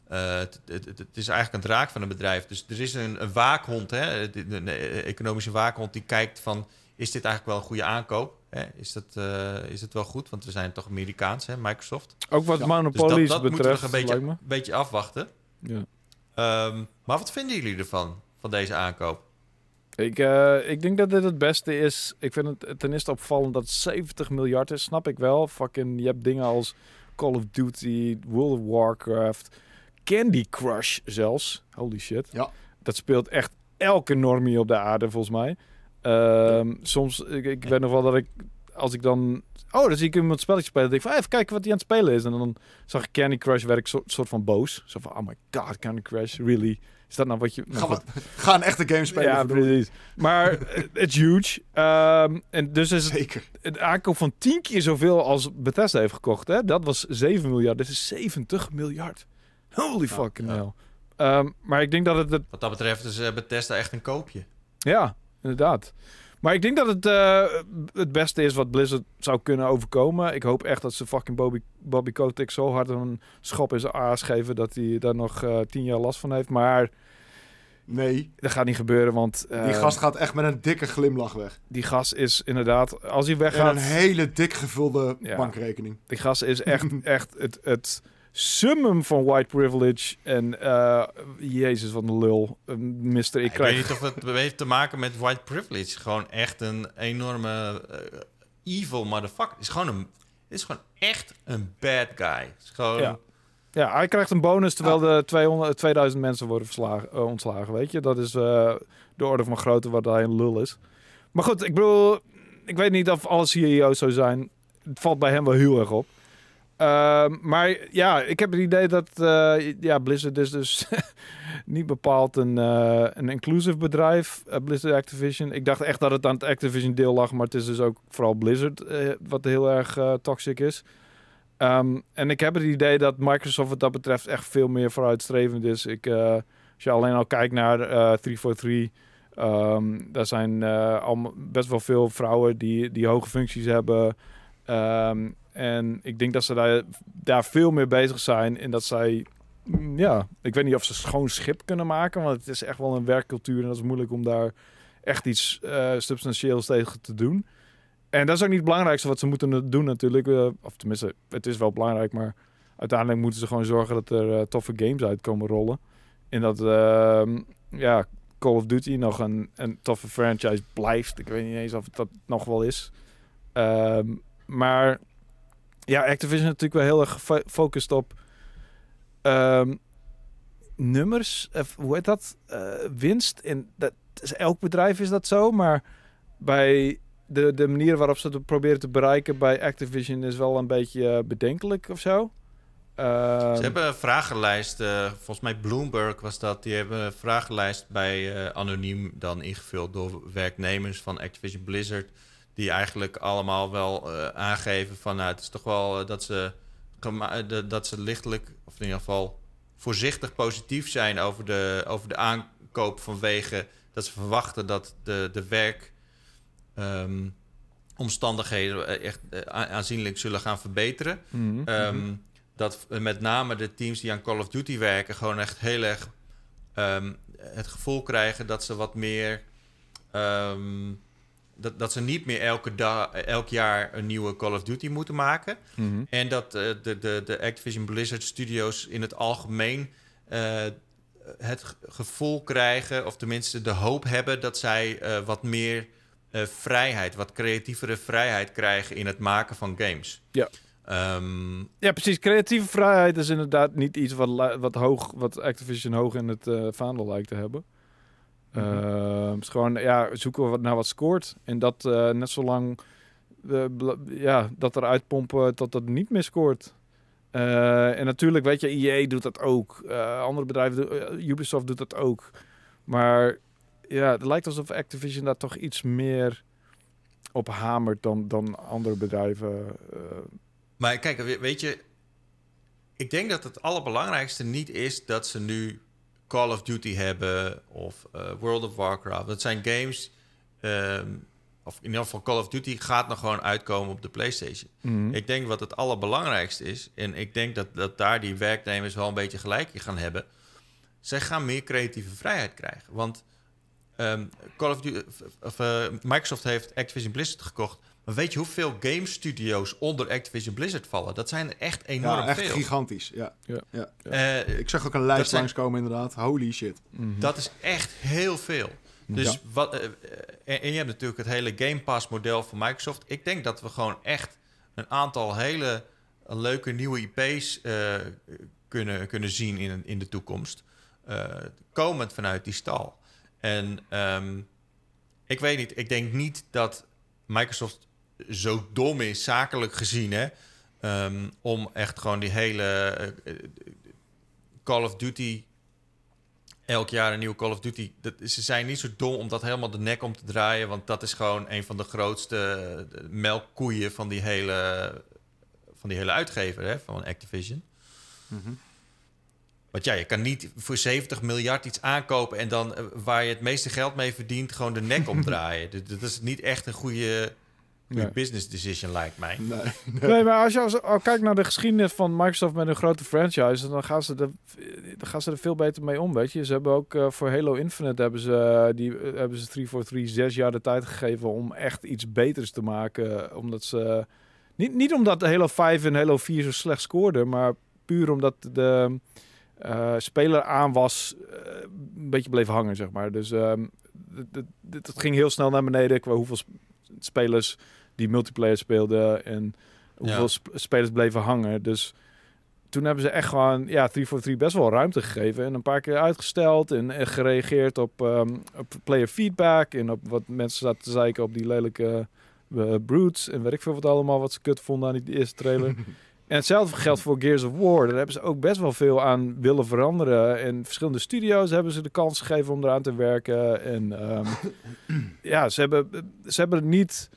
Eh, het, is eigenlijk een draak van een bedrijf. Dus er is een, een waakhond, hè? Een, economische waakhond die kijkt van... is dit eigenlijk wel een goede aankoop? Hè? Is, dat, eh, is het wel goed? Want we zijn toch Amerikaans, hè? Microsoft. Ook wat Ja, Dus dat, monopolies dat moeten we nog een beetje, beetje afwachten. Ja. Ehm, maar wat vinden jullie ervan, van deze aankoop? Ik, eh, ik denk dat dit het beste is. Ik vind het ten eerste opvallend dat het 70 miljard is. Snap ik wel. Fucking, je hebt dingen als Call of Duty, World of Warcraft, Candy Crush zelfs. Holy shit. Ja. Dat speelt echt elke normie op de aarde volgens mij. Ehm, soms, ik, ik weet nog wel dat ik, als ik dan... Oh, dan zie ik iemand spelletje spelen. Denk ik van, hey, even kijken wat hij aan het spelen is. En dan zag ik Candy Crush, werd ik soort van boos. Zo van, oh my god, Candy Crush, really? Is dat nou wat je... Nou, Ga, een echte game spelen. Ja, precies. Maar eh, het is huge. Ehm, en dus is het, Zeker. het aankoop van 10 keer zoveel als Bethesda heeft gekocht. Hè? Dat was 7 miljard. Dit is 70 miljard. Holy fucking ja. hell. Ehm, maar ik denk dat het, het... Wat dat betreft is eh, Bethesda echt een koopje. Ja, inderdaad. Maar ik denk dat het eh, het beste is wat Blizzard zou kunnen overkomen. Ik hoop echt dat ze fucking Bobby, Bobby Kotick zo hard een schop in zijn aas geven... dat hij daar nog eh 10 jaar last van heeft. Maar Nee, dat gaat niet gebeuren, want... die eh, gast gaat echt met een dikke glimlach weg. Die gas is inderdaad, als hij En weggaat, een hele dik gevulde Ja. bankrekening. die gas is echt, echt het, het summum van white privilege. En eh, jezus, wat een lul. Uh, mister, ik Ik weet krijg... niet of het heeft te maken met white privilege. Gewoon echt een enorme eh, evil motherfucker. Is gewoon een, is gewoon echt een bad guy. Is gewoon, Ja. Ja, hij krijgt een bonus terwijl de 200, 2000 mensen worden verslagen, eh, ontslagen, weet je. Dat is eh, de orde van grootte wat hij een lul is. Maar goed, ik bedoel, ik weet niet of alle CEO's zo zijn. Het valt bij hem wel heel erg op. Ehm, maar ja, ik heb het idee dat eh, ja, Blizzard is dus niet bepaald een, eh, een inclusive bedrijf, eh, Blizzard Activision. Ik dacht echt dat het aan het Activision deel lag, maar het is dus ook vooral Blizzard wat heel erg toxic is. Ehm, en ik heb het idee dat Microsoft wat dat betreft echt veel meer vooruitstrevend is. Ik, als je alleen al kijkt naar eh 343, ehm daar zijn allemaal best wel veel vrouwen die, die hoge functies hebben. Ehm, en ik denk dat ze daar, daar veel meer bezig zijn. En dat zij, mm, ja, ik weet niet of ze schoon schip kunnen maken. Want het is echt wel een werkcultuur. En dat is moeilijk om daar echt iets eh, substantieels tegen te doen. En dat is ook niet het belangrijkste wat ze moeten doen natuurlijk. Eh, of tenminste, het is wel belangrijk. Maar uiteindelijk moeten ze gewoon zorgen dat er eh, toffe games uitkomen rollen. En dat ehm, ja, Call of Duty nog een, een toffe franchise blijft. Ik weet niet eens of dat nog wel is. Ehm, maar ja, Activision is natuurlijk wel heel erg gefo- gefocust op ehm, nummers. Hoe heet dat? Eh, winst. En dat is, elk bedrijf is dat zo. Maar bij de, de manier waarop ze het proberen te bereiken bij Activision is wel een beetje eh, bedenkelijk of zo. Ehm, Ze hebben een vragenlijst, eh, volgens mij Bloomberg was dat, die hebben een vragenlijst bij anoniem dan ingevuld door werknemers van Activision Blizzard, die eigenlijk allemaal wel eh, aangeven van nou, het is toch wel eh, dat ze, eh, dat ze lichtelijk, of in ieder geval voorzichtig positief zijn over de, over de aankoop vanwege dat ze verwachten dat de, de werk... ehm, omstandigheden eh, echt aanzienlijk zullen gaan verbeteren. mhm, Ehm, mhm. Dat eh, met name de teams die aan Call of Duty werken, gewoon echt heel erg ehm, het gevoel krijgen dat ze wat meer. ehm, dat, dat ze niet meer elke dag, elk jaar een nieuwe Call of Duty moeten maken. Mhm. En dat eh, de, de, de Activision Blizzard Studios in het algemeen eh, het ge- gevoel krijgen, of tenminste de hoop hebben, dat zij eh, wat meer eh, vrijheid, wat creatievere vrijheid krijgen in het maken van games. Ja. Ehm, Ja, precies. Creatieve vrijheid is inderdaad niet iets wat, wat, hoog, wat Activision hoog in het eh vaandel lijkt te hebben. Is gewoon, ja, zoeken we naar wat scoort. En dat eh, net zolang uh, ja, dat eruit pompen tot dat niet meer scoort. Eh, en natuurlijk, weet je, EA doet dat ook. Eh, andere bedrijven, doen- eh, Ubisoft doet dat ook. Maar ja, het lijkt alsof Activision daar toch iets meer op hamert dan, dan andere bedrijven. eh. Maar kijk, we- weet je, ik denk dat het allerbelangrijkste niet is dat ze nu Call of Duty hebben of eh, World of Warcraft. Dat zijn games, ehm, of in ieder geval Call of Duty gaat nog gewoon uitkomen op de PlayStation. Mhm. Ik denk wat het allerbelangrijkste is, en ik denk dat, dat daar die werknemers wel een beetje gelijk in gaan hebben. Zij gaan meer creatieve vrijheid krijgen. Want ehm, Call of Duty, of, eh, Microsoft heeft Activision Blizzard gekocht. Maar weet je hoeveel game studio's onder Activision Blizzard vallen? Dat zijn er echt enorm Ja, echt veel. gigantisch. Ja. Eh, Ik zag ook een lijst zijn- langskomen inderdaad. Holy shit. Mhm. Dat is echt heel veel. Dus Ja. wat, eh, eh, en, en je hebt natuurlijk het hele Game Pass model van Microsoft. Ik denk dat we gewoon echt een aantal hele leuke nieuwe IP's eh, kunnen, kunnen zien in, in de toekomst. Eh, komend vanuit die stal. En ehm, ik weet niet, ik denk niet dat Microsoft zo dom is, zakelijk gezien, hè, ehm, om echt gewoon die hele eh, eh, Call of Duty elk jaar een nieuwe Call of Duty. Dat, ze zijn niet zo dom om dat helemaal de nek om te draaien. Want dat is gewoon een van de grootste eh, melkkoeien van die hele, van die hele uitgever hè, van Activision. Mhm. Want ja, je kan niet voor 70 miljard iets aankopen en dan waar je het meeste geld mee verdient, gewoon de nek omdraaien. dat, dat is niet echt een goede, goede Nee. business decision, lijkt mij. Nee. Nee, maar als je als, al kijkt naar de geschiedenis van Microsoft met een grote franchise, dan gaan ze er, dan gaan ze er veel beter mee om, weet je. Ze hebben ook eh, voor Halo Infinite hebben ze, eh, die, eh, hebben ze 343 zes jaar de tijd gegeven om echt iets beters te maken. Omdat ze, niet, niet omdat Halo 5 en Halo 4 zo slecht scoorden, maar puur omdat de eh, speler aan was, een beetje bleef hangen, zeg maar. Dus ehm, het- het ging heel snel naar beneden qua hoeveel sp- spelers die multiplayer speelden en hoeveel Ja. sp- spelers bleven hangen. Dus toen hebben ze echt gewoon ja, 343 best wel ruimte gegeven en een paar keer uitgesteld en, en gereageerd op, ehm, op player feedback en op wat mensen zaten te zeiken op die lelijke eh, brutes en weet ik veel wat allemaal wat ze kut vonden aan die eerste trailer. En hetzelfde geldt voor Gears of War. Daar hebben ze ook best wel veel aan willen veranderen. En verschillende studio's hebben ze de kans gegeven om eraan te werken. En ehm, ja, ze hebben, ze hebben het niet.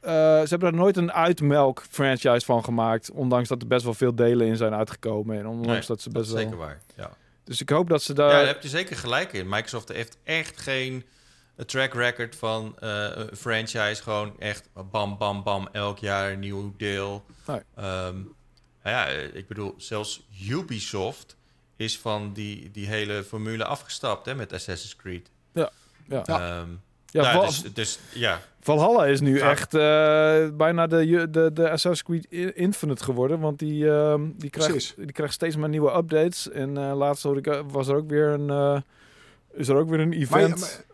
Eh, ze hebben er nooit een uitmelk franchise van gemaakt. Ondanks dat er best wel veel delen in zijn uitgekomen. En ondanks Nee, dat ze Dat best is wel. zeker waar. Ja. Dus ik hoop dat ze daar. Ja, daar heb je zeker gelijk in. Microsoft heeft echt geen eh, track record van eh, een franchise. Gewoon echt bam, bam, bam, elk jaar een nieuw deel. Nee. Ehm, nou ja, ik bedoel, zelfs Ubisoft is van die, die hele formule afgestapt hè, met Assassin's Creed. Ja. Ehm, ja, nou, Val- dus, dus ja, Valhalla is nu echt eh, bijna de, de, de Assassin's Creed Infinite geworden. Want die, ehm, die, krijgt, Precies. die krijgt steeds maar nieuwe updates. En eh, laatst hoorde ik, eh, was er ook weer een, eh, is er ook weer een event Maar-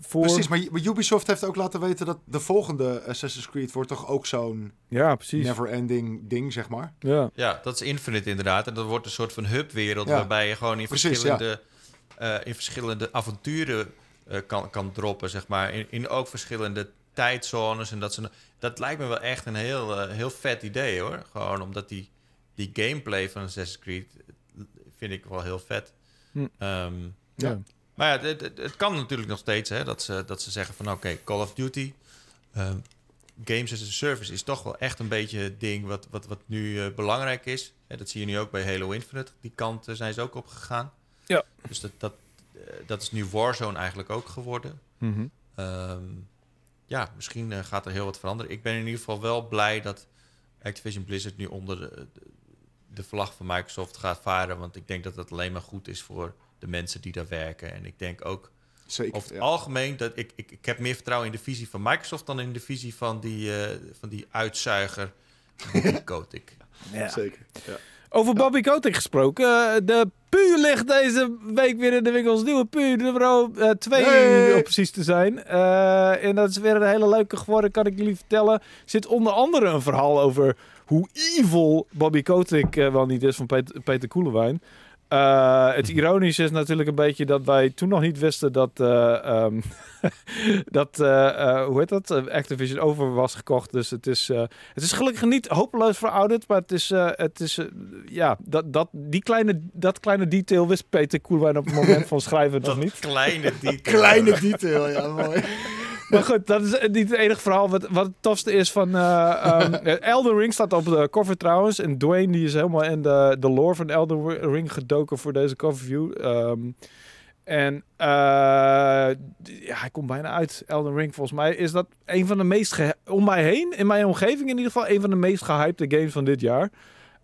voor. Precies, maar Ubisoft heeft ook laten weten dat de volgende Assassin's Creed wordt toch ook zo'n Ja, precies. never-ending ding, zeg maar. Ja. ja, dat is Infinite inderdaad. En dat wordt een soort van hubwereld Ja. waarbij je gewoon in Precies, verschillende, eh, in verschillende avonturen eh, kan, kan droppen, zeg maar. In, in ook verschillende tijdzones. En dat, ze, dat lijkt me wel echt een heel, eh, heel vet idee hoor. Gewoon omdat die, die gameplay van Assassin's Creed eh, vind ik wel heel vet. Hm. Ehm, Ja. maar ja, het, het, het kan natuurlijk nog steeds hè, dat, ze, dat ze zeggen van oké, Call of Duty. ehm, games as a service is toch wel echt een beetje het ding wat, wat, wat nu belangrijk is. Hè, dat zie je nu ook bij Halo Infinite. Die kant zijn ze ook op gegaan. Ja. Dus dat, dat, dat is nu Warzone eigenlijk ook geworden. Mhm. Ehm, ja, misschien eh, gaat er heel wat veranderen. Ik ben in ieder geval wel blij dat Activision Blizzard nu onder de, de, vlag van Microsoft gaat varen. Want ik denk dat dat alleen maar goed is voor de mensen die daar werken. En ik denk ook Zeker. over het ja. algemeen dat ik, ik, ik heb meer vertrouwen in de visie van Microsoft dan in de visie van die, eh, van die uitzuiger Bobby Kotick. Ja. Zeker. Ja. Over Bobby Kotick gesproken. eh, de Pu ligt deze week weer in de winkels. Nieuwe Pu, nummer 2 Hey! om precies te zijn. Eh, en dat is weer een hele leuke geworden, kan ik jullie vertellen. Zit onder andere een verhaal over hoe evil Bobby Kotick eh, wel niet is van Peter, Peter Koelewijn. Eh, het ironische is natuurlijk een beetje dat wij toen nog niet wisten dat, eh, ehm, dat eh, eh, hoe heet dat, Activision over was gekocht. Dus het is, eh, het is gelukkig niet hopeloos verouderd, maar het is, eh, het is ja, dat, dat, die kleine, dat kleine detail wist Peter Koelewijn op het moment van schrijven nog Dat niet. kleine detail. Kleine detail, ja, mooi. Maar goed, dat is niet het enige verhaal. Wat, wat het tofste is van... eh ehm, Elden Ring staat op de cover trouwens. En Dwayne die is helemaal in de, de lore van Elden Ring gedoken voor deze coverview. Ehm en eh, ja, hij komt bijna uit. Elden Ring, volgens mij is dat een van de meest... Om mij heen, in mijn omgeving in ieder geval... een van de meest gehypte games van dit jaar.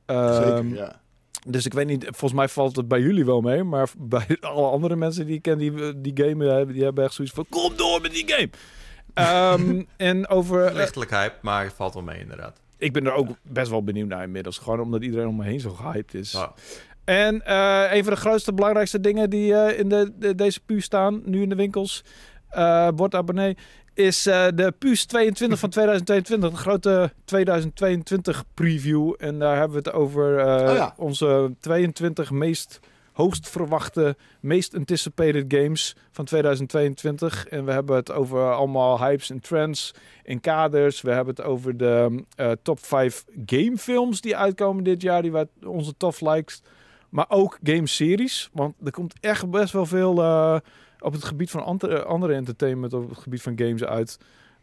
Zeker, Ehm, ja. dus ik weet niet, volgens mij valt het bij jullie wel mee. Maar bij alle andere mensen die ik ken die, die gamen hebben, die hebben echt zoiets van... Kom door met die game! Ehm, en over... eh, Lichtelijk hype, maar het valt wel mee inderdaad. ik ben er ook best wel benieuwd naar inmiddels. Gewoon omdat iedereen om me heen zo gehyped is. En eh, een van de grootste, belangrijkste dingen die eh, in de, de- deze pu staan, nu in de winkels, eh wordt abonnee, is eh, de PU's 22 van 2022. De grote 2022 preview. En daar hebben we het over eh, Oh ja. onze 22 meest hoogst verwachte, meest anticipated games van 2022. En we hebben het over allemaal hypes en trends en kaders. We hebben het over de eh, top 5 gamefilms die uitkomen dit jaar, die wij onze top likes. Maar ook gameseries, want er komt echt best wel veel eh, op het gebied van andere, andere entertainment, op het gebied van games uit.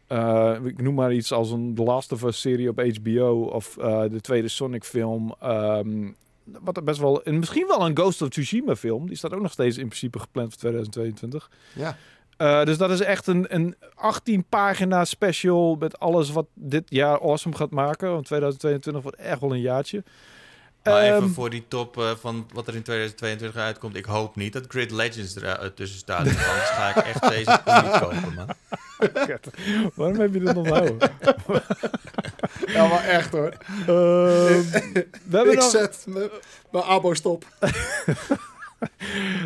Eh, ik noem maar iets als een The Last of Us serie op HBO of eh, de tweede Sonic film. ehm, wat er best wel, en misschien wel een Ghost of Tsushima film. Die staat ook nog steeds in principe gepland voor 2022. Ja. Eh, dus dat is echt een, een 18 pagina special met alles wat dit jaar awesome gaat maken. Want 2022 wordt echt wel een jaartje. Maar Ehm, even voor die top eh, van wat er in 2022 uitkomt. Ik hoop niet dat Grid Legends er eh, tussen staat. Want Anders ga ik echt deze niet kopen, man. Waarom heb je dit onthouden? ja, maar echt hoor. Ehm, we hebben Ik nog... zet mijn abo stop.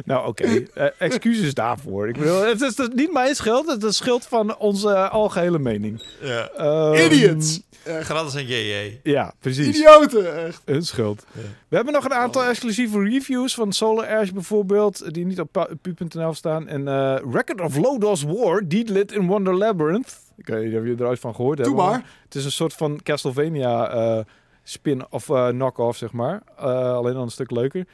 Nou, oké. Eh, excuses daarvoor. Ik bedoel, het is dus niet mijn schuld. Het is de schuld van onze eh, algehele mening. Ja. Ehm, Idiots. Echt. Gratis en JJ. Ja, precies. Idioten, echt. Hun schuld. Ja. We hebben nog een aantal exclusieve reviews van Solar Ash bijvoorbeeld, die niet op pu.nl staan. En eh, Record of Lodos War, Deedlit in Wonder Labyrinth. Ik weet niet of je er ooit van gehoord Doe hebben. maar. Het is een soort van Castlevania eh, spin of eh, knock-off, zeg maar. Eh, alleen dan een stuk leuker.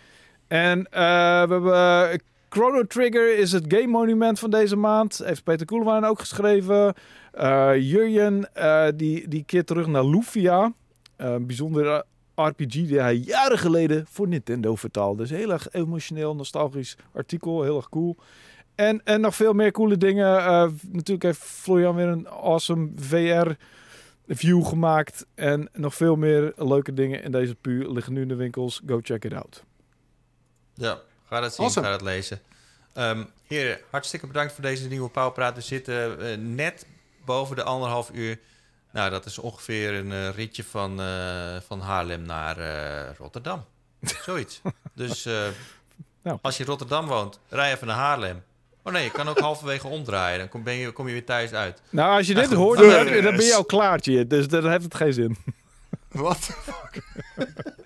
En eh, we hebben eh, Chrono Trigger is het game monument van deze maand. Heeft Peter Koelewijn ook geschreven. Eh Jurjen, die, die keert terug naar Lufia. Een bijzondere RPG die hij jaren geleden voor Nintendo vertaalde. Dus heel erg emotioneel, nostalgisch artikel. Heel erg cool. En, en nog veel meer coole dingen. Natuurlijk heeft Florian weer een awesome VR view gemaakt. En nog veel meer leuke dingen in deze pu liggen nu in de winkels. Go check it out. Ja, ga dat zien, Awesome. ga dat lezen. Ehm heren, hartstikke bedankt voor deze nieuwe Pauwpraat. We zitten eh, net boven de anderhalf uur. Nou, dat is ongeveer een eh, ritje van, eh, van Haarlem naar eh, Rotterdam. Zoiets. dus eh, Nou. als je in Rotterdam woont, rij even naar Haarlem. Oh nee, je kan ook halverwege omdraaien. Dan kom, ben je, kom je weer thuis uit. Nou, als je dit goed. hoort, dan ben je al klaartje. Dus dan heeft het geen zin. Wat?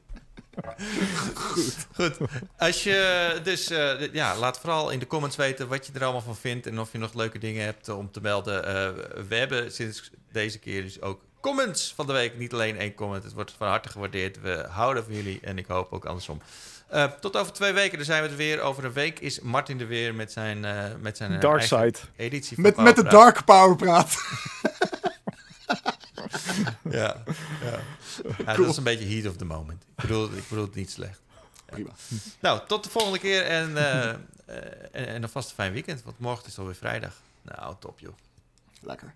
Goed. Als je dus, eh, ja, laat vooral in de comments weten wat je er allemaal van vindt en of je nog leuke dingen hebt om te melden. Eh, we hebben sinds deze keer dus ook comments van de week. Niet alleen één comment. Het wordt van harte gewaardeerd. We houden van jullie en ik hoop ook andersom. Eh, tot over twee weken, dan zijn we er weer. Over een week is Martin er weer met zijn, met zijn Dark side. editie van Met, met de. Dark Power praat. Ja, ja. ja dat is een beetje heat of the moment. Ik bedoel, ik bedoel het niet slecht. Prima. Nou, tot de volgende keer en, eh, eh, en, en alvast een fijn weekend. Want morgen is alweer vrijdag. Nou, top joh. Lekker.